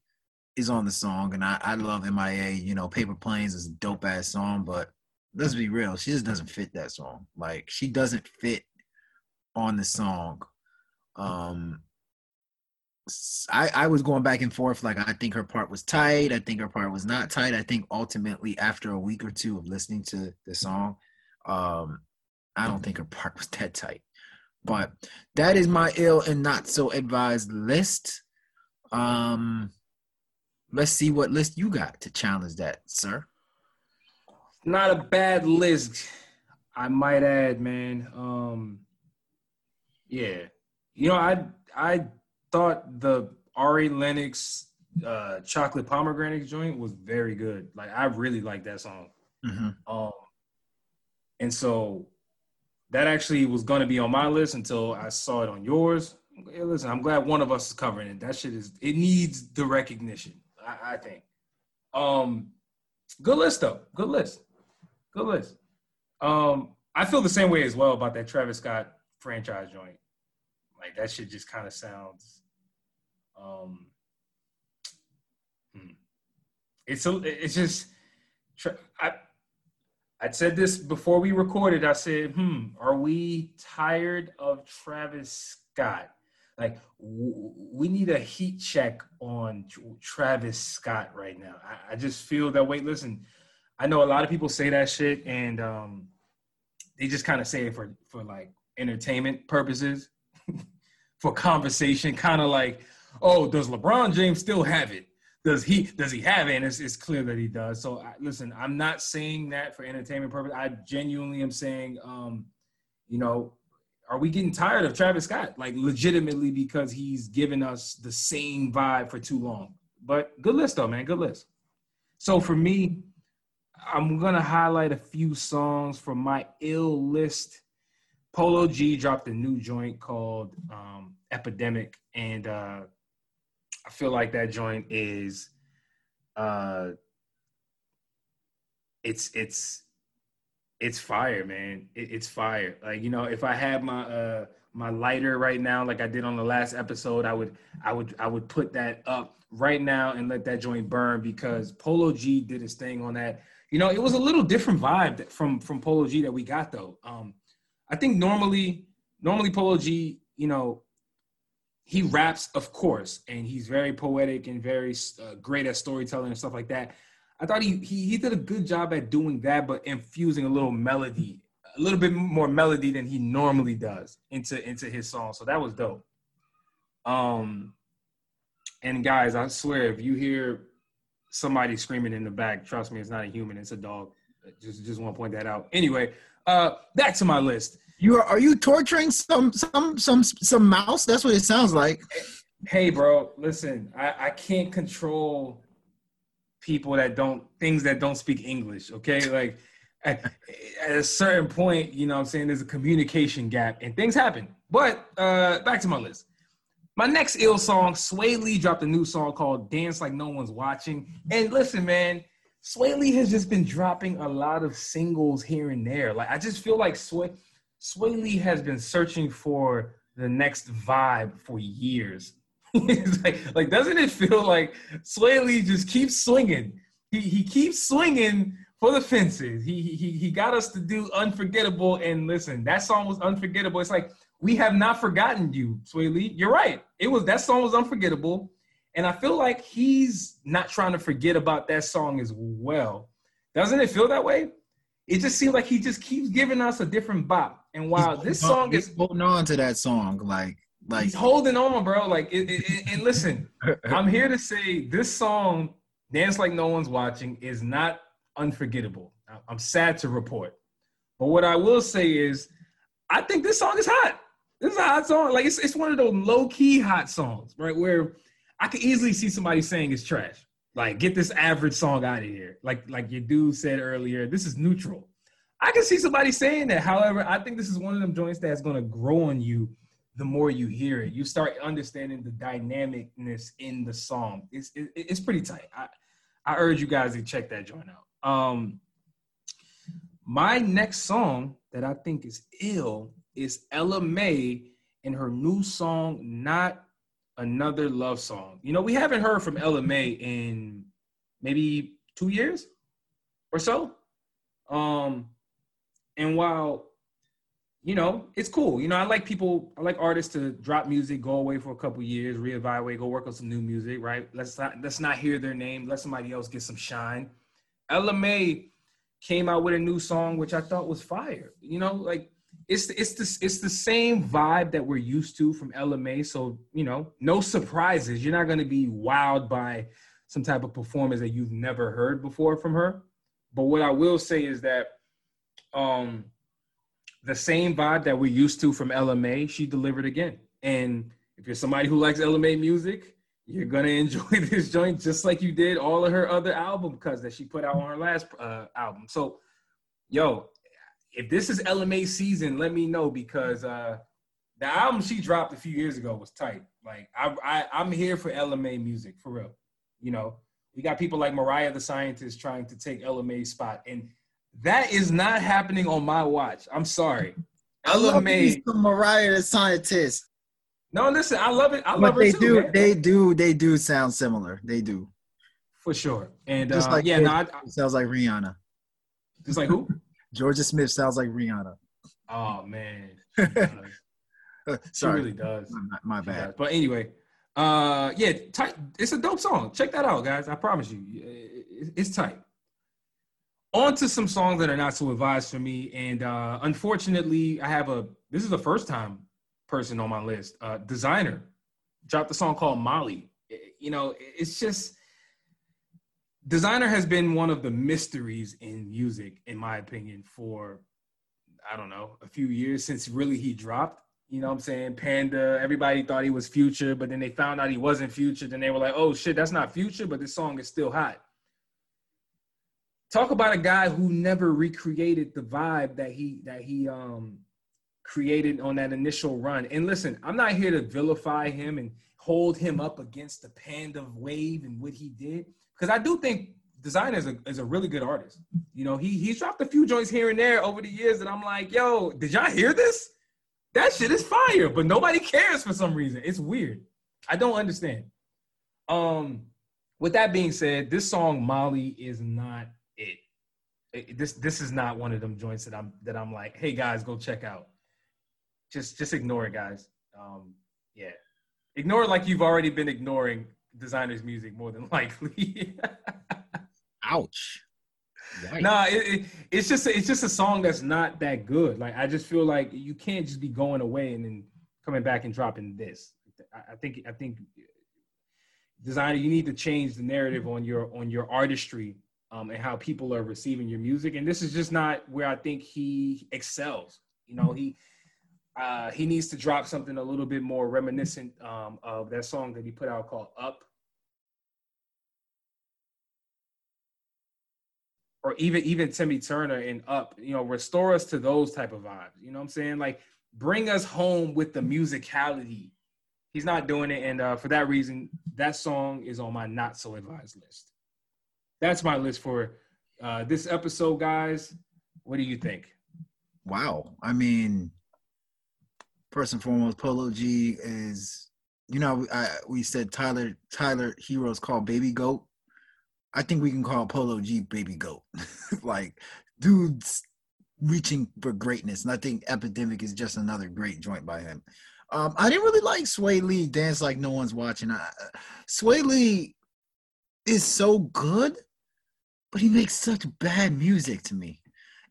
is on the song, and I, I love MIA. You know, Paper Planes is a dope ass song, but let's be real, she just doesn't fit that song. Like she doesn't fit on the song Um, I, I was going back and forth. Like I think her part was tight. I think her part was not tight. I think ultimately, after a week or two of listening to the song, um, I don't think her part was that tight. But that is my ill and not so advised list. Um, let's see what list you got to challenge that, sir. Not a bad list, I might add, man. Um, yeah, you know, I I thought the Ari Lennox uh, chocolate pomegranate joint was very good. Like I really like that song. Mm-hmm. Um, and so that actually was going to be on my list until I saw it on yours. Hey, listen, I'm glad one of us is covering it. That shit is it needs the recognition. I, I think. Um, good list though. Good list. Good list. Um, I feel the same way as well about that Travis Scott franchise joint. Like that shit just kind of sounds um, hmm. it's a, it's just I I said this before we recorded. I said, "Hmm, are we tired of Travis Scott? Like, w- we need a heat check on Travis Scott right now. I, I, just feel that way. Listen, I know a lot of people say that shit, and um, they just kind of say it for for like entertainment purposes, for conversation, kind of like, oh, does LeBron James still have it? Does he does he have it? And it's, it's clear that he does. So I, listen, I'm not saying that for entertainment purpose. I genuinely am saying, um, you know, are we getting tired of Travis Scott? Like legitimately because he's given us the same vibe for too long. But good list though, man. Good list. So for me, I'm gonna highlight a few songs from my ill list. Polo G dropped a new joint called um, Epidemic, and uh, I feel like that joint is uh it's it's it's fire, man. It, it's fire. Like, you know, if I had my uh my lighter right now, like I did on the last episode, I would I would I would put that up right now and let that joint burn because Polo G did his thing on that. You know, it was a little different vibe from from Polo G that we got though. Um I think normally normally Polo G, you know, he raps, of course, and he's very poetic and very uh, great at storytelling and stuff like that. I thought he, he he did a good job at doing that, but infusing a little melody, a little bit more melody than he normally does into into his song. So that was dope. Um, and guys, I swear, if you hear somebody screaming in the back, trust me, it's not a human, it's a dog. Just just want to point that out. Anyway, uh, back to my list. You are, are you torturing some some some some mouse? That's what it sounds like. Hey, bro, listen, I, I can't control people that don't things that don't speak English. Okay, like at, at a certain point, you know, I'm saying there's a communication gap and things happen. But uh, back to my list. My next ill song, Swae Lee dropped a new song called Dance Like No One's Watching. And listen, man, Swae Lee has just been dropping a lot of singles here and there. Like I just feel like Sway Swae Lee has been searching for the next vibe for years. like, like, doesn't it feel like Swae Lee just keeps swinging? He he keeps swinging for the fences. He he he got us to do unforgettable. And listen, that song was unforgettable. It's like we have not forgotten you, Swae Lee. You're right. It was that song was unforgettable, and I feel like he's not trying to forget about that song as well. Doesn't it feel that way? It just seems like he just keeps giving us a different bop. And while he's this song on, is holding on to that song, like like he's holding on, bro. Like, it, it, it, and listen, I'm here to say this song, "Dance Like No One's Watching," is not unforgettable. I'm sad to report, but what I will say is, I think this song is hot. This is a hot song. Like, it's it's one of those low key hot songs, right? Where I could easily see somebody saying it's trash. Like, get this average song out of here. Like, like your dude said earlier, this is neutral. I can see somebody saying that. However, I think this is one of them joints that's going to grow on you the more you hear it. You start understanding the dynamicness in the song. It's it, it's pretty tight. I I urge you guys to check that joint out. Um, my next song that I think is ill is Ella Mai and her new song, Not Another Love Song. You know, we haven't heard from Ella Mai in maybe two years or so. Um, and while you know, it's cool. You know, I like people, I like artists to drop music, go away for a couple years, reevaluate, go work on some new music, right? Let's not let's not hear their name, let somebody else get some shine. Ella Mai came out with a new song, which I thought was fire. You know, like it's it's the it's the same vibe that we're used to from Ella Mai. So you know, no surprises. You're not gonna be wowed by some type of performance that you've never heard before from her. But what I will say is that um the same vibe that we're used to from Ella Mai, she delivered again. And if you're somebody who likes Ella Mai music, you're gonna enjoy this joint just like you did all of her other album cuts that she put out on her last uh, album. So, yo, if this is Ella Mai season, let me know because uh, the album she dropped a few years ago was tight. Like I, I I'm here for Ella Mai music for real. You know, we got people like Mariah the Scientist trying to take Ella Mai's spot, and that is not happening on my watch. I'm sorry. I Ella love Mai. me some Mariah the Scientist. No, listen, I love it. I love But her they too, do, man. they do, they do sound similar. They do. for sure. And Just uh, like yeah, no, I, sounds like Rihanna. just like who? Jorja Smith sounds like Rihanna. Oh man, she. She really does. my, my bad. does. But anyway, uh, yeah, tight. It's a dope song. Check that out, guys. I promise you, it's tight. On to some songs that are not so advised for me, and uh, unfortunately, I have a. This is the first time person on my list. Uh, Desiigner dropped a song called Molly. You know, it's just Desiigner has been one of the mysteries in music, in my opinion, for I don't know a few years since really he dropped. You know what I'm saying? Panda, everybody thought he was Future, but then they found out he wasn't Future. Then they were like, oh shit, that's not Future, but this song is still hot. Talk about a guy who never recreated the vibe that he that he um created on that initial run. And listen, I'm not here to vilify him and hold him up against the Panda wave and what he did, because I do think Desiigner is a, is a really good artist. You know, he he's dropped a few joints here and there over the years that I'm like, yo, did y'all hear this? That shit is fire, but nobody cares for some reason. It's weird. I don't understand. Um, with that being said, this song Molly is not it. It- This this is not one of them joints that I'm that I'm like, hey guys, go check out. Just just ignore it, guys. Um, yeah, ignore it like you've already been ignoring Desiigner's music more than likely. Ouch. Yikes. Nah, it, it, it's just it's just a song that's not that good. Like I just feel like you can't just be going away and then coming back and dropping this. I, I think I think Desiigner, you need to change the narrative on your on your artistry um, and how people are receiving your music. And this is just not where I think he excels. You know, he uh, he needs to drop something a little bit more reminiscent um, of that song that he put out called Up. or even even Timmy Turner and Up, you know, restore us to those type of vibes. You know what I'm saying? Like bring us home with the musicality. He's not doing it, and uh, for that reason, that song is on my not so advised list. That's my list for uh, this episode, guys. What do you think? Wow. I mean, first and foremost, Polo G is, you know, I, we said Tyler Tyler Herro's called Baby Goat. I think we can call Polo G Baby Goat. like, dude's reaching for greatness, and I think Epidemic is just another great joint by him. Um, I didn't really like Swae Lee dance like no one's watching. I, Swae Lee is so good, but he makes such bad music to me.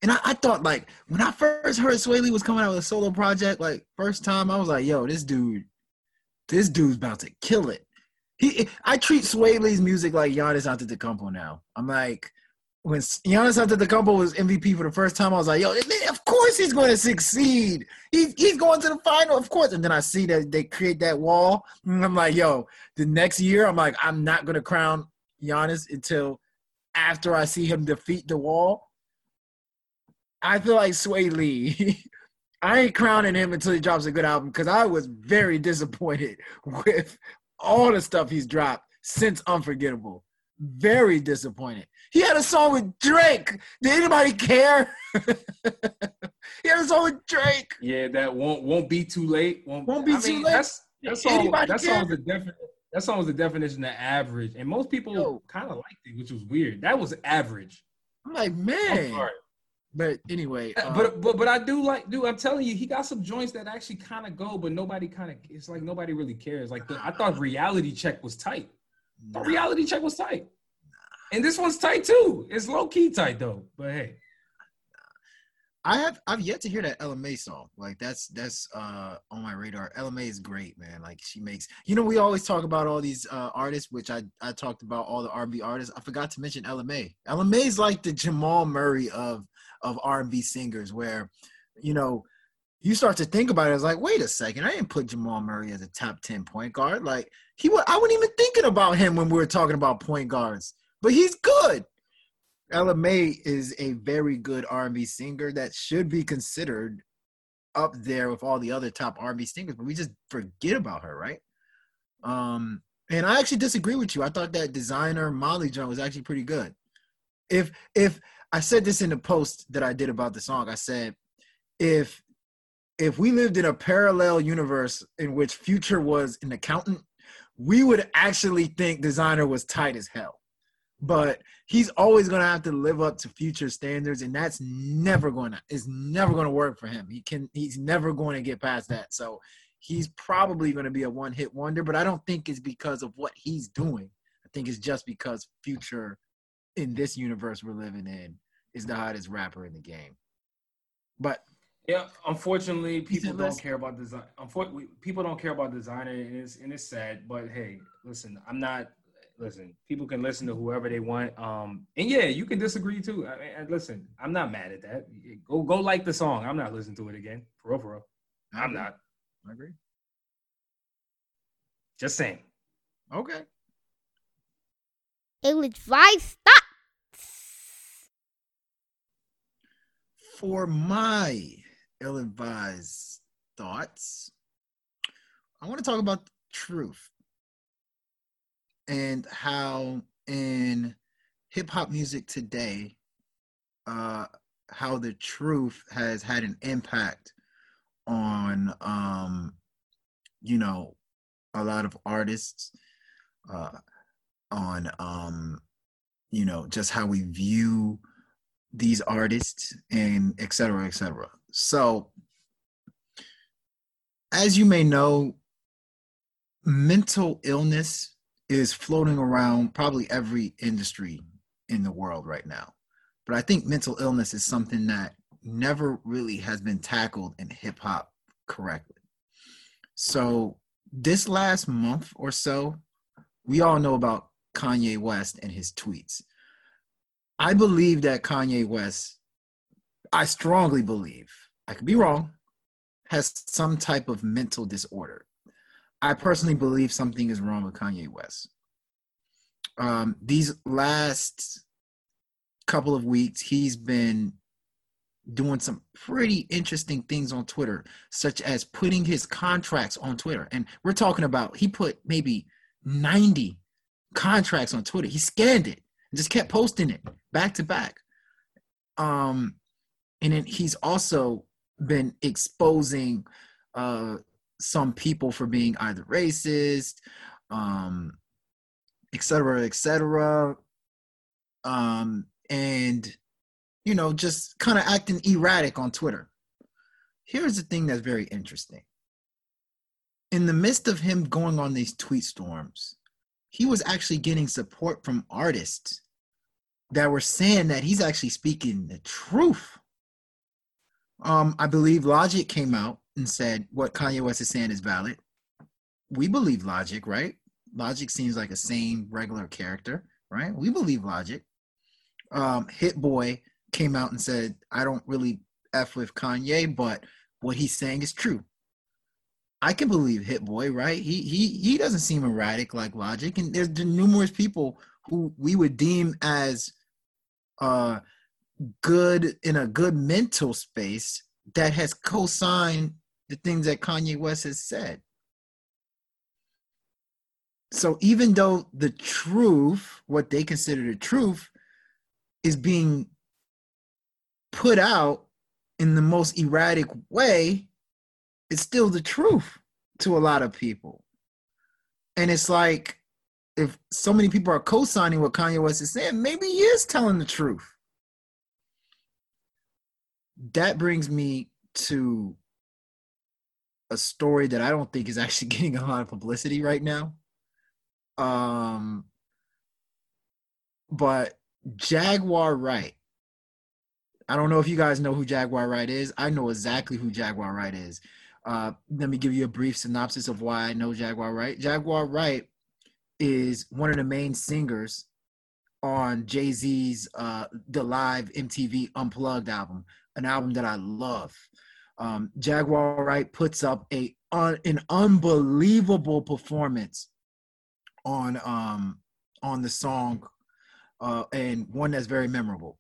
And I, I, thought like when I first heard Swae Lee was coming out with a solo project, like first time, I was like, yo, this dude, this dude's about to kill it. He I treat Swae Lee's music like Giannis Antetokounmpo now. I'm like, when Giannis Antetokounmpo was MVP for the first time, I was like, yo, man, of course he's going to succeed. He's he's going to the final, of course. And then I see that they create that wall, and I'm like, yo, the next year, I'm like, I'm not going to crown Giannis until after I see him defeat the wall. I feel like Swae Lee. I ain't crowning him until he drops a good album because I was very disappointed with all the stuff he's dropped since Unforgettable. Very disappointed. He had a song with Drake. Did anybody care? he had a song with Drake. Yeah, that won't won't be too late. Won't, Won't be I too mean, late. That's that song. That song was the definition. That song was the definition of average, and most people kind of liked it, which was weird. That was average. I'm like, man. But anyway, uh, but but but I do like, dude. I'm telling you, he got some joints that actually kind of go, but nobody kind of. It's like nobody really cares. Like the, I thought Reality Check was tight. The nah, Reality Check was tight, and this one's tight too. It's low key tight though. But hey, I have I've yet to hear that Ella Mai song. Like that's that's uh on my radar. Ella Mai is great, man. Like she makes you know we always talk about all these uh artists, which I I talked about all the R&B artists. I forgot to mention Ella Mai. LMA is like the Jamal Murray of of R&B singers, where you know you start to think about it. It's like, wait a second, I didn't put Jamal Murray as a top ten point guard. Like he was, I wasn't even thinking about him when we were talking about point guards, but he's good. Ella Mai is a very good R&B singer that should be considered up there with all the other top R&B singers, but we just forget about her, right? Um, and I actually disagree with you. I thought that Desiigner Molly Jones was actually pretty good. If if I said this in the post that I did about the song, I said if if we lived in a parallel universe in which Future was an accountant, we would actually think Desiigner was tight as hell. But he's always going to have to live up to future standards and that's never going to is never going to work for him. He can he's never going to get past that. So he's probably going to be a one hit wonder but i don't think it's because of what he's doing. I think it's just because future in this universe we're living in is the hottest rapper in the game but yeah, unfortunately, people don't care about design. Unfortunately, people don't care about Desiigner, and it's and it's sad. But hey, listen, I'm not. Listen, people can listen to whoever they want. Um, and yeah, you can disagree too. I mean, and listen, I'm not mad at that. Go go like the song. I'm not listening to it again. For real, for real. I'm not. i agree Just saying. okay Ill-advised thoughts. For my ill-advised thoughts i want to talk about truth and how in hip-hop music today uh how the truth has had an impact on um you know a lot of artists uh on um you know just how we view these artists and et cetera, et cetera. So, as you may know, mental illness is floating around probably every industry in the world right now. But I think mental illness is something that never really has been tackled in hip hop correctly. So, this last month or so, we all know about Kanye West and his tweets. I believe that Kanye West, I strongly believe, I could be wrong, has some type of mental disorder. I personally believe something is wrong with Kanye West. Um, these last couple of weeks, he's been doing some pretty interesting things on Twitter, such as putting his contracts on Twitter. And we're talking about he put maybe 90 contracts on Twitter. He scanned it just kept posting it back to back. Um, and then he's also been exposing uh, some people for being either racist, um, et cetera, et cetera. Um, and, you know, just kind of acting erratic on Twitter. Here's the thing that's very interesting. In the midst of him going on these tweet storms, he was actually getting support from artists that were saying that he's actually speaking the truth. Um, I believe Logic came out and said what Kanye West is saying is valid. We believe Logic, right? Logic seems like a sane, regular character, right? We believe Logic. Um, Hit Boy came out and said, I don't really F with Kanye, but what he's saying is true. I can believe Hit Boy, right? He he he doesn't seem erratic like Logic, and there's numerous people who we would deem as uh good in a good mental space that has co-signed the things that Kanye West has said. So even though the truth, what they consider the truth, is being put out in the most erratic way, it's still the truth to a lot of people. And it's like if so many people are co-signing what Kanye West is saying, maybe he is telling the truth. that brings me to a story that I don't think is actually getting a lot of publicity right now. Um, but Jaguar Wright. I don't know if you guys know who Jaguar Wright is. I know exactly who Jaguar Wright is. Uh, let me give you a brief synopsis of why I know Jaguar Wright. Jaguar Wright is one of the main singers on Jay Z's uh, the live MTV Unplugged album, an album that I love. Um, Jaguar Wright puts up a uh, an unbelievable performance on um, on the song, uh, and one that's very memorable.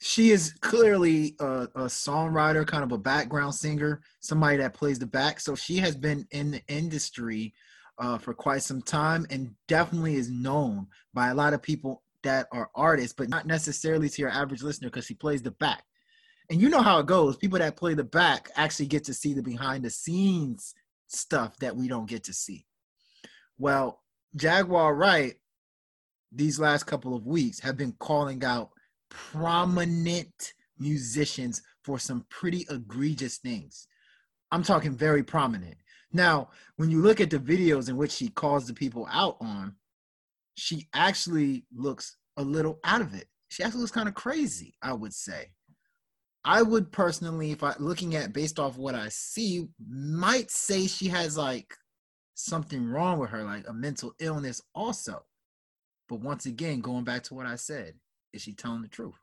She is clearly a, a songwriter, kind of a background singer, somebody that plays the back. So she has been in the industry uh, for quite some time and definitely is known by a lot of people that are artists, but not necessarily to your average listener because she plays the back. And you know how it goes. People that play the back actually get to see the behind the scenes stuff that we don't get to see. Well, Jaguar Wright, these last couple of weeks, have been calling out prominent musicians for some pretty egregious things. I'm talking very prominent. Now, when you look at the videos in which she calls the people out on, she actually looks a little out of it. She actually looks kind of crazy, I would say. I would personally, if I looking at based off what I see, might say she has like something wrong with her, like a mental illness also. But once again, going back to what I said, is she telling the truth?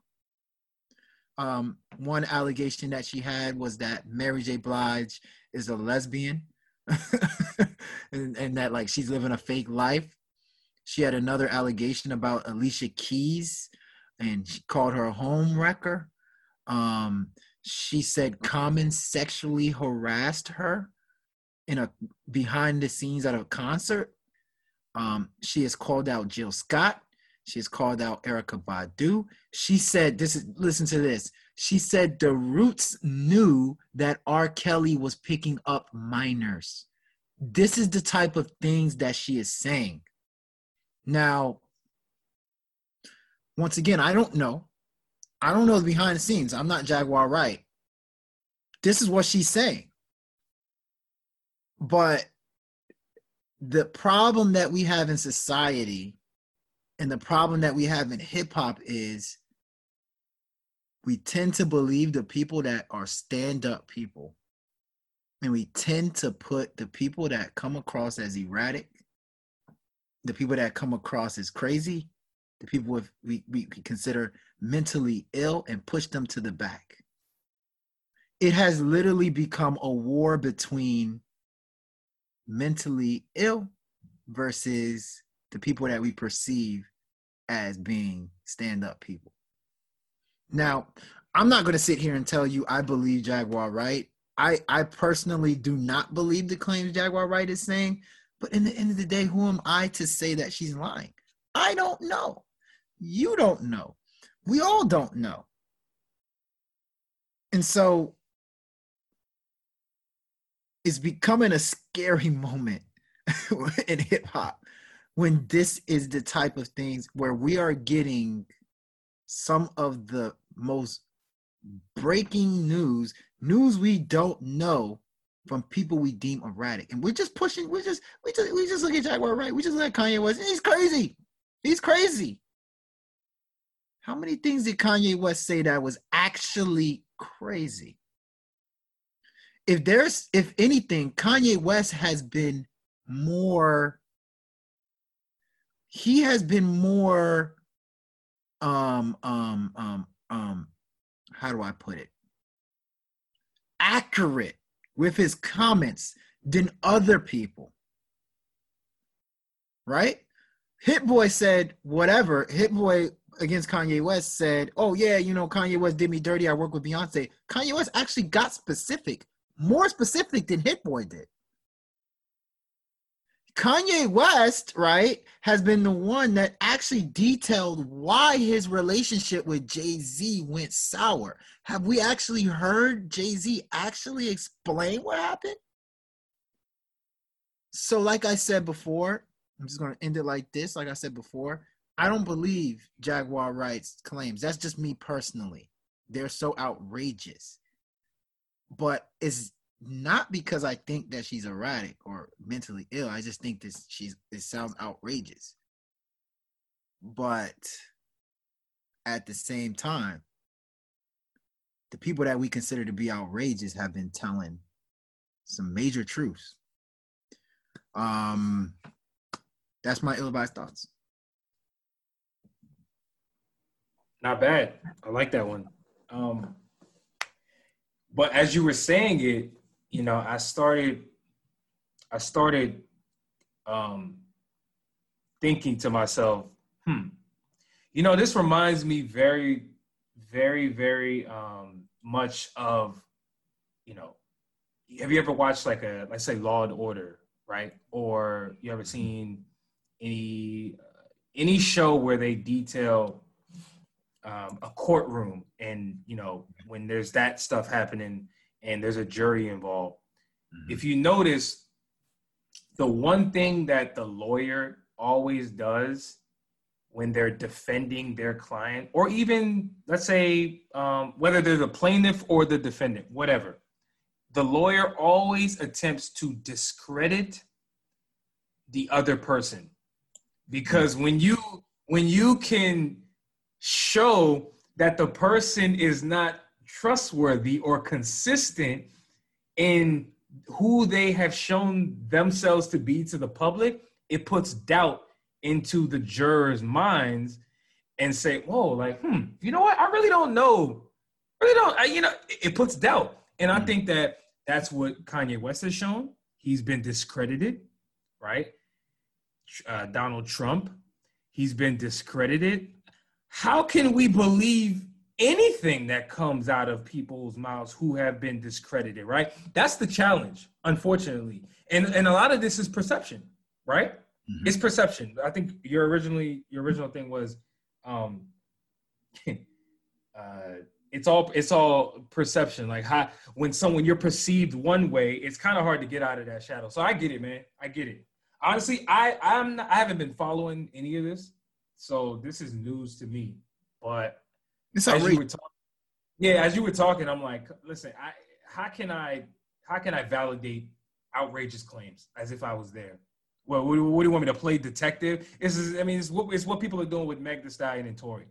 Um, one allegation that she had was that Mary J. Blige is a lesbian and, and that like she's living a fake life. She had another allegation about Alicia Keys and she called her a home wrecker. Um, she said Common sexually harassed her in a behind the scenes at a concert. Um, she has called out Jill Scott. She has called out Erykah Badu. She said, "This is listen to this." She said the Roots knew that R. Kelly was picking up minors. This is the type of things that she is saying. Now, once again, I don't know. I don't know the behind the scenes. I'm not Jaguar Wright. This is what she's saying. But the problem that we have in society and the problem that we have in hip hop is we tend to believe the people that are stand up people. And we tend to put the people that come across as erratic, the people that come across as crazy, the people with, we, we consider mentally ill and push them to the back. It has literally become a war between mentally ill versus the people that we perceive as being stand up people. Now, I'm not going to sit here and tell you I believe Jaguar Wright. I, I personally do not believe the claims Jaguar Wright is saying, but in the end of the day, who am I to say that she's lying? I don't know. You don't know. We all don't know. And so it's becoming a scary moment in hip hop when this is the type of things where we are getting some of the most breaking news, news we don't know from people we deem erratic. And we're just pushing, we're just, we just, we just look at Jaguar Wright. We just look at Kanye West. He's crazy. He's crazy. How many things did Kanye West say that was actually crazy? If there's, if anything, Kanye West has been more, he has been more um um um um how do I put it? Accurate with his comments than other people. Right? Hit Boy said whatever. Hit Boy against Kanye West said, "Oh yeah, you know Kanye West did me dirty. I work with Beyonce." Kanye West actually got specific, more specific than Hit Boy did. Kanye West, right, has been the one that actually detailed why his relationship with Jay Z went sour. Have we actually heard Jay Z actually explain what happened? So, like I said before, I'm just going to end it like this. Like I said before, I don't believe Jaguar Wright's claims. That's just me personally. they're so outrageous. But it's not because I think that she's erratic or mentally ill. I just think this she's it sounds outrageous. But at the same time, the people that we consider to be outrageous have been telling some major truths. Um, that's my ill-advised thoughts. Not bad. I like that one. Um, but as you were saying it, you know, I started, I started um, thinking to myself, hmm, you know, this reminds me very, very, very um, much of, you know, have you ever watched like a, let's say, Law and Order, right? Or you ever seen any uh, any show where they detail um, a courtroom and you know when there's that stuff happening and there's a jury involved. Mm-hmm. if you notice the one thing that the lawyer always does when they're defending their client or even let's say um, whether they're the plaintiff or the defendant whatever the lawyer always attempts to discredit the other person. Because when you when you can show that the person is not trustworthy or consistent in who they have shown themselves to be to the public, it puts doubt into the jurors' minds and say, "Whoa, like, hmm, you know what? I really don't know. really don't. I, you know, it puts doubt." And I hmm. think that that's what Kanye West has shown. He's been discredited, right? Uh, Donald Trump, he's been discredited how can we believe anything that comes out of people's mouths who have been discredited, right? That's the challenge, unfortunately. And and a lot of this is perception, right? Mm-hmm. It's perception. I think your originally your original thing was um uh it's all it's all perception. Like how when someone you're perceived one way, it's kind of hard to get out of that shadow. So I get it, man. I get it. Honestly, I I'm not, I haven't been following any of this. So this is news to me. But it's as you were talking, yeah, as you were talking, I'm like, listen, I how can I how can I validate outrageous claims as if I was there? Well, what, what do you want me to play detective? This is, I mean, it's what, it's what people are doing with Meg Thee Stallion and Tory.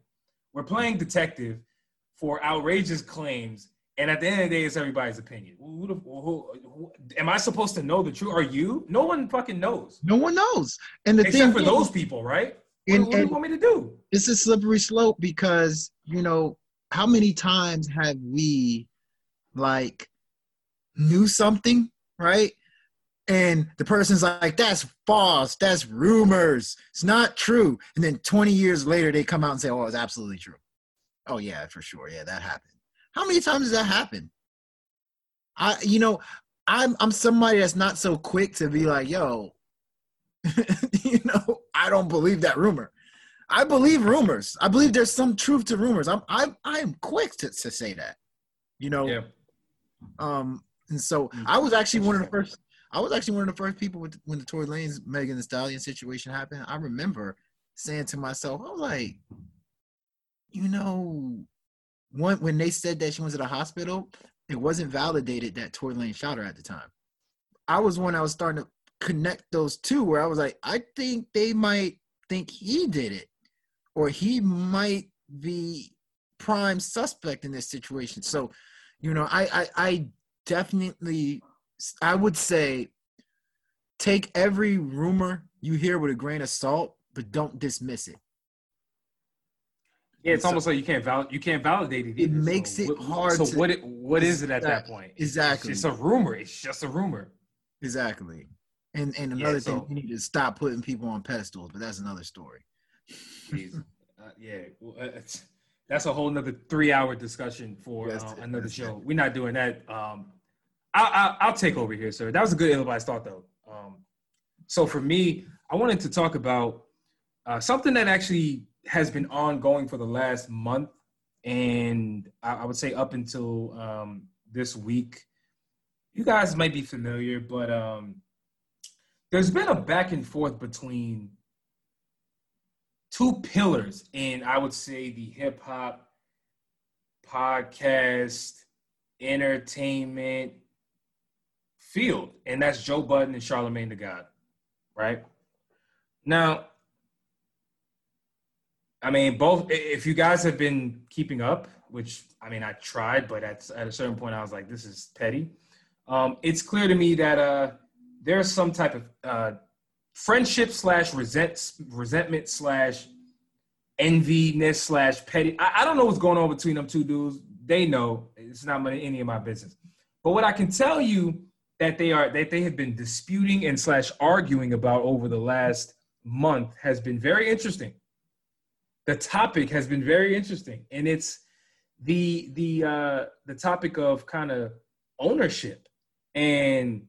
We're playing detective for outrageous claims, and at the end of the day, it's everybody's opinion. Who, who, who, am I supposed to know the truth? Are you? No one fucking knows. No one knows. And the except thing for those people, right? And, what, what do you want me to do? It's a slippery slope because you know how many times have we like knew something, right? And the person's like, "That's false. That's rumors. It's not true." And then 20 years later, they come out and say, "Oh, it's absolutely true." Oh yeah, for sure. Yeah, that happened. How many times does that happen? I, you know, I'm I'm somebody that's not so quick to be like, "Yo, you know, I don't believe that rumor. I believe rumors. I believe there's some truth to rumors. I'm I'm I'm quick to, to say that. You know. Yeah. Um and so mm. I was actually one of the first I was actually one of the first people with, when the Tory Lanez Megan Thee Stallion situation happened. I remember saying to myself, I was like, you know, when when they said that she was at a hospital, it wasn't validated that Tory Lane shot her at the time. I was one I was starting to connect those two where I was like, I think they might think he did it, or he might be prime suspect in this situation. So, you know, I I, I definitely I would say take every rumor you hear with a grain of salt, but don't dismiss it. Yeah, it's so, almost like you can't val- you can't validate it. Either. It makes so, it hard. So to, what it, what is it at that point? Exactly. It's a rumor. It's just a rumor. Exactly. And and another yeah, so, thing, you need to stop putting people on pedestals, but that's another story. uh, yeah, well, uh, that's a whole nother three-hour discussion for yes, uh, another show. We're not doing that. Um, I, will take over here, sir. That was a good advice thought, though. Um, so for me, I wanted to talk about uh, something that actually has been ongoing for the last month, and I, I would say up until um, this week. You guys might be familiar, but um, there's been a back and forth between two pillars in I would say the hip hop podcast, entertainment field, and that's Joe Budden and Charlamagne the God, right? Now, I mean, both. If you guys have been keeping up, which I mean, I tried, but at at a certain point, I was like, this is petty. Um, it's clear to me that uh, there's some type of uh, friendship slash resent resentment slash enviness slash petty. I, I, don't know what's going on between them two dudes. They know it's not any of my business. But what I can tell you that they are that they have been disputing and slash arguing about over the last month has been very interesting the topic has been very interesting, and it's the the uh, the topic of kind of ownership and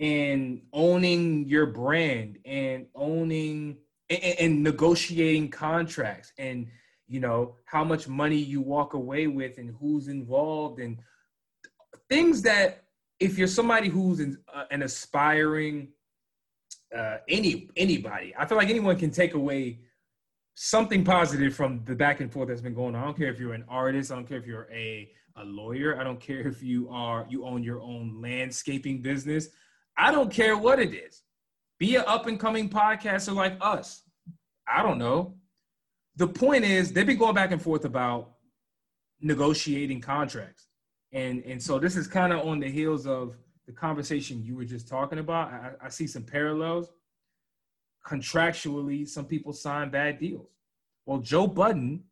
and owning your brand and owning and, and, negotiating contracts and you know how much money you walk away with and who's involved and things that if you're somebody who's an, uh, an aspiring uh, any anybody i feel like anyone can take away something positive from the back and forth that's been going on. I don't care if you're an artist. I don't care if you're a, a lawyer. I don't care if you are you own your own landscaping business. I don't care what it is. Be an up and coming podcaster like us. I don't know. The point is they've been going back and forth about negotiating contracts. And and so this is kind of on the heels of the conversation you were just talking about. I, I see some parallels contractually, some people sign bad deals. Well, Joe Budden,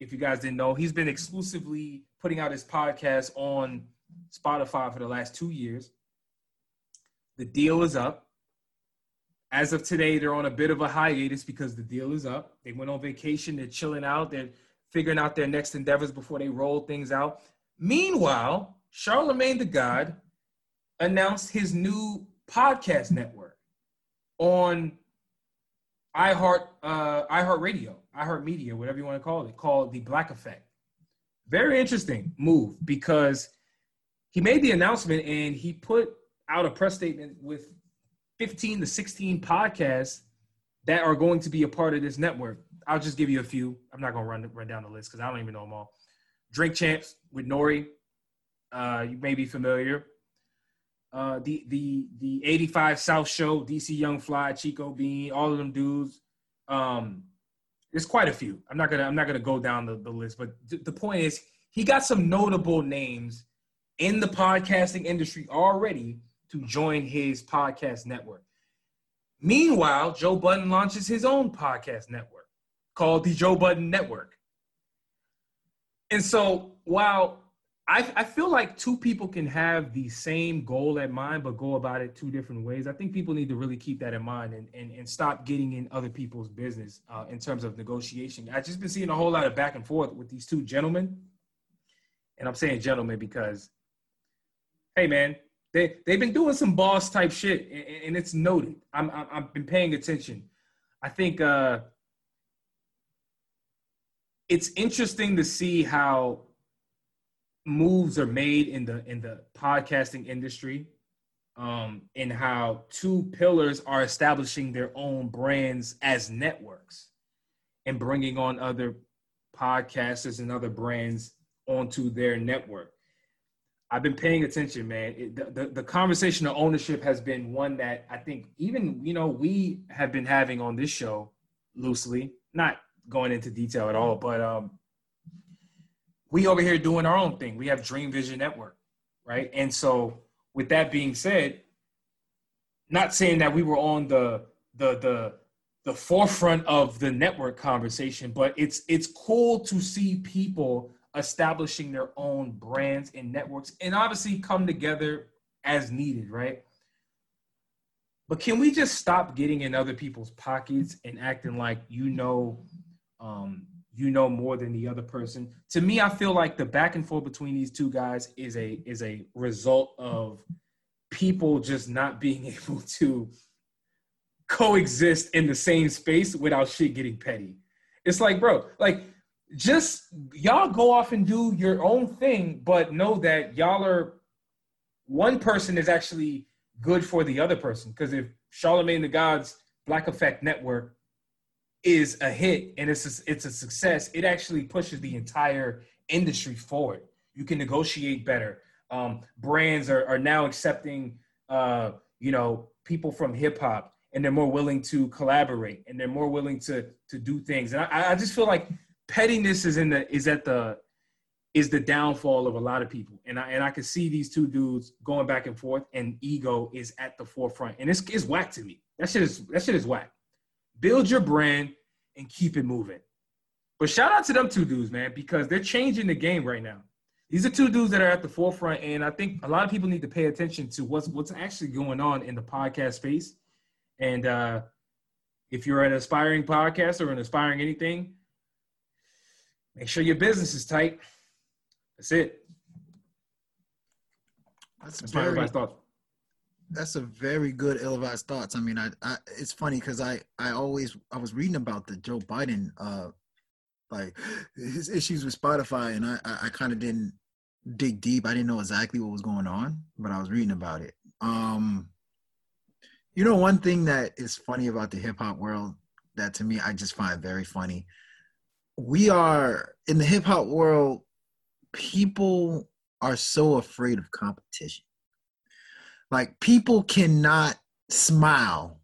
if you guys didn't know, he's been exclusively putting out his podcast on Spotify for the last two years. The deal is up. As of today, they're on a bit of a hiatus because the deal is up. They went on vacation, they're chilling out, they're figuring out their next endeavors before they roll things out. Meanwhile, Charlamagne the God announced his new podcast network on iHeart uh, iHeart Radio, iHeart Media, whatever you want to call it, called the Black Effect. Very interesting move because he made the announcement and he put out a press statement with 15 to 16 podcasts that are going to be a part of this network. I'll just give you a few. I'm not going to run run down the list because I don't even know them all. Drink Champs with Nori. Uh, you may be familiar. Uh, the the the 85 South Show, DC Young Fly, Chico Bean, all of them dudes. Um, there's quite a few. I'm not gonna I'm not gonna go down the, the list, but th- the point is he got some notable names in the podcasting industry already to join his podcast network. Meanwhile, Joe Budden launches his own podcast network called the Joe Budden Network. And so while I, I feel like two people can have the same goal at mind, but go about it two different ways. I think people need to really keep that in mind and, and, and stop getting in other people's business uh, in terms of negotiation. I've just been seeing a whole lot of back and forth with these two gentlemen. And I'm saying gentlemen because, hey, man, they, they've been doing some boss type shit and, and it's noted. I'm, I'm, I've been paying attention. I think uh, it's interesting to see how moves are made in the in the podcasting industry um and how two pillars are establishing their own brands as networks and bringing on other podcasters and other brands onto their network i've been paying attention man it, the, the, the conversation of ownership has been one that i think even you know we have been having on this show loosely not going into detail at all but um we over here doing our own thing. We have Dream Vision Network, right? And so, with that being said, not saying that we were on the the the the forefront of the network conversation, but it's it's cool to see people establishing their own brands and networks and obviously come together as needed, right? But can we just stop getting in other people's pockets and acting like you know um, you know more than the other person. To me, I feel like the back and forth between these two guys is a is a result of people just not being able to coexist in the same space without shit getting petty. It's like, bro, like just y'all go off and do your own thing, but know that y'all are one person is actually good for the other person. Because if Charlamagne the God's Black Effect Network is a hit and it's a, it's a success, it actually pushes the entire industry forward. You can negotiate better. Um, brands are, are now accepting, uh, you know, people from hip hop, and they're more willing to collaborate, and they're more willing to to do things. And I, I just feel like pettiness is in the is at the is the downfall of a lot of people. And I and I can see these two dudes going back and forth, and ego is at the forefront. And it's it's whack to me. That shit is that shit is whack. Build your brand and keep it moving. But shout out to them two dudes, man, because they're changing the game right now. These are two dudes that are at the forefront, and I think a lot of people need to pay attention to what's what's actually going on in the podcast space. And uh, if you're an aspiring podcast or an aspiring anything, make sure your business is tight. That's it. That's, That's my very, everybody's thoughts. that's a very good ill-advised thoughts. I mean, I, I it's funny because I I always I was reading about the Joe Budden uh like his issues with Spotify, and I I, I kind of didn't dig deep. I didn't know exactly what was going on, but I was reading about it. Um, you know, one thing that is funny about the hip hop world that to me I just find very funny. We are in the hip hop world. People are so afraid of competition. Like people cannot smile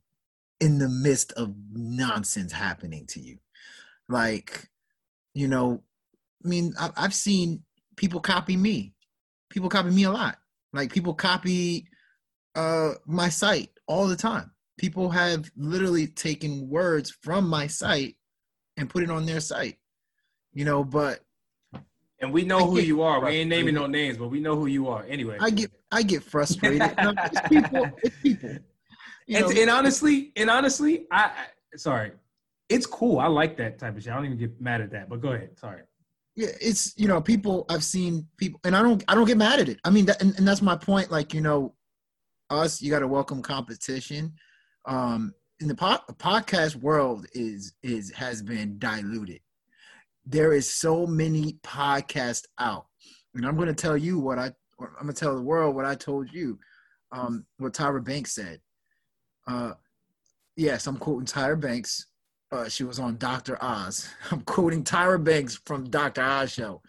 in the midst of nonsense happening to you. Like, you know, I mean, I, I've seen people copy me. People copy me a lot. Like people copy uh my site all the time. People have literally taken words from my site and put it on their site. You know, but And we know I who you are. We ain't naming no names, but we know who you are. Anyway. I get I get frustrated. No, it's people. It's people. And, and honestly, and honestly, I, I sorry. It's cool. I like that type of shit. I don't even get mad at that. But go ahead. Sorry. yeah, it's you know people I've seen people, and I don't I don't get mad at it. I mean, that, and, and that's my point. Like you know, us you got to welcome competition. Um, in the po- podcast world is is has been diluted. There is so many podcasts out, and I'm going to tell you what I I'm going to tell the world what I told you. Um, what Tyra Banks said. Uh, yes, I'm quoting Tyra Banks. Uh, she was on Dr. Oz. I'm quoting Tyra Banks from Dr. Oz show.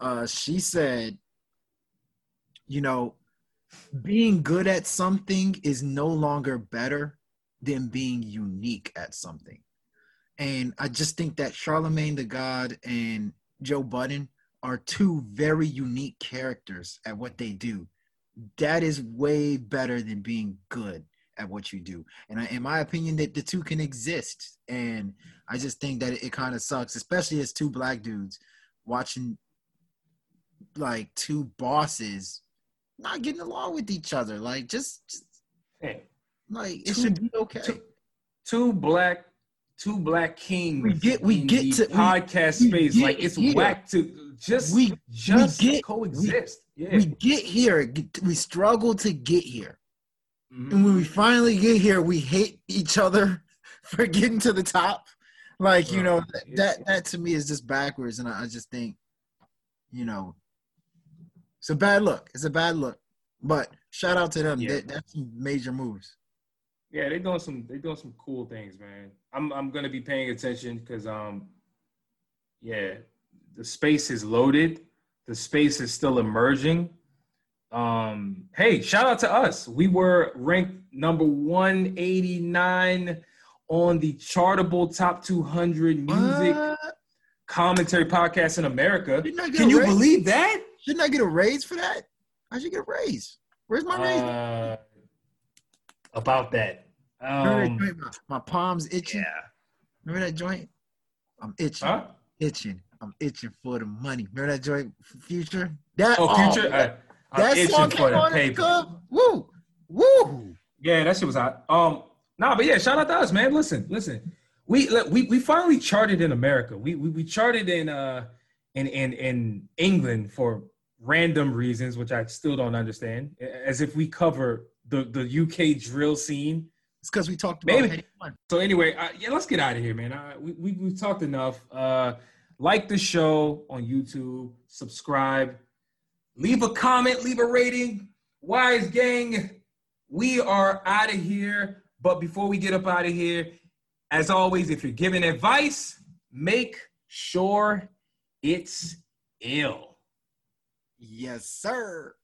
Uh, she said, you know, being good at something is no longer better than being unique at something. And I just think that Charlamagne the God and Joe Budden are two very unique characters at what they do. That is way better than being good at what you do. And I, in my opinion, that the two can exist. And I just think that it, it kind of sucks, especially as two black dudes watching like two bosses not getting along with each other. Like just, just Hey, like it Two- should be okay. two- two black, two black kings. We get- we in get the to- podcast we space. get like it's here. whack to just We- just get- coexist. yeah. We get here, we struggle to get here. Mhm. And when we finally get here, we hate each other for getting to the top. Like, you know, it's- that that to me is just backwards. And I, I just think, you know, it's a bad look. It's a bad look. But shout out to them. Yeah. They, that's some major moves. Yeah, they're doing some they're doing some cool things, man. I'm I'm gonna be paying attention because um yeah, the space is loaded. The space is still emerging. Um, hey, shout out to us. We were ranked number 189 on the chartable top 200 music What? commentary podcast in America. Didn't I get Can you believe that? Shouldn't I get a raise for that? I should get a raise. Where's my raise? Uh, about that. That Um, joint? my, my palms itching. yeah. Remember that joint? I'm itching. Huh? Itching. I'm itching for the money. Remember that joint, Future? That Oh, future. that, uh, I'm that itching song for came the paper. Woo, woo. Yeah, that shit was hot. Um, nah, but yeah, shout out to us, man. Listen, listen. We look, we we finally charted in America. We we, we charted in uh in in in England for random reasons, which I still don't understand. As if we cover the the UK drill scene. It's because we talked about Maybe. Heady So anyway, uh, yeah, let's get out of here, man. Uh, we, we we've talked enough. Uh, like the show on YouTube, subscribe, leave a comment, leave a rating. Wise gang, we are out of here. But before we get up out of here, as always, if you're giving advice, make sure it's ill. Yes, sir.